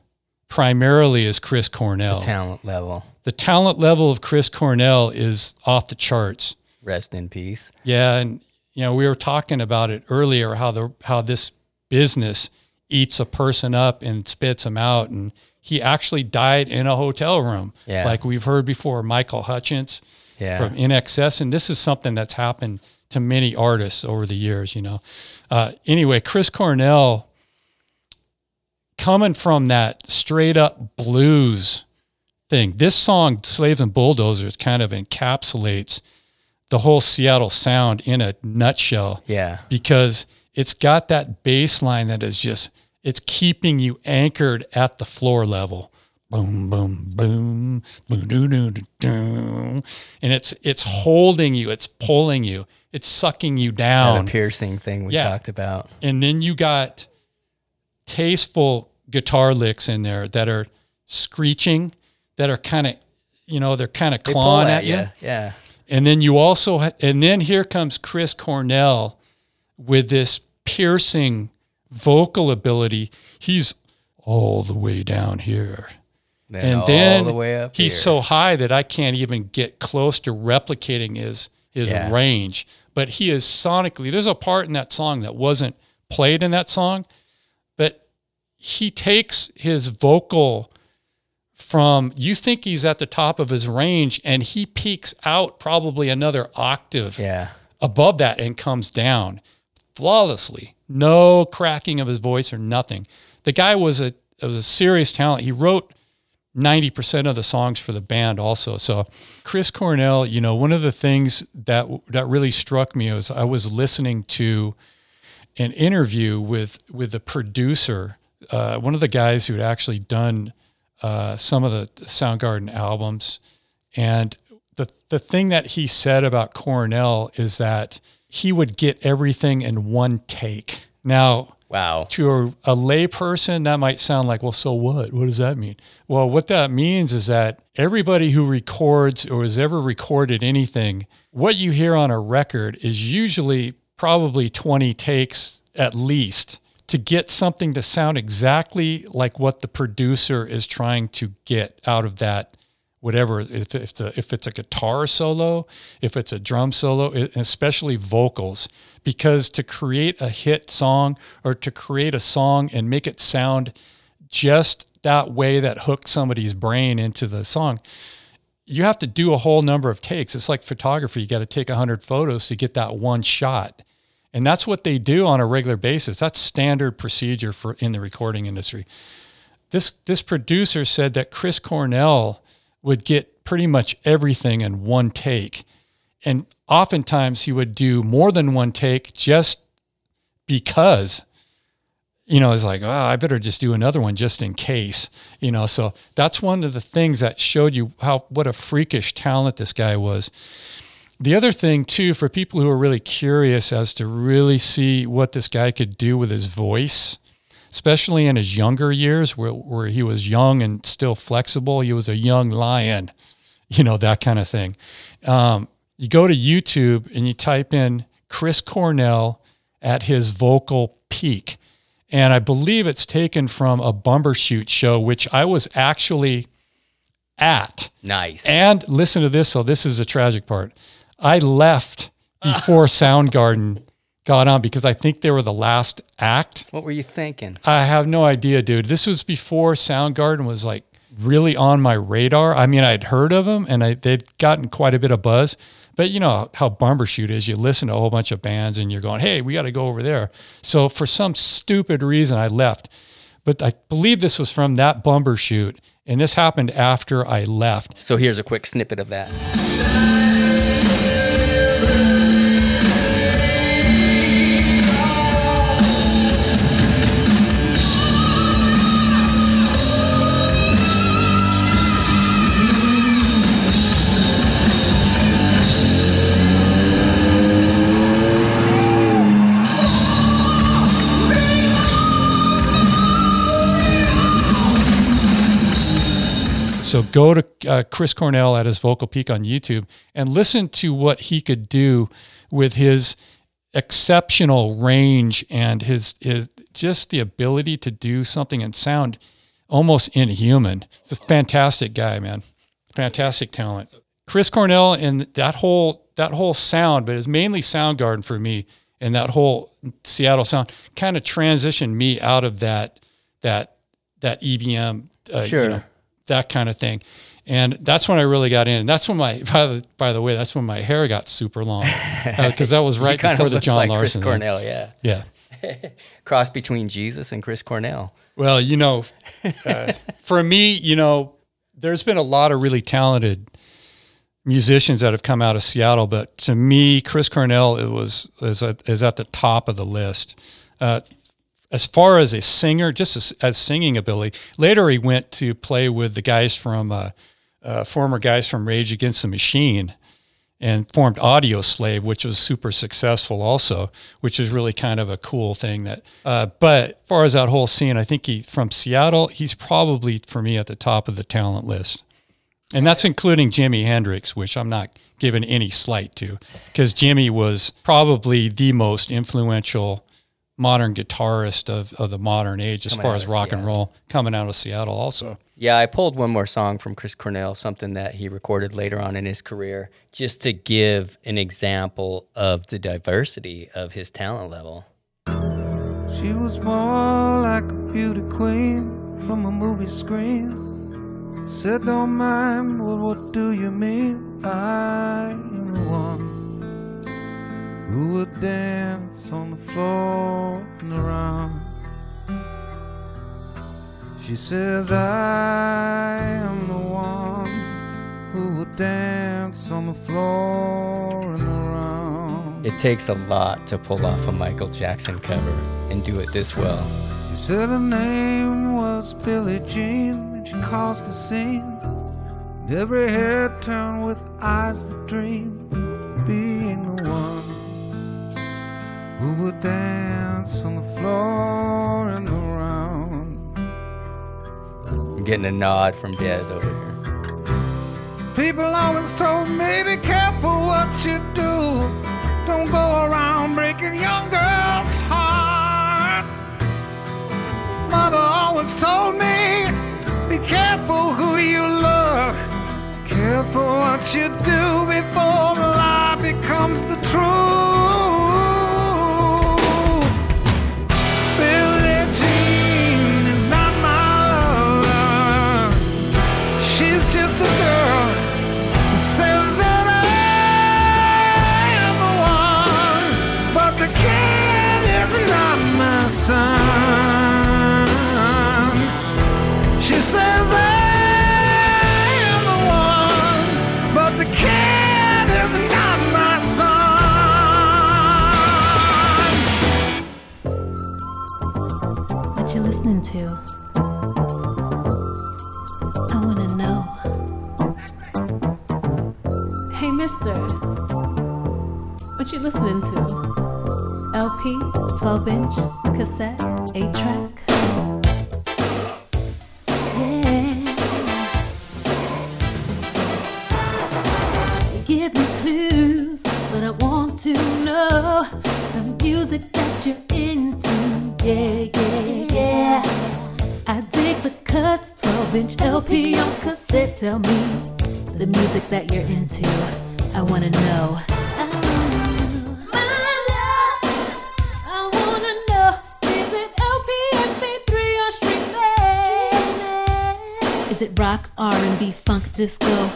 primarily is Chris Cornell. the talent level. The talent level of Chris Cornell is off the charts. Rest in peace. Yeah, and you know, we were talking about it earlier how the how this business eats a person up and spits them out and he actually died in a hotel room. Yeah. Like we've heard before Michael Hutchence Yeah. from INXS and this is something that's happened to many artists over the years, you know. Uh, anyway, Chris Cornell coming from that straight up blues thing. This song, Slaves and Bulldozers, kind of encapsulates the whole Seattle sound in a nutshell. Yeah. Because it's got that bass line that is just, it's keeping you anchored at the floor level. Boom, boom, boom, boom, doo, doo, doo, doo. and it's it's holding you, it's pulling you, it's sucking you down. the piercing thing we Yeah. talked about. And then you got tasteful guitar licks in there that are screeching, that are kind of, you know, they're kind of clawing at at you. ya, yeah. And then you also, ha- and then here comes Chris Cornell with this piercing vocal ability. He's all the way down here. And then the he's here. so high that I can't even get close to replicating his his Yeah. range. But he is sonically. There's a part in that song that wasn't played in that song, but he takes his vocal from you think he's at the top of his range and he peaks out probably another octave Yeah. above that and comes down flawlessly. No cracking of his voice or nothing. The guy was a was a serious talent. He wrote 90% of the songs for the band also. So Chris Cornell, you know, one of the things that that really struck me was I was listening to an interview with with the producer, uh, one of the guys who had actually done uh, some of the Soundgarden albums, and the the thing that he said about Cornell is that he would get everything in one take. Now, Wow. to a, a lay person, that might sound like, well, so what? What does that mean? Well, what that means is that everybody who records or has ever recorded anything, what you hear on a record is usually probably 20 takes at least to get something to sound exactly like what the producer is trying to get out of that whatever if it's a if it's a guitar solo if it's a drum solo especially vocals because to create a hit song or to create a song and make it sound just that way that hooks somebody's brain into the song you have to do a whole number of takes. It's like photography. You got to take 100 photos to get that one shot. And that's what they do on a regular basis. That's standard procedure for in the recording industry. This this producer said that Chris Cornell would get pretty much everything in one take. And oftentimes he would do more than one take just because, you know, it's like, oh, I better just do another one just in case, you know. So that's one of the things that showed you how what a freakish talent this guy was. The other thing too, for people who are really curious as to really see what this guy could do with his voice, especially in his younger years where, where he was young and still flexible. He was a young lion, you know, that kind of thing. Um, you go to YouTube and you type in Chris Cornell at his vocal peak. And I believe it's taken from a Bumbershoot show, which I was actually at. Nice. And listen to this. So this is a tragic part. I left before Soundgarden got on because I think they were the last act. What were you thinking? I have no idea, dude. This was before Soundgarden was like really on my radar. I mean, I'd heard of them and I, they'd gotten quite a bit of buzz. But you know how Bumbershoot is. You listen to a whole bunch of bands and you're going, hey, we got to go over there. So for some stupid reason, I left. But I believe this was from that Bumbershoot. And this happened after I left. So here's a quick snippet of that. So go to uh, Chris Cornell at his vocal peak on YouTube and listen to what he could do with his exceptional range and his, his just the ability to do something and sound almost inhuman. He's a fantastic guy, man. Fantastic talent. Chris Cornell and that whole that whole sound, but it's mainly Soundgarden for me, and that whole Seattle sound kind of transitioned me out of that that that EBM, uh, you Sure. know, that kind of thing. And that's when I really got in. And that's when my, by the, by the way, that's when my hair got super long because that was right before the John like Larson. Chris thing. Cornell, yeah. Yeah. Cross between Jesus and Chris Cornell. Well, you know, uh, for me, you know, there's been a lot of really talented musicians that have come out of Seattle, but to me, Chris Cornell it was is at, is at the top of the list. Uh, as far as a singer, just as, as singing ability. Later, he went to play with the guys from uh, uh, former guys from Rage Against the Machine, and formed Audioslave, which was super successful also, which is really kind of a cool thing that. Uh, but as far as that whole scene, I think he from Seattle, he's probably for me at the top of the talent list. And that's including Jimi Hendrix, which I'm not giving any slight to, because Jimmy was probably the most influential modern guitarist of, of the modern age as Coming far as of rock and roll coming out of Seattle also. Yeah, I pulled one more song from Chris Cornell, something that he recorded later on in his career, just to give an example of the diversity of his talent level. She was more like a beauty queen from a movie screen. Said, don't mind, well, what do you mean? I am the one who would dance on the floor and around. She says, I am the one who would dance on the floor and around. It takes a lot to pull off a Michael Jackson cover and do it this well. She said her name was Billie Jean, and she caused a scene. And every head turned with eyes that dream, being the one who would dance on the floor and around. I'm getting a nod from Dez over here. People always told me, be careful what you do. Don't go around breaking young girls' hearts. Mother always told me, be careful who you love. Careful what you do before the lie becomes the truth. Says I am the one, but the kid is not my son. What you listening to? I wanna know. Hey, mister. What you listening to? LP, 12 inch, cassette, 8 track? LP on cassette. Tell me the music that you're into. I wanna know. I wanna know, is it LP, MP3 or streaming? Is it rock, R&B, funk, disco,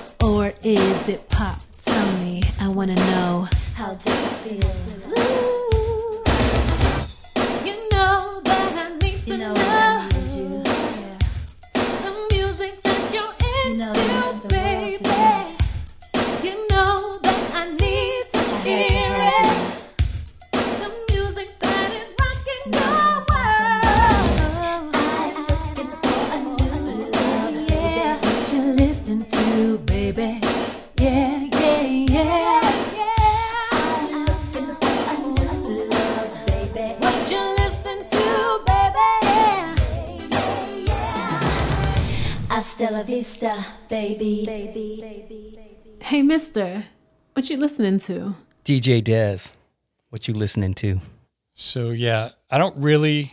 listening to? DJ Dez, what you listening to? So yeah, I don't really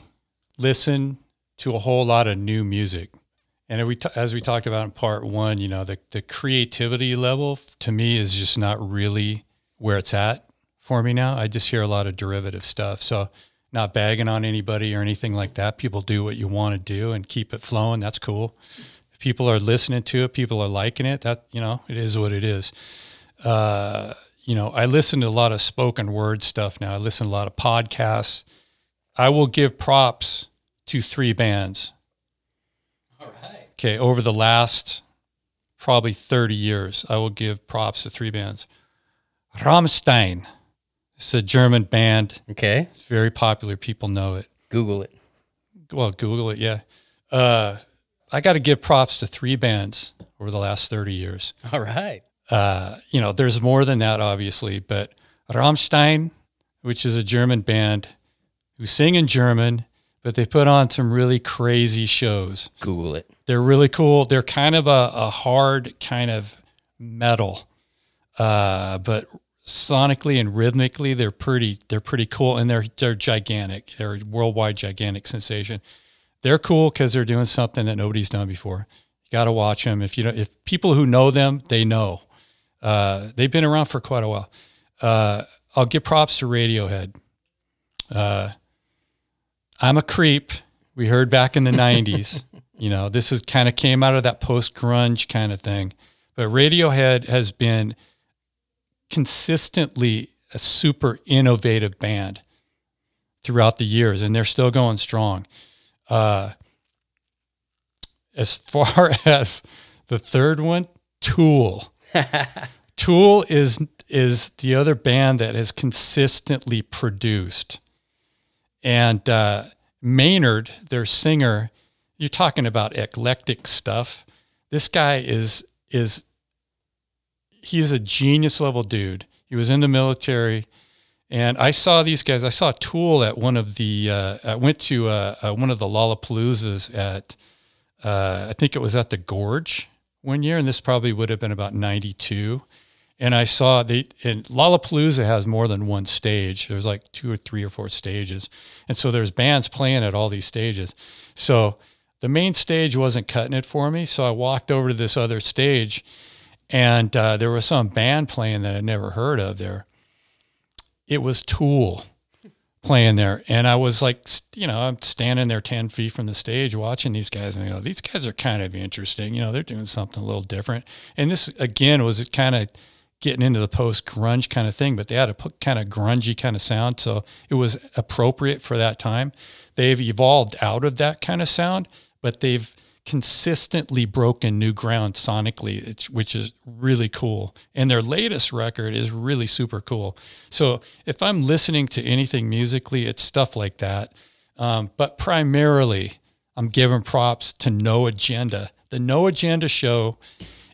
listen to a whole lot of new music. And we t- as we talked about in part one, you know, the, the creativity level to me is just not really where it's at for me now. I just hear a lot of derivative stuff. So not bagging on anybody or anything like that. People do what you want to do and keep it flowing. That's cool. If people are listening to it, people are liking it. That, you know, it is what it is. Uh, you know, I listen to a lot of spoken word stuff now. I listen to a lot of podcasts. I will give props to three bands. All right. Okay, over the last probably 30 years, I will give props to three bands. Rammstein. It's a German band. Okay. It's very popular. People know it. Google it. Well, Google it, yeah. Uh, I got to give props to three bands over the last 30 years. All right. Uh, you know, there's more than that, obviously, but Rammstein, which is a German band who sing in German, but they put on some really crazy shows. Google it. They're really cool. They're kind of a, a hard kind of metal, uh, but sonically and rhythmically, they're pretty. They're pretty cool, and they're they're gigantic. They're a worldwide gigantic sensation. They're cool because they're doing something that nobody's done before. You got to watch them. If you don't, if people who know them, they know. Uh, they've been around for quite a while. Uh, I'll give props to Radiohead. Uh, I'm a creep. We heard back in the 90s. You know, this is kind of came out of that post grunge kind of thing. But Radiohead has been consistently a super innovative band throughout the years, and they're still going strong. Uh, as far as the third one, Tool. Tool is is the other band that has consistently produced. And uh, Maynard, their singer, you're talking about eclectic stuff. This guy is is he's a genius level dude. He was in the military, and I saw these guys. I saw Tool at one of the. Uh, I went to uh, uh, one of the Lollapaloozas at. Uh, I think it was at the Gorge one year, and this probably would have been about '92. And I saw they and Lollapalooza has more than one stage. There's like two or three or four stages, and so there's bands playing at all these stages. So the main stage wasn't cutting it for me, so I walked over to this other stage, and uh, there was some band playing that I'd never heard of there. It was Tool playing there, and I was like, you know, I'm standing there ten feet from the stage watching these guys, and I go, these guys are kind of interesting. You know, they're doing something a little different. And this again was kind of getting into the post grunge kind of thing, but they had a kind of grungy kind of sound, so it was appropriate for that time. They've evolved out of that kind of sound, but they've consistently broken new ground sonically, it's, which is really cool. And their latest record is really super cool. So if I'm listening to anything musically, it's stuff like that. Um, but primarily, I'm giving props to No Agenda. The No Agenda show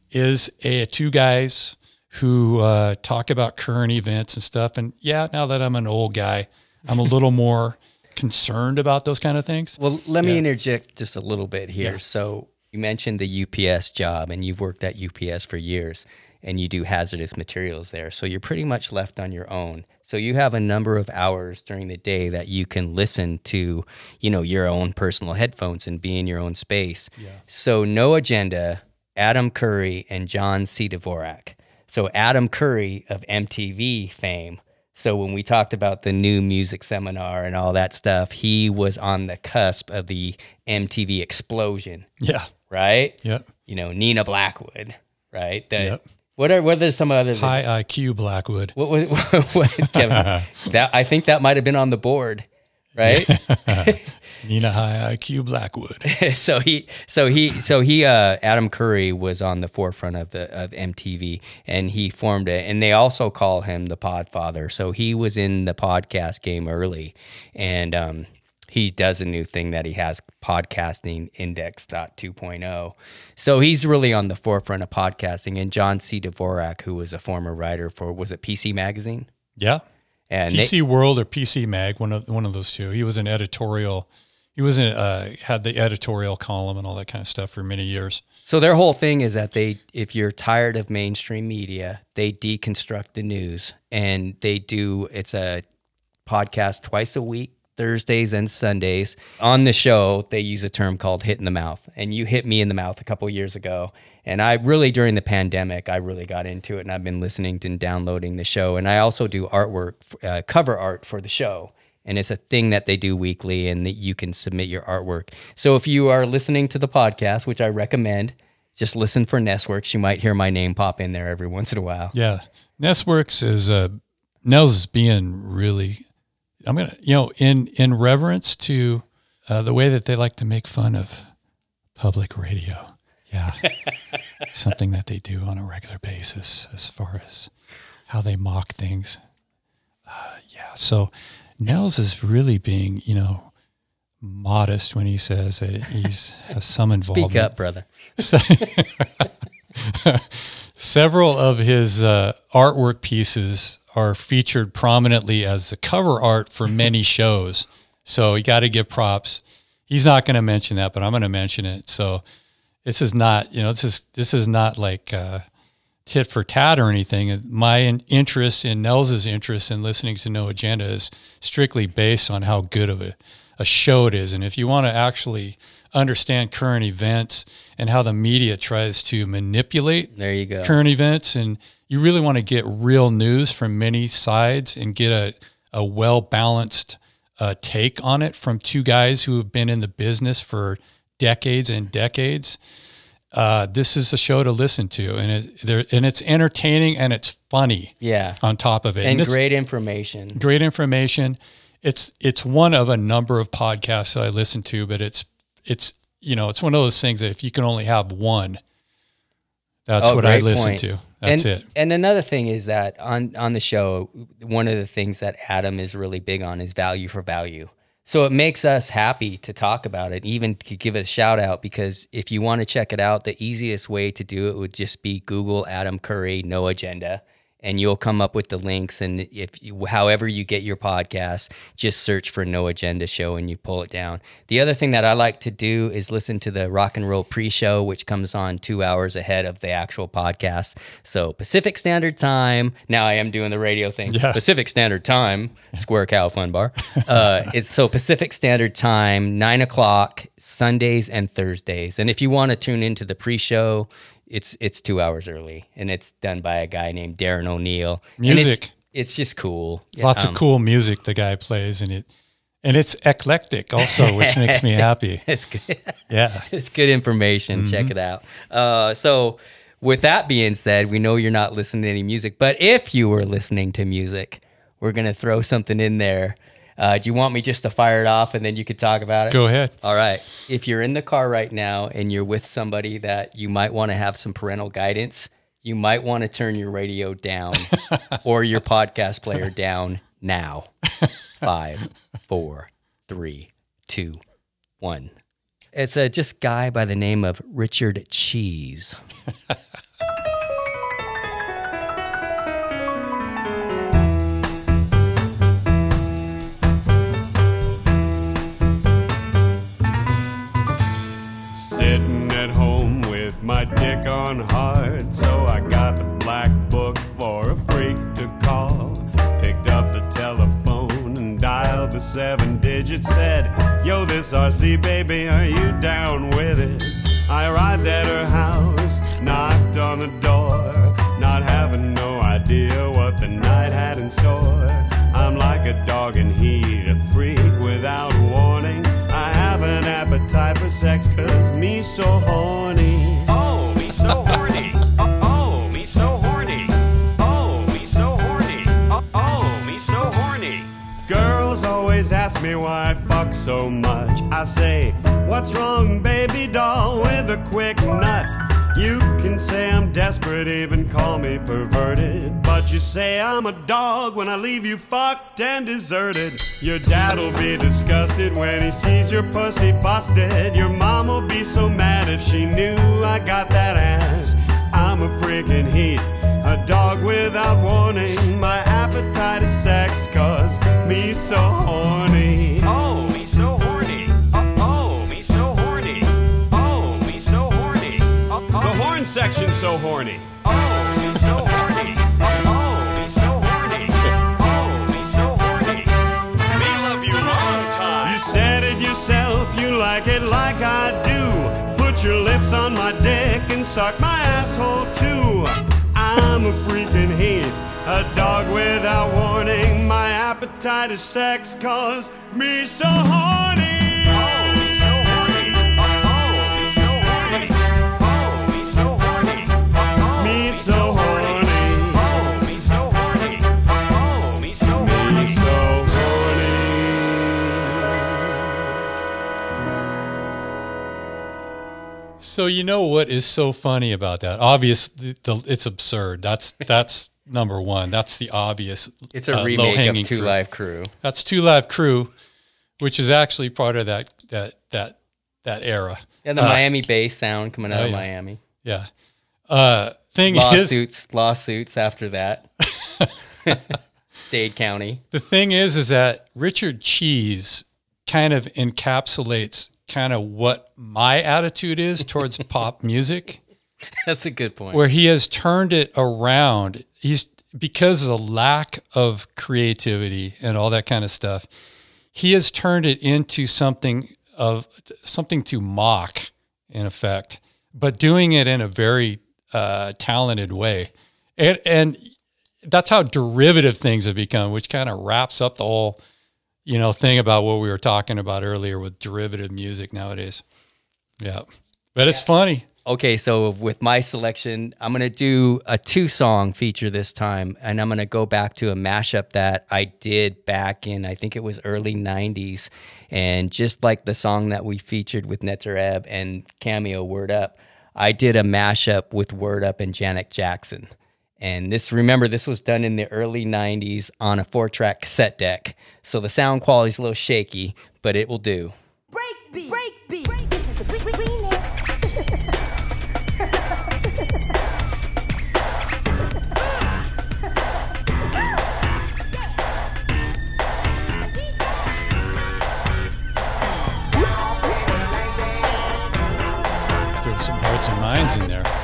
is a two guys who uh, talk about current events and stuff. And yeah, now that I'm an old guy, I'm a little more concerned about those kind of things. Well, let me interject just a little bit here. Yeah. So you mentioned the UPS job, and you've worked at UPS for years, and you do hazardous materials there. So you're pretty much left on your own. So you have a number of hours during the day that you can listen to, you know, your own personal headphones and be in your own space. So no agenda, Adam Curry and John C. Dvorak. So Adam Curry of MTV fame. So when we talked about the new music seminar and all that stuff, he was on the cusp of the MTV explosion. Yeah. Right? Yep. You know, Nina Blackwood, right? The, Yep. What are what are some other High IQ Blackwood. What was what, Kevin? that I think that might have been on the board, right? Nina High IQ Blackwood. so he so he so he uh Adam Curry was on the forefront of the of MTV and he formed it and they also call him the podfather so he was in the podcast game early and um he does a new thing that he has podcasting index.2.0 so he's really on the forefront of podcasting and John C Dvorak who was a former writer for was it PC magazine Yeah. and they- PC World or PC Mag, one of one of those two. He was an editorial. He was in, uh, had the editorial column and all that kind of stuff for many years. So their whole thing is that they, if you're tired of mainstream media, they deconstruct the news and they do. It's a podcast twice a week, Thursdays and Sundays. On the show, they use a term called "hit in the mouth," and you hit me in the mouth a couple years ago. And I really, during the pandemic, I really got into it, and I've been listening and downloading the show. And I also do artwork, uh, cover art for the show and it's a thing that they do weekly and that you can submit your artwork. So if you are listening to the podcast, which I recommend, just listen for Nestworks. You might hear my name pop in there every once in a while. Yeah. Nestworks is uh Nels being really I'm gonna you know, in in reverence to uh, the way that they like to make fun of public radio. Yeah. Something that they do on a regular basis as far as how they mock things. Uh, yeah. So Nels is really being, you know, modest when he says that he's has some involvement. Speak up, brother. So, Several of his uh, artwork pieces are featured prominently as the cover art for many shows. So you got to give props. He's not going to mention that, but I'm going to mention it. So this is not, you know, this is this is not like uh, tit for tat or anything. My interest in Nels's interest in listening to No Agenda is strictly based on how good of a, a show it is. And if you want to actually understand current events and how the media tries to manipulate There you go. current events, and you really want to get real news from many sides and get a, a well balanced uh, take on it from two guys who have been in the business for decades and decades. Uh, this is a show to listen to, and it, there, and it's entertaining and it's funny. Yeah. on top of it, And this- great information. great information. It's it's one of a number of podcasts that I listen to, but it's it's you know it's one of those things that if you can only have one, that's Oh, what I listen point. to. That's and, it. And another thing is that on on the show, one of the things that Adam is really big on is value for value. So it makes us happy to talk about it, even to give it a shout out. Because if you want to check it out, the easiest way to do it would just be Google Adam Curry, no agenda, and you'll come up with the links. And if you, however you get your podcast, just search for No Agenda Show and you pull it down. The other thing that I like to do is listen to the Rock and Roll Pre-Show, which comes on two hours ahead of the actual podcast. So Pacific Standard Time. Now I am doing the radio thing. Yeah. Pacific Standard Time, Square Cow Fun Bar. Uh, it's so Pacific Standard Time, nine o'clock Sundays and Thursdays. And if you want to tune into the pre-show, it's it's two hours early, and it's done by a guy named Darren O'Neill. And it's- Music. It's, just cool. Lots Um, of cool music the guy plays, and it and it's eclectic also, which makes me happy. it's good. Yeah. it's good information. Check Mhm. it out. Uh, so, with that being said, we know you're not listening to any music, but if you were listening to music, we're gonna throw something in there. Uh, do you want me just to fire it off and then you could talk about it? Go ahead. All right. If you're in the car right now and you're with somebody that you might want to have some parental guidance, you might want to turn your radio down or your podcast player down now. Five, four, three, two, one. It's a just guy by the name of Richard Cheese. dick on hard, so I got the black book for a freak to call. Picked up the telephone and dialed the seven digits, said, Yo, this RC baby, are you down with it? I arrived at her house, knocked on the door, not having no idea what the night had in store. I'm like a dog in heat, a freak without warning. I have an appetite for sex, cause me so horny. So much. I say, What's wrong, baby doll, with a quick nut? You can say I'm desperate, even call me perverted. But you say I'm a dog when I leave you fucked and deserted. Your dad'll be disgusted when he sees your pussy busted. Your mom'll be so mad if she knew I got that ass. I'm a freaking heat, a dog without warning. My appetite is sex, cause me so horny. The horn section's so horny. oh, me so horny. Oh, me so horny. Oh, me so horny. Me love you long time. You said it yourself, you like it like I do. Put your lips on my dick and suck my asshole too. I'm a freaking heat, a dog without warning. My appetite is sex, cause me so horny. So you know what is so funny about that? Obvious, the, the, it's absurd. That's that's number one. That's the obvious. It's a uh, remake of Two fruit. Live Crew. That's Two Live Crew, which is actually part of that that that that era. Yeah, the Uh, Miami bass sound coming out oh, of yeah. Miami. Yeah. Uh, thing is, lawsuits, lawsuits after that. Dade County. the thing is, is that Richard Cheese kind of encapsulates kind of what my attitude is towards pop music. That's a good point. where he has turned it around. He's because of the lack of creativity and all that kind of stuff. He has turned it into something of something to mock, in effect, but doing it in a very uh, talented way, and and that's how derivative things have become, which kind of wraps up the whole you know thing about what we were talking about earlier with derivative music nowadays. Yeah, but it's funny. Okay, so with my selection, I'm going to do a two song feature this time. And I'm going to go back to a mashup that I did back in, I think it was early 90s. And just like the song that we featured with Nitzer Ebb and Cameo Word Up, I did a mashup with Word Up and Janet Jackson. And this, remember, this was done in the early 90s on a four track cassette deck. So the sound quality is a little shaky, but it will do. Break beat. Break beat. Break There's some hearts and minds in there.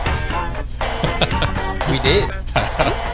We did.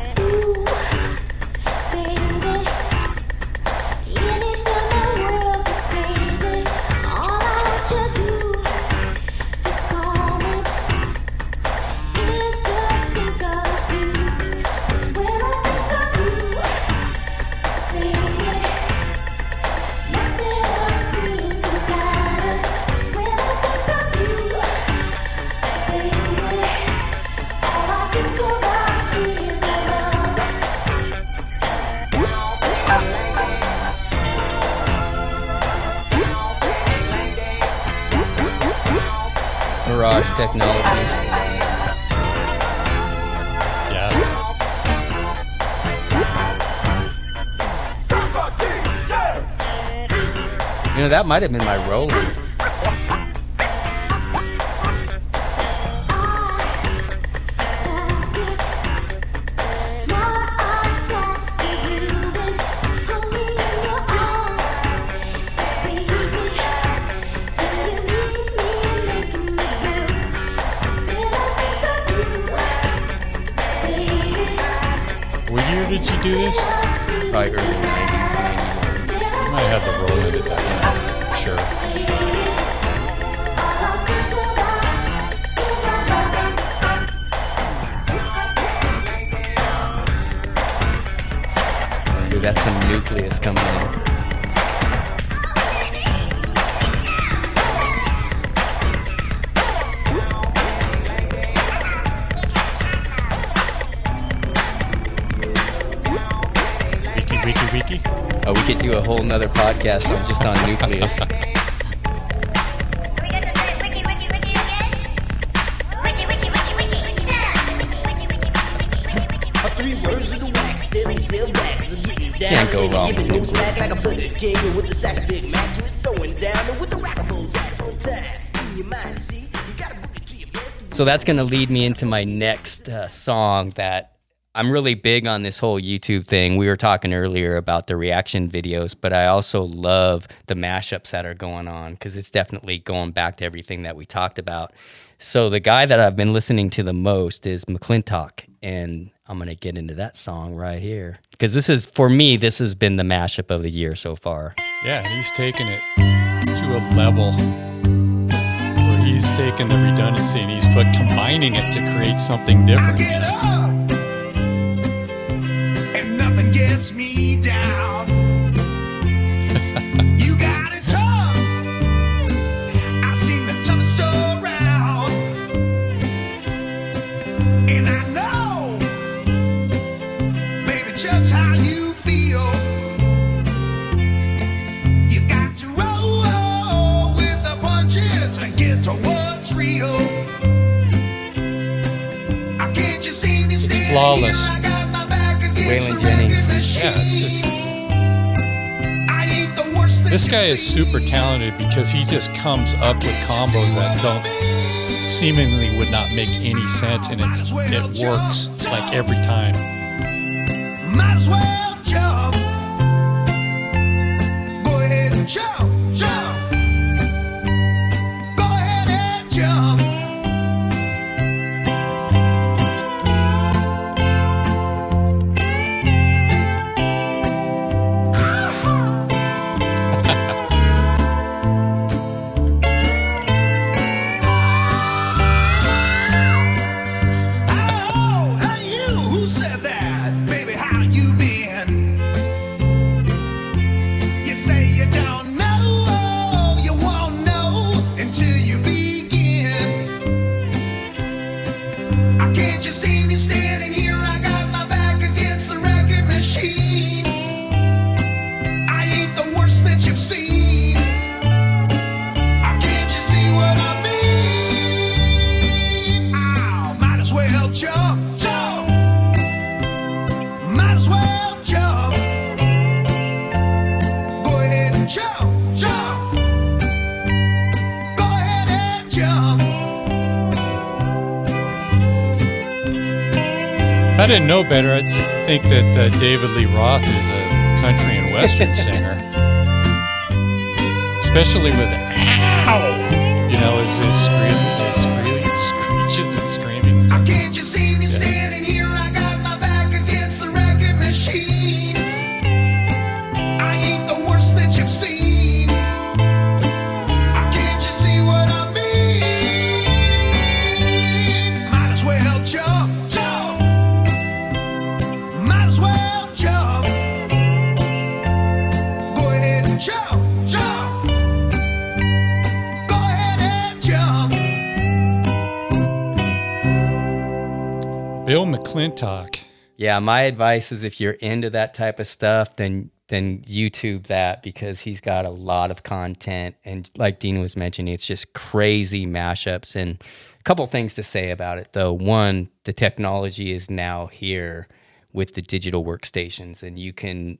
Mirage technology. Yeah. You know, that might have been my Roland. What year did she do this? Probably early 90s, 91. You might have the Roland at that time. Sure. That's some Newcleus coming in. Oh, we could do a whole nother podcast just on Newcleus. Can't go wrong with Newcleus. So that's going to lead me into my next uh, song that I'm really big on this whole YouTube thing. We were talking earlier about the reaction videos, but I also love the mashups that are going on because it's definitely going back to everything that we talked about. So the guy that I've been listening to the most is McClintock, and I'm going to get into that song right here because this is for me. This has been the mashup of the year so far. Yeah, and he's taken it to a level where he's taken the redundancy and he's put combining it to create something different. Gets me down. you got it tough. I've seen the toughest around, and I know, baby, just how you feel. You got to roll with the punches and get to what's real. I can't you see me standing Flawless. Waylon Jennings. Yeah, it's just this guy is super talented because he just comes up with combos that don't seemingly would not make any sense, and it's it works like every time. Might as well jump. Go ahead and jump, jump. Go ahead and jump. I didn't know better, I'd think that uh, David Lee Roth is a country and western singer, especially with "ow," you know, scream, his scream, McClintock. Yeah, my advice is if you're into that type of stuff, then then YouTube that because he's got a lot of content and like Dean was mentioning, it's just crazy mashups and a couple things to say about it though. One, the technology is now here with the digital workstations and you can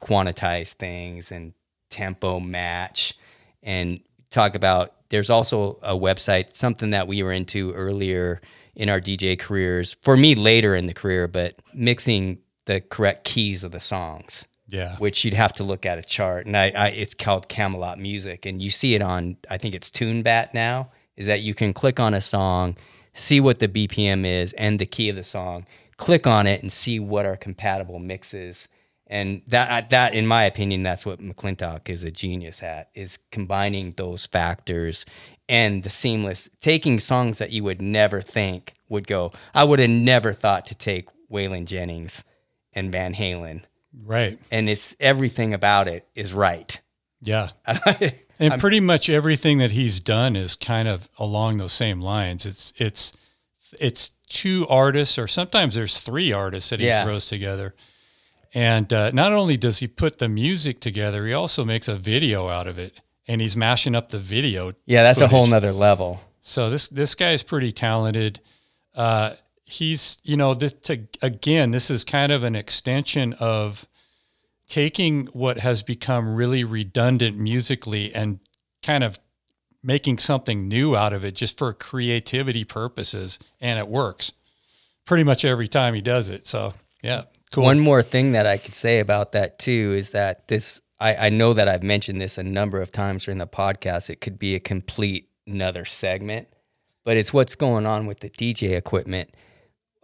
quantize things and tempo match and talk about there's also a website something that we were into earlier in our DJ careers for me later in the career but mixing the correct keys of the songs Yeah. which you'd have to look at a chart and I, I it's called Camelot Music and you see it on I think it's TuneBat now is that you can click on a song see what the BPM is and the key of the song click on it and see what are compatible mixes and that that in my opinion that's what McClintock is a genius at is combining those factors and the seamless taking songs that you would never think would go I would have never thought to take Waylon Jennings and Van Halen Right. and it's everything about it is right Yeah. And pretty much everything that he's done is kind of along those same lines. It's it's it's two artists, or sometimes there's three artists that he Yeah. throws together. And uh, not only does he put the music together, he also makes a video out of it, and he's mashing up the video. yeah that's a whole footage. nother level So this this guy is pretty talented. Uh, he's you know this to, again this is kind of an extension of taking what has become really redundant musically and kind of making something new out of it just for creativity purposes and it works pretty much every time he does it so yeah cool One more thing that I could say about that too is that this I, I know that I've mentioned this a number of times during the podcast. It could be a complete another segment, but it's what's going on with the DJ equipment.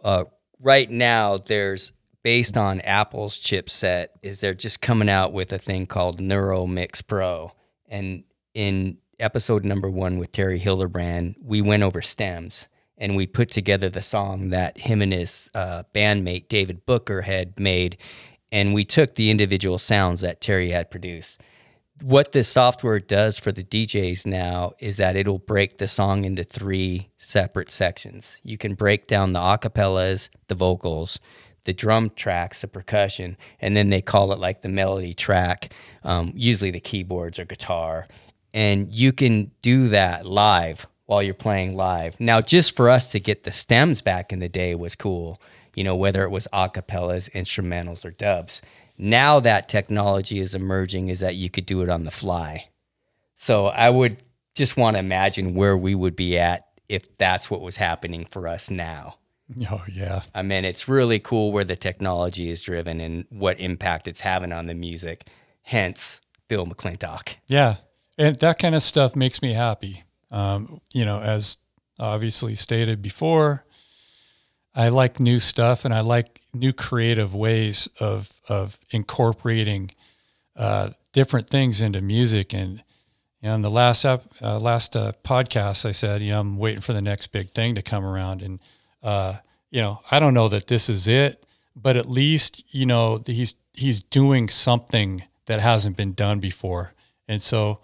Uh, right now, there's based on Apple's chipset, is they're just coming out with a thing called Neural Mix Pro. And in episode number one with Terry Hildebrand, we went over stems and we put together the song that him and his uh, bandmate David Booker had made, and we took the individual sounds that Terry had produced. What this software does for the DJs now is that it'll break the song into three separate sections. You can break down the acapellas, the vocals, the drum tracks, the percussion, and then they call it like the melody track, um, usually the keyboards or guitar. And you can do that live while you're playing live. Now, just for us to get the stems back in the day was cool, you know, whether it was acapellas, instrumentals, or dubs. Now that technology is emerging, is that you could do it on the fly. So I would just want to imagine where we would be at if that's what was happening for us now. Oh yeah. I mean, it's really cool where the technology is driven and what impact it's having on the music. Hence, Bill McClintock. Yeah, and that kind of stuff makes me happy. Um, you know, as obviously stated before, I like new stuff and I like new creative ways of of incorporating uh, different things into music. And you know, in the last uh, last uh, podcast, I said, you know, I'm waiting for the next big thing to come around, and uh, you know, I don't know that this is it, but at least you know he's he's doing something that hasn't been done before, and so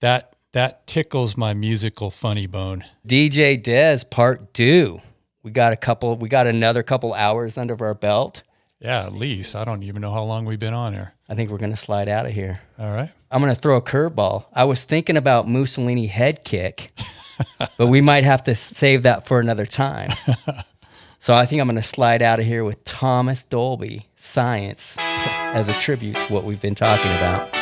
that that tickles my musical funny bone. DJ Dez Part Two. We got a couple. We got another couple hours under our belt. Yeah, at least I don't even know how long we've been on here. I think we're gonna slide out of here. All right. I'm gonna throw a curveball. I was thinking about Mussolini head kick, but we might have to save that for another time. so I think I'm gonna slide out of here with Thomas Dolby Science as a tribute to what we've been talking about.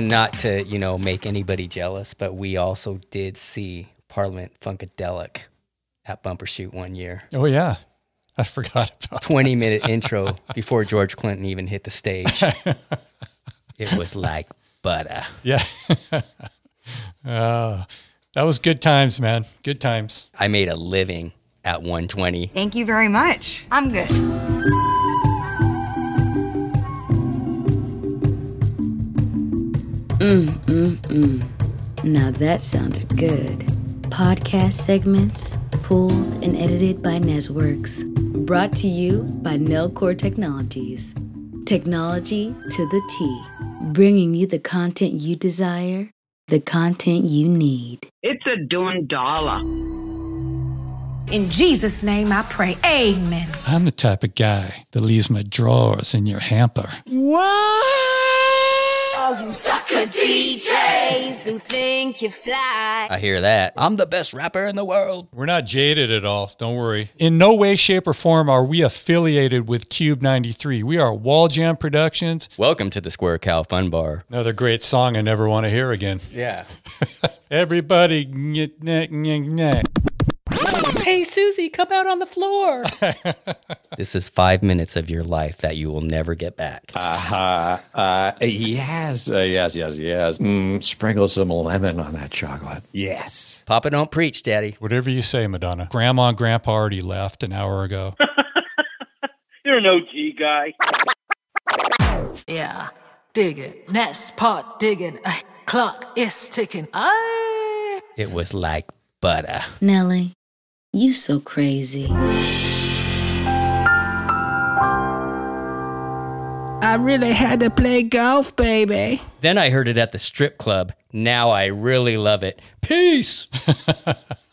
And not to, you know, make anybody jealous, but we also did see Parliament Funkadelic at Bumbershoot one year. Oh yeah, I forgot about 20 minute intro before George Clinton even hit the stage. it was like butter. Yeah. uh, that was good times, man. Good times. I made a living at 120. Thank you very much. I'm good. Mm, mm, mm. Now that sounded good. Podcast segments pulled and edited by Nesworks. Brought to you by Nelcore Technologies. Technology to the T. Bringing you the content you desire, the content you need. It's a dun dollar. In Jesus' name I pray. Amen. I'm the type of guy that leaves my drawers in your hamper. All you sucker DJs who think you fly. I hear that. I'm the best rapper in the world. We're not jaded at all. Don't worry. In no way, shape, or form are we affiliated with KUBE 93. We are Wall Jam Productions. Welcome to the Square Cow Fun Bar. Another great song I never want to hear again. Yeah. Everybody, nyeh, nyeh, nyeh, nyeh. Hey, Susie, come out on the floor. This is five minutes of your life that you will never get back. Uh-huh. uh, yes, uh, yes, yes, yes. Mm, sprinkle some lemon on that chocolate. Yes. Papa, don't preach, Daddy. Whatever you say, Madonna. Grandma and Grandpa already left an hour ago. You're an OG guy. yeah, dig it. Nest pot digging. Uh, clock is ticking. I. It was like butter. Nellie, you so crazy. I really had to play golf, baby. Then I heard it at the strip club. Now I really love it. Peace.